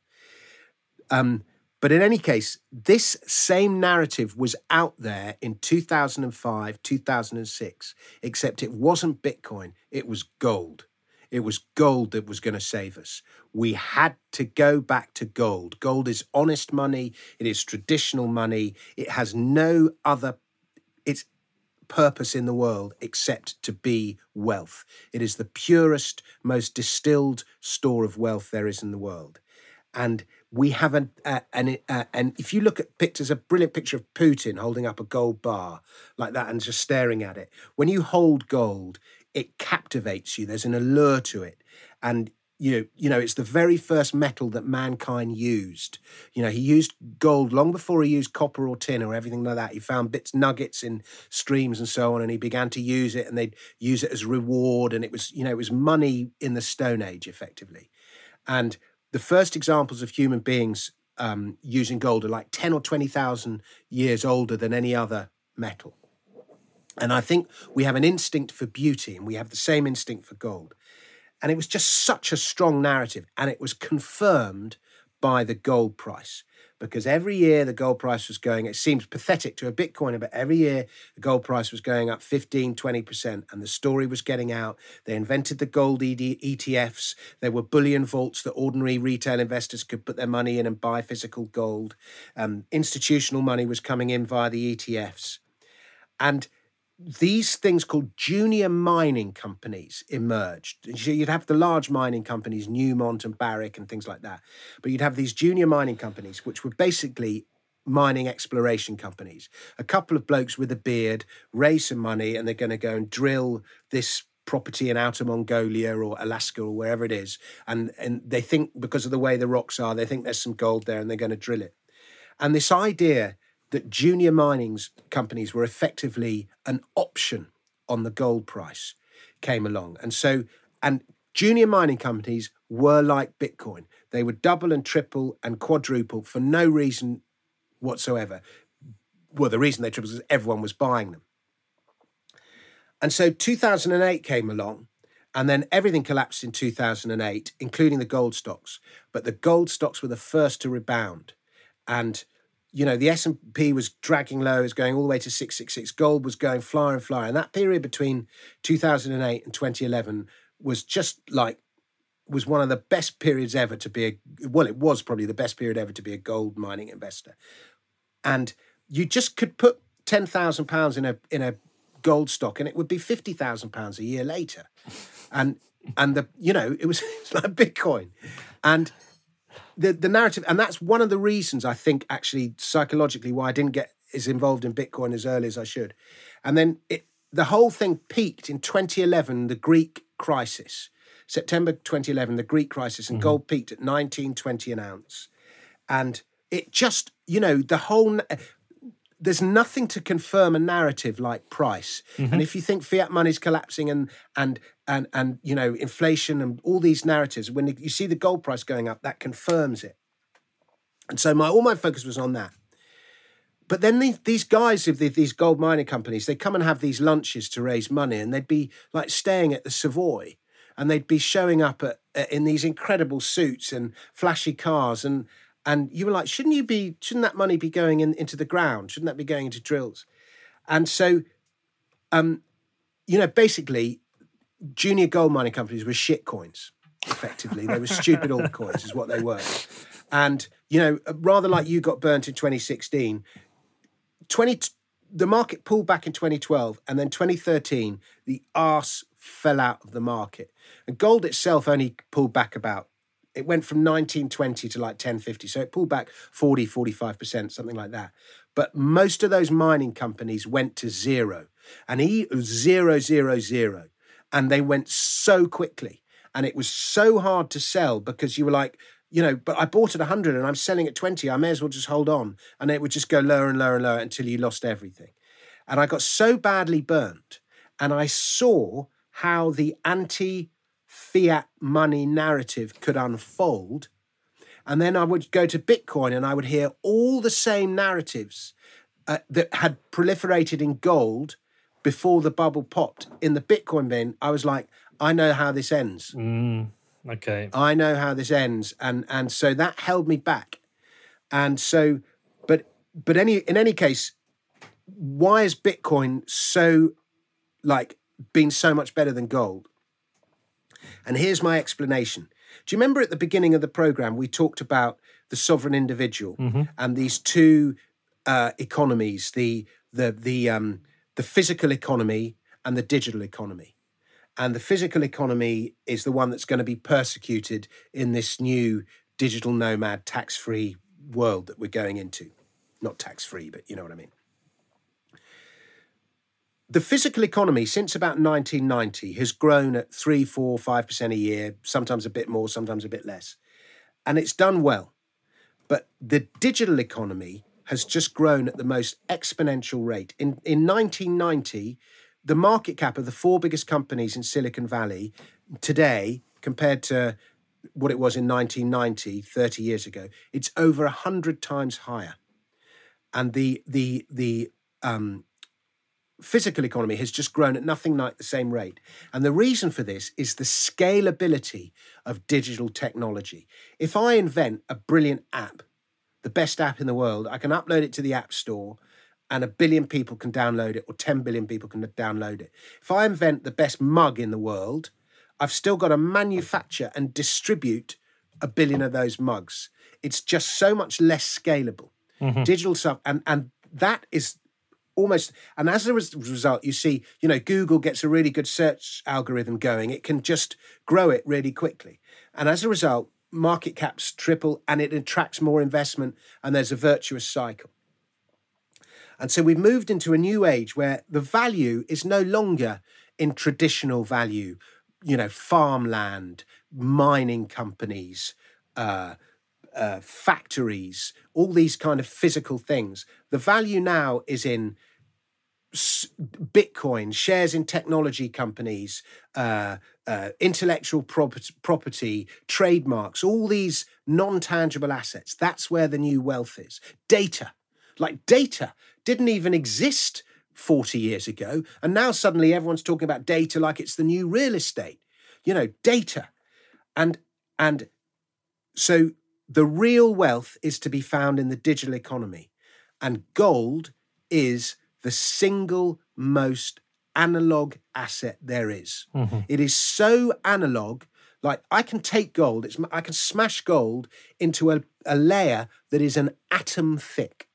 Um, but in any case, this same narrative was out there in 2005, 2006, except it wasn't Bitcoin, it was gold. It was gold that was going to save us. We had to go back to gold. Gold is honest money, it is traditional money, it has no other, purpose in the world except to be wealth. It is the purest, most distilled store of wealth there is in the world. And we have an, uh, an uh, and if you look at pictures, a brilliant picture of Putin holding up a gold bar like that and just staring at it. When you hold gold, it captivates you. There's an allure to it, and you know, you know, it's the very first metal that mankind used. You know, he used gold long before he used copper or tin or everything like that. He found bits, nuggets in streams and so on, and he began to use it, and they'd use it as reward, and it was, you know, it was money in the Stone Age, effectively. And the first examples of human beings um, using gold are like ten or twenty thousand years older than any other metal. And I think we have an instinct for beauty, and we have the same instinct for gold. And it was just such a strong narrative. And it was confirmed by the gold price because every year the gold price was going, it seems pathetic to a Bitcoiner, but every year the gold price was going up 15, 20%. And the story was getting out. They invented the gold ETFs. There were bullion vaults that ordinary retail investors could put their money in and buy physical gold. Um, institutional money was coming in via the ETFs. And these things called junior mining companies emerged. You'd have the large mining companies, Newmont and Barrick and things like that. But you'd have these junior mining companies, which were basically mining exploration companies. A couple of blokes with a beard raise some money and they're going to go and drill this property in outer Mongolia or Alaska or wherever it is. And, and they think because of the way the rocks are, they think there's some gold there and they're going to drill it. And this idea that junior mining companies were effectively an option on the gold price came along. And so, and junior mining companies were like Bitcoin. They would double and triple and quadruple for no reason whatsoever. Well, the reason they tripled is everyone was buying them. And so 2008 came along, and then everything collapsed in 2008, including the gold stocks. But the gold stocks were the first to rebound. And you know the s&p was dragging low it was going all the way to 666 gold was going flyer and flyer and that period between 2008 and 2011 was just like was one of the best periods ever to be a well it was probably the best period ever to be a gold mining investor. And you just could put 10,000 pounds in a in a gold stock and it would be 50,000 pounds a year later. And and the you know it was like bitcoin. And the the narrative, and that's one of the reasons I think actually psychologically why I didn't get as involved in Bitcoin as early as I should. And then it the whole thing peaked in 2011, the Greek crisis. September 2011, the Greek crisis, and mm-hmm. gold peaked at 1920 an ounce. And it just, you know, the whole there's nothing to confirm a narrative like price. Mm-hmm. And if you think fiat money's collapsing and and and and you know inflation and all these narratives, when you see the gold price going up, that confirms it. And so my all my focus was on that. But then these, these guys of the, these gold mining companies, they come and have these lunches to raise money, and they'd be like staying at the Savoy, and they'd be showing up at, in these incredible suits and flashy cars, and and you were like, shouldn't you be? Shouldn't that money be going in, into the ground? Shouldn't that be going into drills? And so, um, you know, basically, junior gold mining companies were shit coins. Effectively, they were stupid old altcoins, is what they were. And you know, rather like you got burnt in 2016, 20 the market pulled back in 2012, and then 2013, the arse fell out of the market. And gold itself only pulled back about It went from 1920 to like 1050. So it pulled back 40, 45%, something like that. But most of those mining companies went to zero. And he zero, zero, zero. And they went so quickly. And it was so hard to sell because you were like, you know, but I bought at 100 and I'm selling at 20. I may as well just hold on. And it would just go lower and lower and lower until you lost everything. And I got so badly burnt. And I saw how the anti fiat money narrative could unfold. And then I would go to Bitcoin and I would hear all the same narratives uh, that had proliferated in gold before the bubble popped in the Bitcoin bin. I was like, I know how this ends. Mm, okay. I know how this ends, and and so that held me back. And so, but but any in any case, why is Bitcoin so like been so much better than gold? And here's my explanation. Do you remember at the beginning of the program we talked about the sovereign individual and these two uh, economies, the the the um, the physical economy and the digital economy? And the physical economy is the one that's going to be persecuted in this new digital nomad tax free world that we're going into. Not tax free, but you know what I mean. The physical economy since about 1990 has grown at three, four, five percent a year, sometimes a bit more, sometimes a bit less. And it's done well. But the digital economy has just grown at the most exponential rate. In, in 1990, the market cap of the four biggest companies in Silicon Valley today, compared to what it was in 1990, 30 years ago, it's over 100 times higher. And the, the, the, um, physical economy has just grown at nothing like the same rate. And the reason for this is the scalability of digital technology. If I invent a brilliant app, the best app in the world, I can upload it to the App Store and a billion people can download it, or 10 billion people can download it. If I invent the best mug in the world, I've still got to manufacture and distribute a billion of those mugs. It's just so much less scalable. Mm-hmm. Digital stuff, and, and that is almost and as a result you see you know google gets a really good search algorithm going it can just grow it really quickly and as a result market caps triple and it attracts more investment and there's a virtuous cycle and so we've moved into a new age where the value is no longer in traditional value you know farmland mining companies uh, uh, factories, all these kind of physical things. The value now is in Bitcoin, shares in technology companies, uh, uh, intellectual property, trademarks, all these non tangible assets. That's where the new wealth is. Data, like data, didn't even exist 40 years ago. And now suddenly everyone's talking about data like it's the new real estate. You know, data. And, and so the real wealth is to be found in the digital economy. And gold is the single most analog asset there is. Mm-hmm. It is so analog. Like I can take gold, it's, I can smash gold into a, a layer that is an atom thick,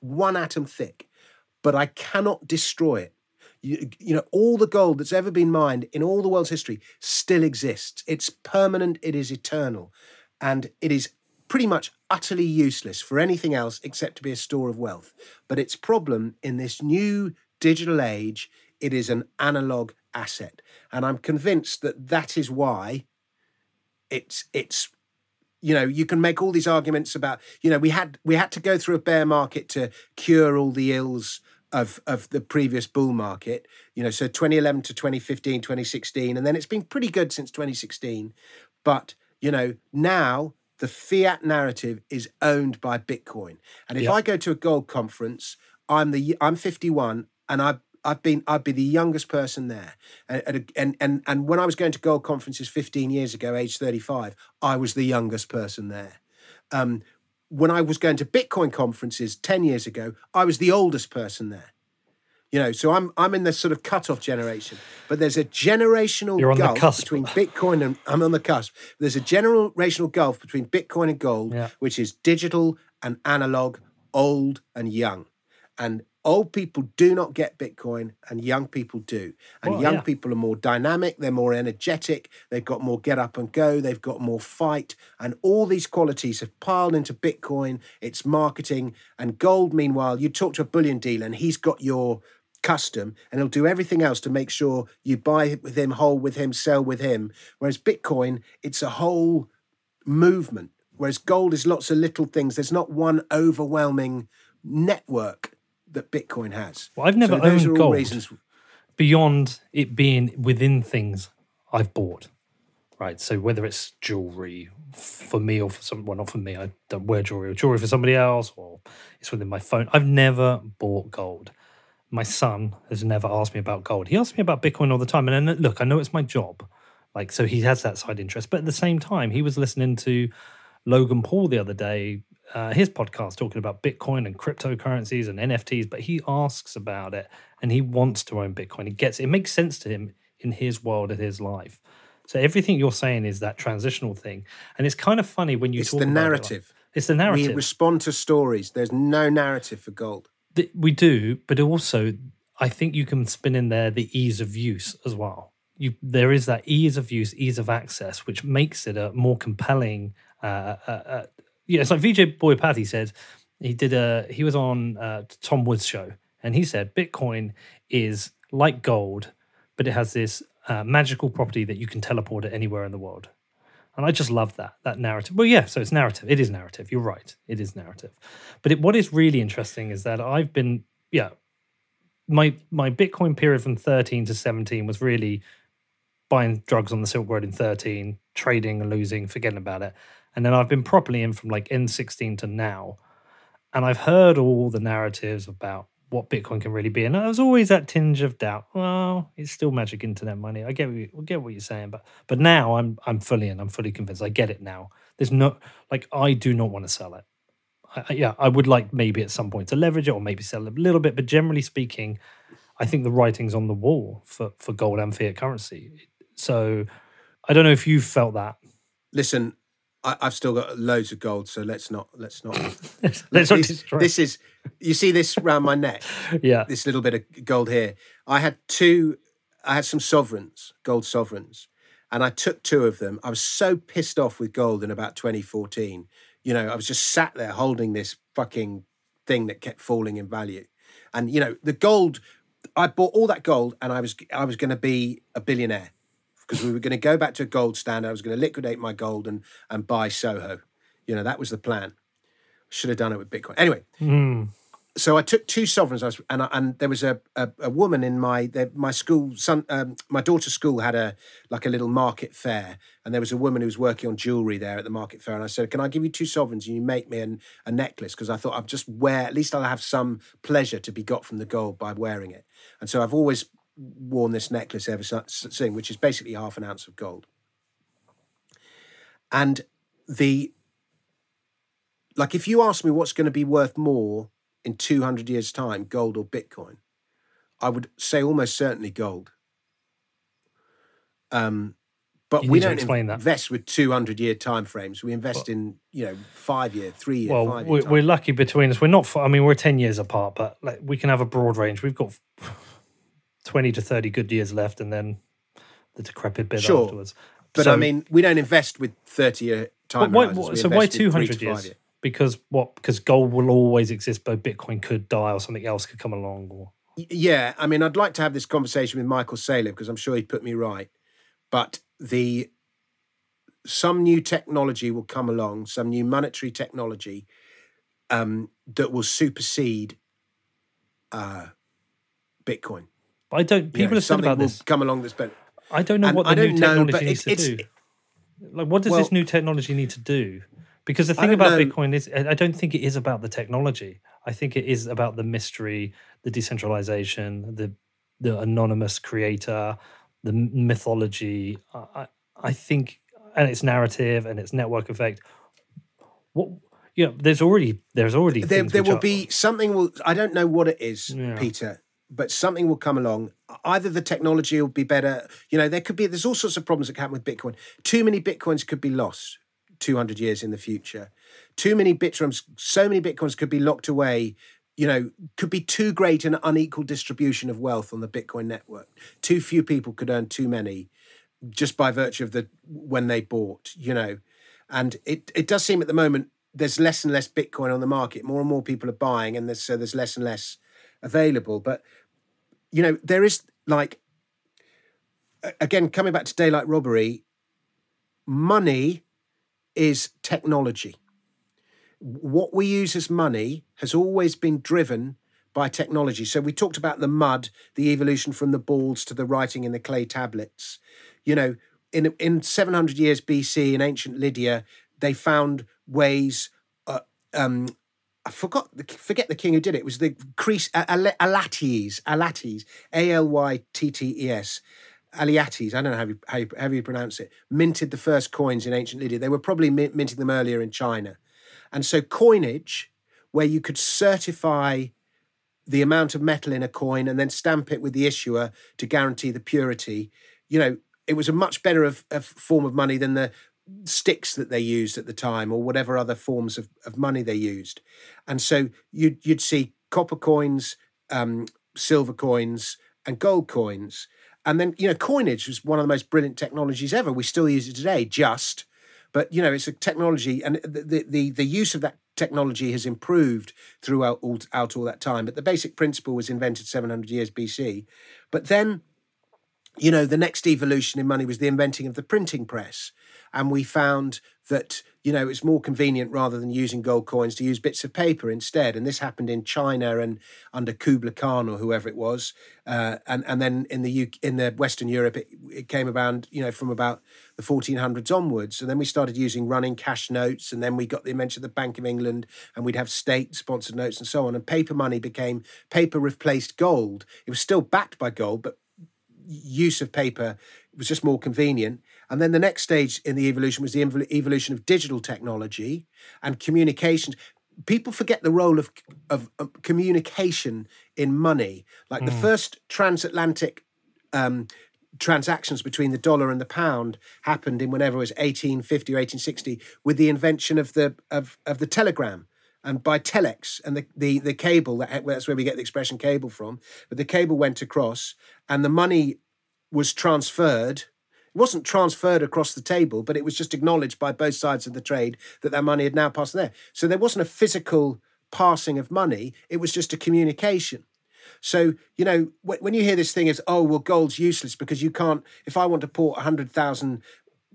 one atom thick, but I cannot destroy it. You, you know, all the gold that's ever been mined in all the world's history still exists. It's permanent, it is eternal, and it is pretty much utterly useless for anything else except to be a store of wealth. But its problem in this new digital age, it is an analog asset. And I'm convinced that that is why it's it's you know you can make all these arguments about you know we had we had to go through a bear market to cure all the ills of of the previous bull market you know so 2011 to 2015 2016 and then it's been pretty good since 2016 but you know now the fiat narrative is owned by bitcoin. And if i go to a gold conference i'm the i'm 51 and i've I've been I'd be the youngest person there, and and and and when I was going to gold conferences 15 years ago, age 35, I was the youngest person there. Um, when I was going to Bitcoin conferences 10 years ago, I was the oldest person there. You know, so I'm I'm in the sort of cutoff generation, but there's a generational You're on the gulf cusp. between Bitcoin and I'm on the cusp. There's a generational gulf between Bitcoin and gold, Yeah. which is digital and analog, old and young. And old people do not get Bitcoin and young people do. And Well, young yeah. people are more dynamic, they're more energetic, they've got more get up and go, they've got more fight. And all these qualities have piled into Bitcoin, its marketing. And gold, meanwhile, you talk to a bullion dealer and he's got your custom and he'll do everything else to make sure you buy with him, hold with him, sell with him. Whereas Bitcoin, it's a whole movement. Whereas gold is lots of little things. There's not one overwhelming network that Bitcoin has. Well, I've never so those owned gold. reasons. beyond it being within things I've bought. Right. So whether it's jewelry for me or for someone, well, not for me, I don't wear jewelry or jewelry for somebody else, or it's within my phone. I've never bought gold. My son has never asked me about gold. He asks me about Bitcoin all the time. And then look, I know it's my job. Like, so he has that side interest. But at the same time, he was listening to Logan Paul the other day, uh, his podcast talking about Bitcoin and cryptocurrencies and NFTs, but he asks about it and he wants to own Bitcoin. He gets it makes sense to him in his world and his life. So everything you're saying is that transitional thing, and it's kind of funny when you It's talk the about it like- narrative. it's the narrative. We respond to stories. There's no narrative for gold. We do, but also I think you can spin in there the ease of use as well. You there is that ease of use, ease of access, which makes it a more compelling. Uh, uh, uh, yeah, it's like Vijay Boyapati said. He did a he was on uh, Tom Woods show, and he said Bitcoin is like gold, but it has this uh, magical property that you can teleport it anywhere in the world. And I just love that that narrative. Well, yeah, so it's narrative. It is narrative. You're right. It is narrative. But it, what is really interesting is that I've been, yeah, my my Bitcoin period from 13 to 17 was really buying drugs on the Silk Road in 13, trading and losing, forgetting about it. And then I've been properly in from like N16 to now. And I've heard all the narratives about what Bitcoin can really be. And there was always that tinge of doubt. Well, it's still magic internet money. I get what you, I get what you're saying, but but now I'm I'm fully in. I'm fully convinced. I get it now. There's no like I do not want to sell it. I- yeah, I would like maybe at some point to leverage it or maybe sell it a little bit, but generally speaking, I think the writing's on the wall for for gold and fiat currency. So I don't know if you felt that. Listen, I, I've still got loads of gold, so let's not let's not. Let's not this, destroy. this is you see this round my neck. yeah, this little bit of gold here. I had two, I had some sovereigns, gold sovereigns, and I took two of them. I was so pissed off with gold in about 2014. You know, I was just sat there holding this fucking thing that kept falling in value. And, you know, the gold, I bought all that gold and I was I was going to be a billionaire because we were going to go back to a gold standard. I was going to liquidate my gold and, and buy Soho. You know, that was the plan. Should have done it with Bitcoin. Anyway, Mm. so I took two sovereigns, I was, and I, and there was a, a, a woman in my the, my school son um, my daughter's school had a like a little market fair, and there was a woman who was working on jewelry there at the market fair, and I said, "Can I give you two sovereigns and you make me an, a necklace?" Because I thought I'd just wear at least I'll have some pleasure to be got from the gold by wearing it, and so I've always worn this necklace ever since, which is basically half an ounce of gold, and the like if you ask me what's going to be worth more in 200 years time gold or bitcoin i would say almost certainly gold um but You we don't explain that. invest with 200 year time frames we invest in you know five year three year Well, five year we're, we're lucky between us. We're not. i mean, we're ten years apart, but like we can have a broad range. We've got twenty to thirty good years left, and then the decrepit bit Sure. afterwards. but So- i mean we don't invest with 30 year time why. So why invest in three two to hundred five years? Because what? Because gold will always exist, but Bitcoin could die, or something else could come along. Or Yeah, I mean, I'd like to have this conversation with Michael Saylor because I'm sure he'd put me right. But the some new technology will come along, some new monetary technology um, that will supersede uh, Bitcoin. I don't. Know, People have said about this. come along that's better. I don't know and what the new know, technology but needs it's- to it's- do. Like, what does Well- this new technology need to do? Because the thing about know. Bitcoin is, I don't think it is about the technology. I think it is about the mystery, the decentralization, the the anonymous creator, the mythology. I, I think, and its narrative and its network effect. What you know, there's already there's already There, there will are- be something. Will I don't know what it is, Yeah. Peter, but something will come along. Either the technology will be better. You know, there could be. There's all sorts of problems that can happen with Bitcoin. Too many bitcoins could be lost. 200 years in the future. Too many bitcoins, so many bitcoins could be locked away you know, could be too great an unequal distribution of wealth on the Bitcoin network. Too few people could earn too many just by virtue of the when they bought, you know. And it, it does seem at the moment there's less and less Bitcoin on the market. More and more people are buying, and there's, so there's less and less available. But you know, there is like again coming back to daylight robbery. Money is technology. What we use as money has always been driven by technology. So we talked about the mud, the evolution from the balls to the writing in the clay tablets. You know, in in 700 years BC in ancient Lydia, they found ways. Uh, um, I forgot the forget the king who did it. It was the Crease Alates, Alates, A L Y T T E S. Aliates, I don't know how you, how you, how you pronounce it, minted the first coins in ancient Lydia. They were probably minting them earlier in China. And so coinage, where you could certify the amount of metal in a coin and then stamp it with the issuer to guarantee the purity, you know, it was a much better of, of form of money than the sticks that they used at the time or whatever other forms of, of money they used. And so you'd, you'd see copper coins, um, silver coins, and gold coins. And then, you know, coinage was one of the most brilliant technologies ever. We still use it today, just. But, you know, it's a technology, and the, the, the use of that technology has improved throughout all, out all that time. But the basic principle was invented 700 years BC. But then you know, the next evolution in money was the inventing of the printing press. And we found that, you know, it's more convenient rather than using gold coins to use bits of paper instead. And this happened in China and under Kublai Khan or whoever it was. Uh, and, and then in the UK, in the Western Europe, it, it came about, you know, from about the 1400s onwards. And then we started using running cash notes. And then we got the invention of the Bank of England and we'd have state sponsored notes and so on. And paper money became paper replaced gold. It was still backed by gold, but use of paper was just more convenient. And then the next stage in the evolution was the evolution of digital technology and communications. People forget the role of, of, of communication in money. Like mm. the hmm. first transatlantic um, transactions between the dollar and the pound happened in whenever it was 1850 or 1860 with the invention of the of, of the telegram and by telex and the, the, the cable that, that's where we get the expression cable from but the cable went across and the money was transferred it wasn't transferred across the table but it was just acknowledged by both sides of the trade that that money had now passed there. So there wasn't a physical passing of money. It was just a communication. So you know when you hear this thing as oh well gold's useless because you can't if i want to port 100000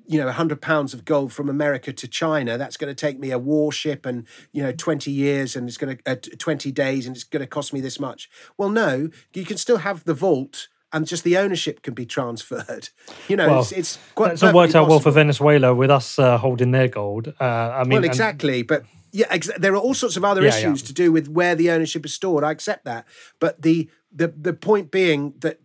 you know, 100 pounds of gold from America to China, that's going to take me a warship and, you know, 20 years and it's going to, uh, 20 days and it's going to cost me this much. Well, no, you can still have the vault and just the ownership can be transferred. You know, well, it's, it's quite. It's worked out well for Venezuela with us uh, holding their gold. Uh, I mean, well, exactly, and... but yeah, ex- there are all sorts of other yeah, issues yeah. to do with where the ownership is stored. I accept that, but the the the point being that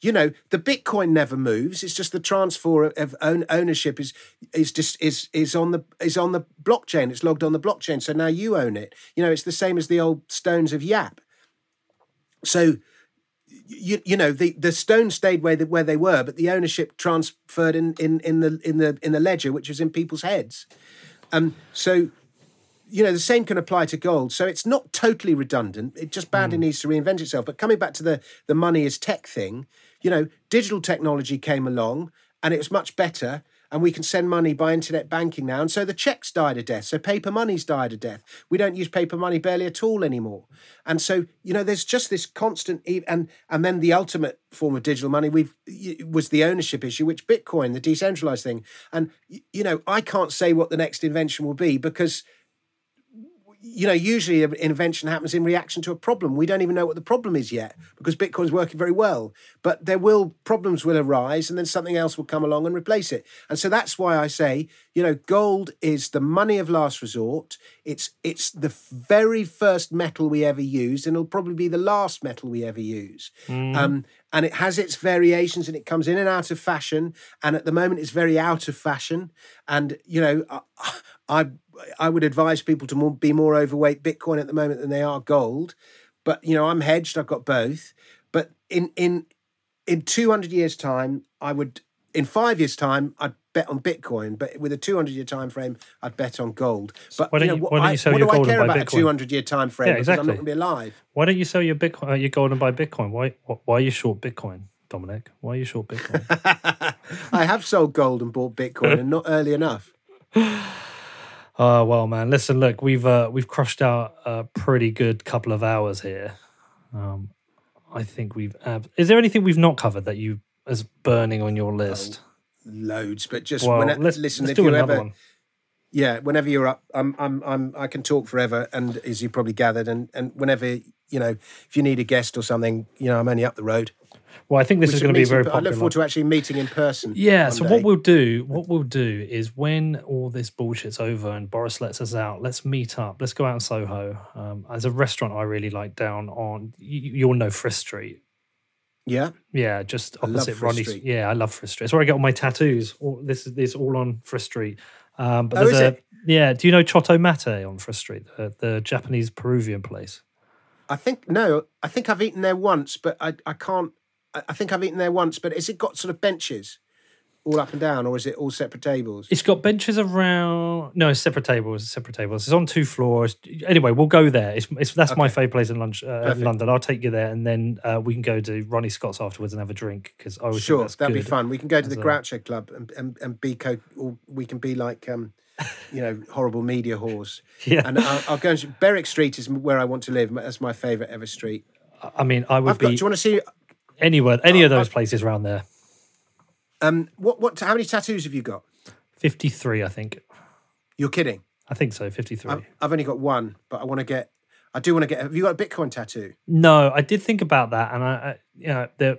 you know the bitcoin never moves it's just the transfer of own ownership is is just is is on the is on the blockchain it's logged on the blockchain so now you own it you know it's the same as the old stones of Yap so you, you know the, the stones stayed where they, where they were but the ownership transferred in, in in the in the in the ledger which was in people's heads. Um so you know the same can apply to gold. So it's not totally redundant. It just badly mm. needs to reinvent itself. But coming back to the the money is tech thing you know, digital technology came along and it was much better and we can send money by internet banking now. And so the checks died a death. So paper money's died a death. We don't use paper money barely at all anymore. And so, you know, there's just this constant and and then the ultimate form of digital money we've was the ownership issue, which Bitcoin, the decentralized thing. And you know, I can't say what the next invention will be because you know, usually an invention happens in reaction to a problem. We don't even know what the problem is yet because Bitcoin's working very well. But there will problems will arise, and then something else will come along and replace it. And so that's why I say, you know, gold is the money of last resort. It's it's the very first metal we ever used, and it'll probably be the last metal we ever use. Mm. Um, and it has its variations, and it comes in and out of fashion. And at the moment, it's very out of fashion. And you know, I, I I would advise people to more, be more overweight Bitcoin at the moment than they are gold. But you know, I'm hedged. I've got both. But in in in 200 years' time, I would in five years' time, I'd bet on Bitcoin, but with a 200 year time frame, I'd bet on gold. But why don't know, you- what, why don't I- you sell what your do I gold and care buy about Bitcoin? a 200 year time frame? Yeah, because I'm exactly. not going to be alive. Why don't you sell your Bitcoin, uh, your gold and buy Bitcoin? Why, why are you short Bitcoin, Dominic? Why are you short Bitcoin? I have sold gold and bought Bitcoin, and not early enough. Oh well, man. Listen, look, we've uh, we've crushed out a pretty good couple of hours here. Um, I think we've. Ab- Is there anything we've not covered that you as burning on your list? Loads, but just well, let's, listen, let's if do you another ever, one. yeah, whenever you're up, I'm, I'm, I'm, I can talk forever, and as you probably gathered, and and whenever you know, if you need a guest or something, you know, I'm only up the road. Well, I think this We is going to be very in- I look forward to actually meeting in person. Yeah. So day. what we'll do, what we'll do is when all this bullshit's over and Boris lets us out, let's meet up. Let's go out in Soho. Um, there's a restaurant I really like down on. You, you'll know Frith Street. Yeah, Yeah, just opposite Ronnie's. Street. Yeah, I love Frith Street. It's where I get all my tattoos. All, this is this all on Frith Street. Um, but Oh, there's is a it? yeah. Do you know Chotto Matte on Frith Street, the, the Japanese Peruvian place? I think no, I think I've eaten there once, but I, I can't. I I think I've eaten there once, but has it got sort of benches all up and down, or is it all separate tables? It's got benches around. No, it's separate tables. It's separate tables. It's on two floors. Anyway, we'll go there. It's, it's that's my favourite place in, lunch, uh, London. I'll take you there, and then uh, we can go to Ronnie Scott's afterwards and have a drink because I always Sure, that'd be fun. We can go to the a- Groucho Club and, and, and be co. Or we can be like, um, you know, horrible media whores. Yeah, And I'll, I'll go. And, Berwick Street is where I want to live. That's my favourite ever street. I mean, I would I've got. Do you want to see? anywhere, any of those places around there. Um, what what? How many tattoos have you got? Fifty-three, I think. You're kidding. I think so. Fifty-three. I've, I've only got one, but I want to get. I do want to get. Have you got a Bitcoin tattoo? No, I did think about that, and I, I you know, there,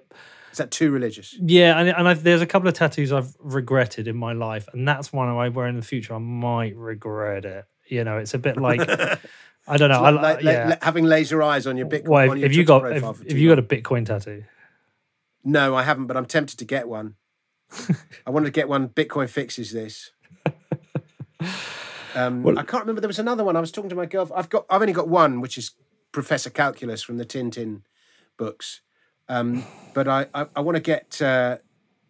Is that too religious? yeah, and, and I've, there's a couple of tattoos I've regretted in my life, and that's one I wear in the future. I might regret it. You know, it's a bit like I don't know. I, Like, yeah. having laser eyes on your Bitcoin. On Have, your have you got? for have you got a Bitcoin tattoo? No, I haven't, but I'm tempted to get one. I wanted to get one. Bitcoin fixes this. Um, I can't remember. There was another one. I was talking to my girl. I've got. I've only got one, which is Professor Calculus from the Tintin books. Um, but I, I, I want to get. Uh,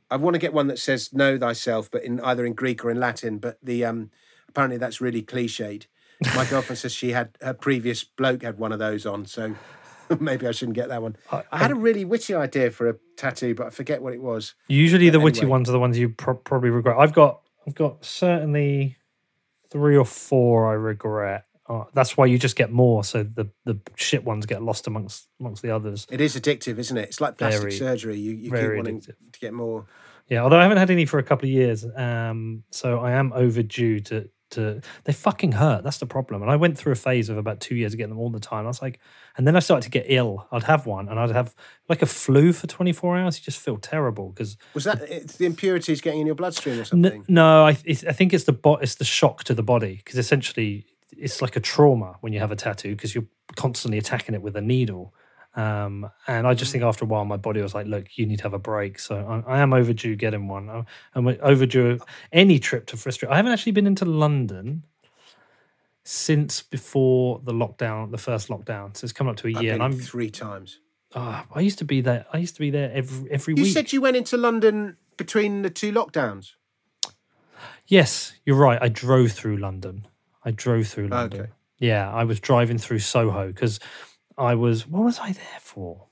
I want to get one that says "Know thyself," but in either in Greek or in Latin. But the um, apparently that's really cliched. My girlfriend says she had her previous bloke had one of those on, so maybe I shouldn't get that one. I- I had a really witty idea for a tattoo, but I forget what it was. Usually, the witty ones are the ones you pro- probably regret. I've got, I've got certainly three or four I regret. Uh, that's why you just get more, so the the shit ones get lost amongst amongst the others. It is addictive, isn't it? It's like plastic Very, surgery. You, you keep wanting addictive. to get more. Yeah, although I haven't had any for a couple of years, um, so I am overdue to to. They fucking hurt. That's the problem. And I went through a phase of about two years of getting them all the time. I was like, and then I started to get ill. I'd have one, and I'd have like a flu for twenty four hours. You just feel terrible because Was that it's the impurities getting in your bloodstream or N- something? no, I it's, I think it's the bo- it's the shock to the body because essentially it's like a trauma when you have a tattoo because you're constantly attacking it with a needle. Um, and I just think after a while, my body was like, "Look, you need to have a break." So I, I am overdue getting one. I'm, I'm overdue any trip to Frith Street. I haven't actually been into London since before the lockdown, the first lockdown. So it's come up to a I've year, been and I'm. three times. ah, I used to be there. I used to be there every every You week. You said you went into London between the two lockdowns. Yes, you're right. I drove through London. I drove through London. Okay. Yeah, I was driving through Soho because I was. What was I there for?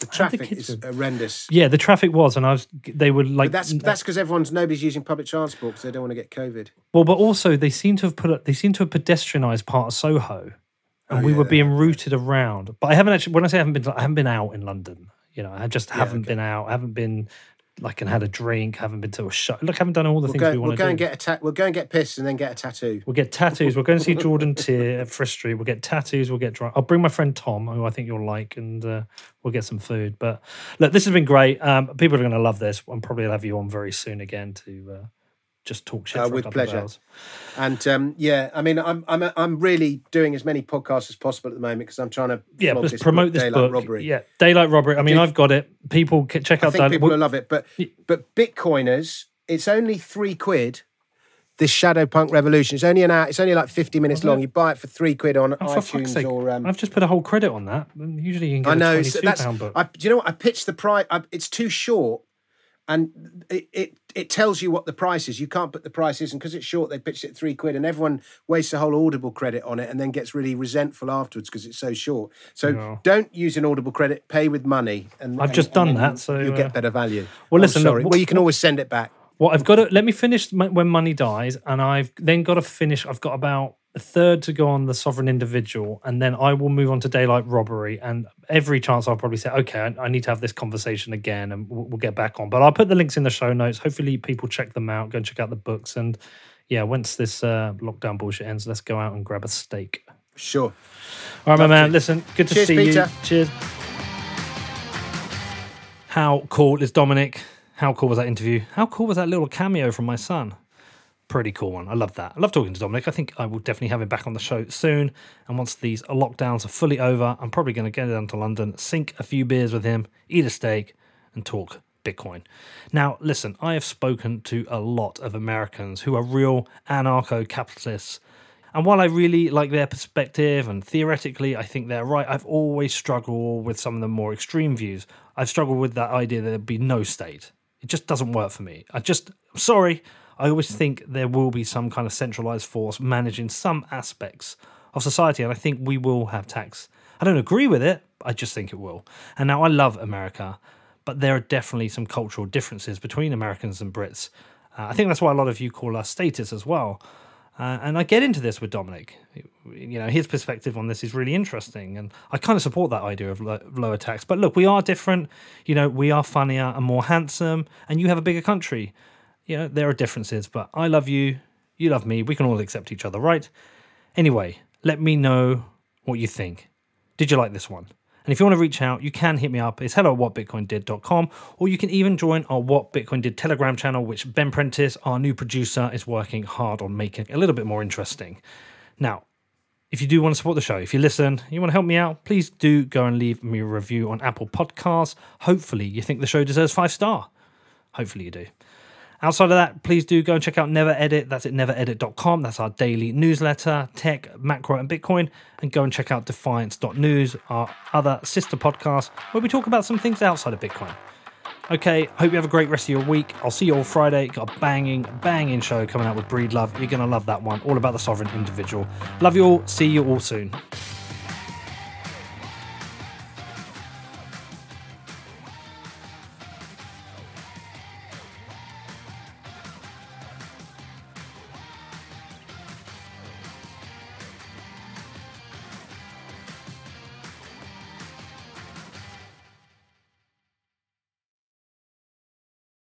The traffic kids is horrendous. Yeah, the traffic was, and I was. They were like. But that's that's because everyone's nobody's using public transport because they don't want to get COVID. well, but also they seem to have put. A, they seem to have pedestrianised part of Soho, and Oh, we were being routed around. But I haven't actually. When I say I haven't been, I haven't been out in London. You know, I just haven't okay. been out. I haven't been like and had a drink. Haven't been to a show. Look, haven't done all the We'll things go, we we'll want go to and get a ta- we'll go and get pissed and then get a tattoo. We'll get tattoos. We're going to see Jordan Tier at Frith Street. We'll get tattoos. We'll get drunk. I'll bring my friend Tom, who I think you'll like, and uh, we'll get some food. But look, this has been great. Um, people are going to love this. I'm probably going to have you on very soon again to uh, just talk shit Uh, with pleasure. And um, yeah, I mean, I'm I'm I'm really doing as many podcasts as possible at the moment because I'm trying to Yeah, this promote book, this Daylight book. Robbery. Yeah, daylight robbery. I mean, did- I've got it. People can check I out think that. people will love it. But but Bitcoiners, it's only three quid. This Cypherpunk Revolution. It's only an hour. It's only like fifty minutes Oh, long. You buy it for three quid on Oh, iTunes or. Um, I've just put a whole credit on that. Usually, you can get I know. a So twenty-two that's. pound book. I, do you know what? I pitched the price. I, it's too short, and it, it it tells you what the price is. You can't put the price is, and because it's short, they pitched it three quid, and everyone wastes a whole Audible credit on it, and then gets really resentful afterwards because it's so short. So No. don't use an Audible credit. Pay with money, and I've and- just done that, so, you'll uh, get better value. well, listen, look, sorry. wh- well, you can always send it back. Well, I've got to let me finish m- when money dies, and I've then got to finish. I've got about third to go on the sovereign individual, and then I will move on to daylight robbery. And every chance I'll probably say, okay, I, I need to have this conversation again, and we'll, we'll get back on. But I'll put the links in the show notes. Hopefully, people check them out. Go and check out the books, and yeah, once this uh, lockdown bullshit ends, let's go out and grab a steak. Sure. All right, my man. to. Listen, good to Cheers, see Peter. you. Cheers. How cool is Dominic? How cool was that interview? How cool was that little cameo from my son? Pretty cool one. I love that. I love talking to Dominic. I think I will definitely have him back on the show soon. And once these lockdowns are fully over, I'm probably going to get down to London, sink a few beers with him, eat a steak, and talk Bitcoin. Now, listen, I have spoken to a lot of Americans who are real anarcho capitalists and while I really like their perspective and theoretically I think they're right, I've always struggled with some of the more extreme views. I've struggled with that idea that there'd be no state. It just doesn't work for me. I just, I'm sorry, I always think there will be some kind of centralized force managing some aspects of society, and I think we will have tax. I don't agree with it, I just think it will. And now I love America, but there are definitely some cultural differences between Americans and Brits. Uh, I think that's why a lot of you call us status as well. Uh, and I get into this with Dominic. You know, his perspective on this is really interesting, and I kind of support that idea of lo- lower tax. But look, we are different. You know, we are funnier and more handsome, and you have a bigger country. Know, there are differences, but I love you. You love me. We can all accept each other, right? Anyway, let me know what you think. Did you like this one? And if you want to reach out, you can hit me up. It's hello at whatbitcoindid.com, or you can even join our What Bitcoin Did Telegram channel, which Ben Prentice, our new producer, is working hard on making a little bit more interesting. Now, if you do want to support the show, if you listen, you want to help me out, please do go and leave me a review on Apple Podcasts. Hopefully, you think the show deserves five star. Hopefully, you do. Outside of that, please do go and check out Never Edit. That's at neveredit.com. That's our daily newsletter, tech, macro, and Bitcoin. And go and check out defiance.news, our other sister podcast, where we talk about some things outside of Bitcoin. Okay, hope you have a great rest of your week. I'll see you all Friday. Got a banging, banging show coming out with Breedlove. You're going to love that one. All about the sovereign individual. Love you all. See you all soon.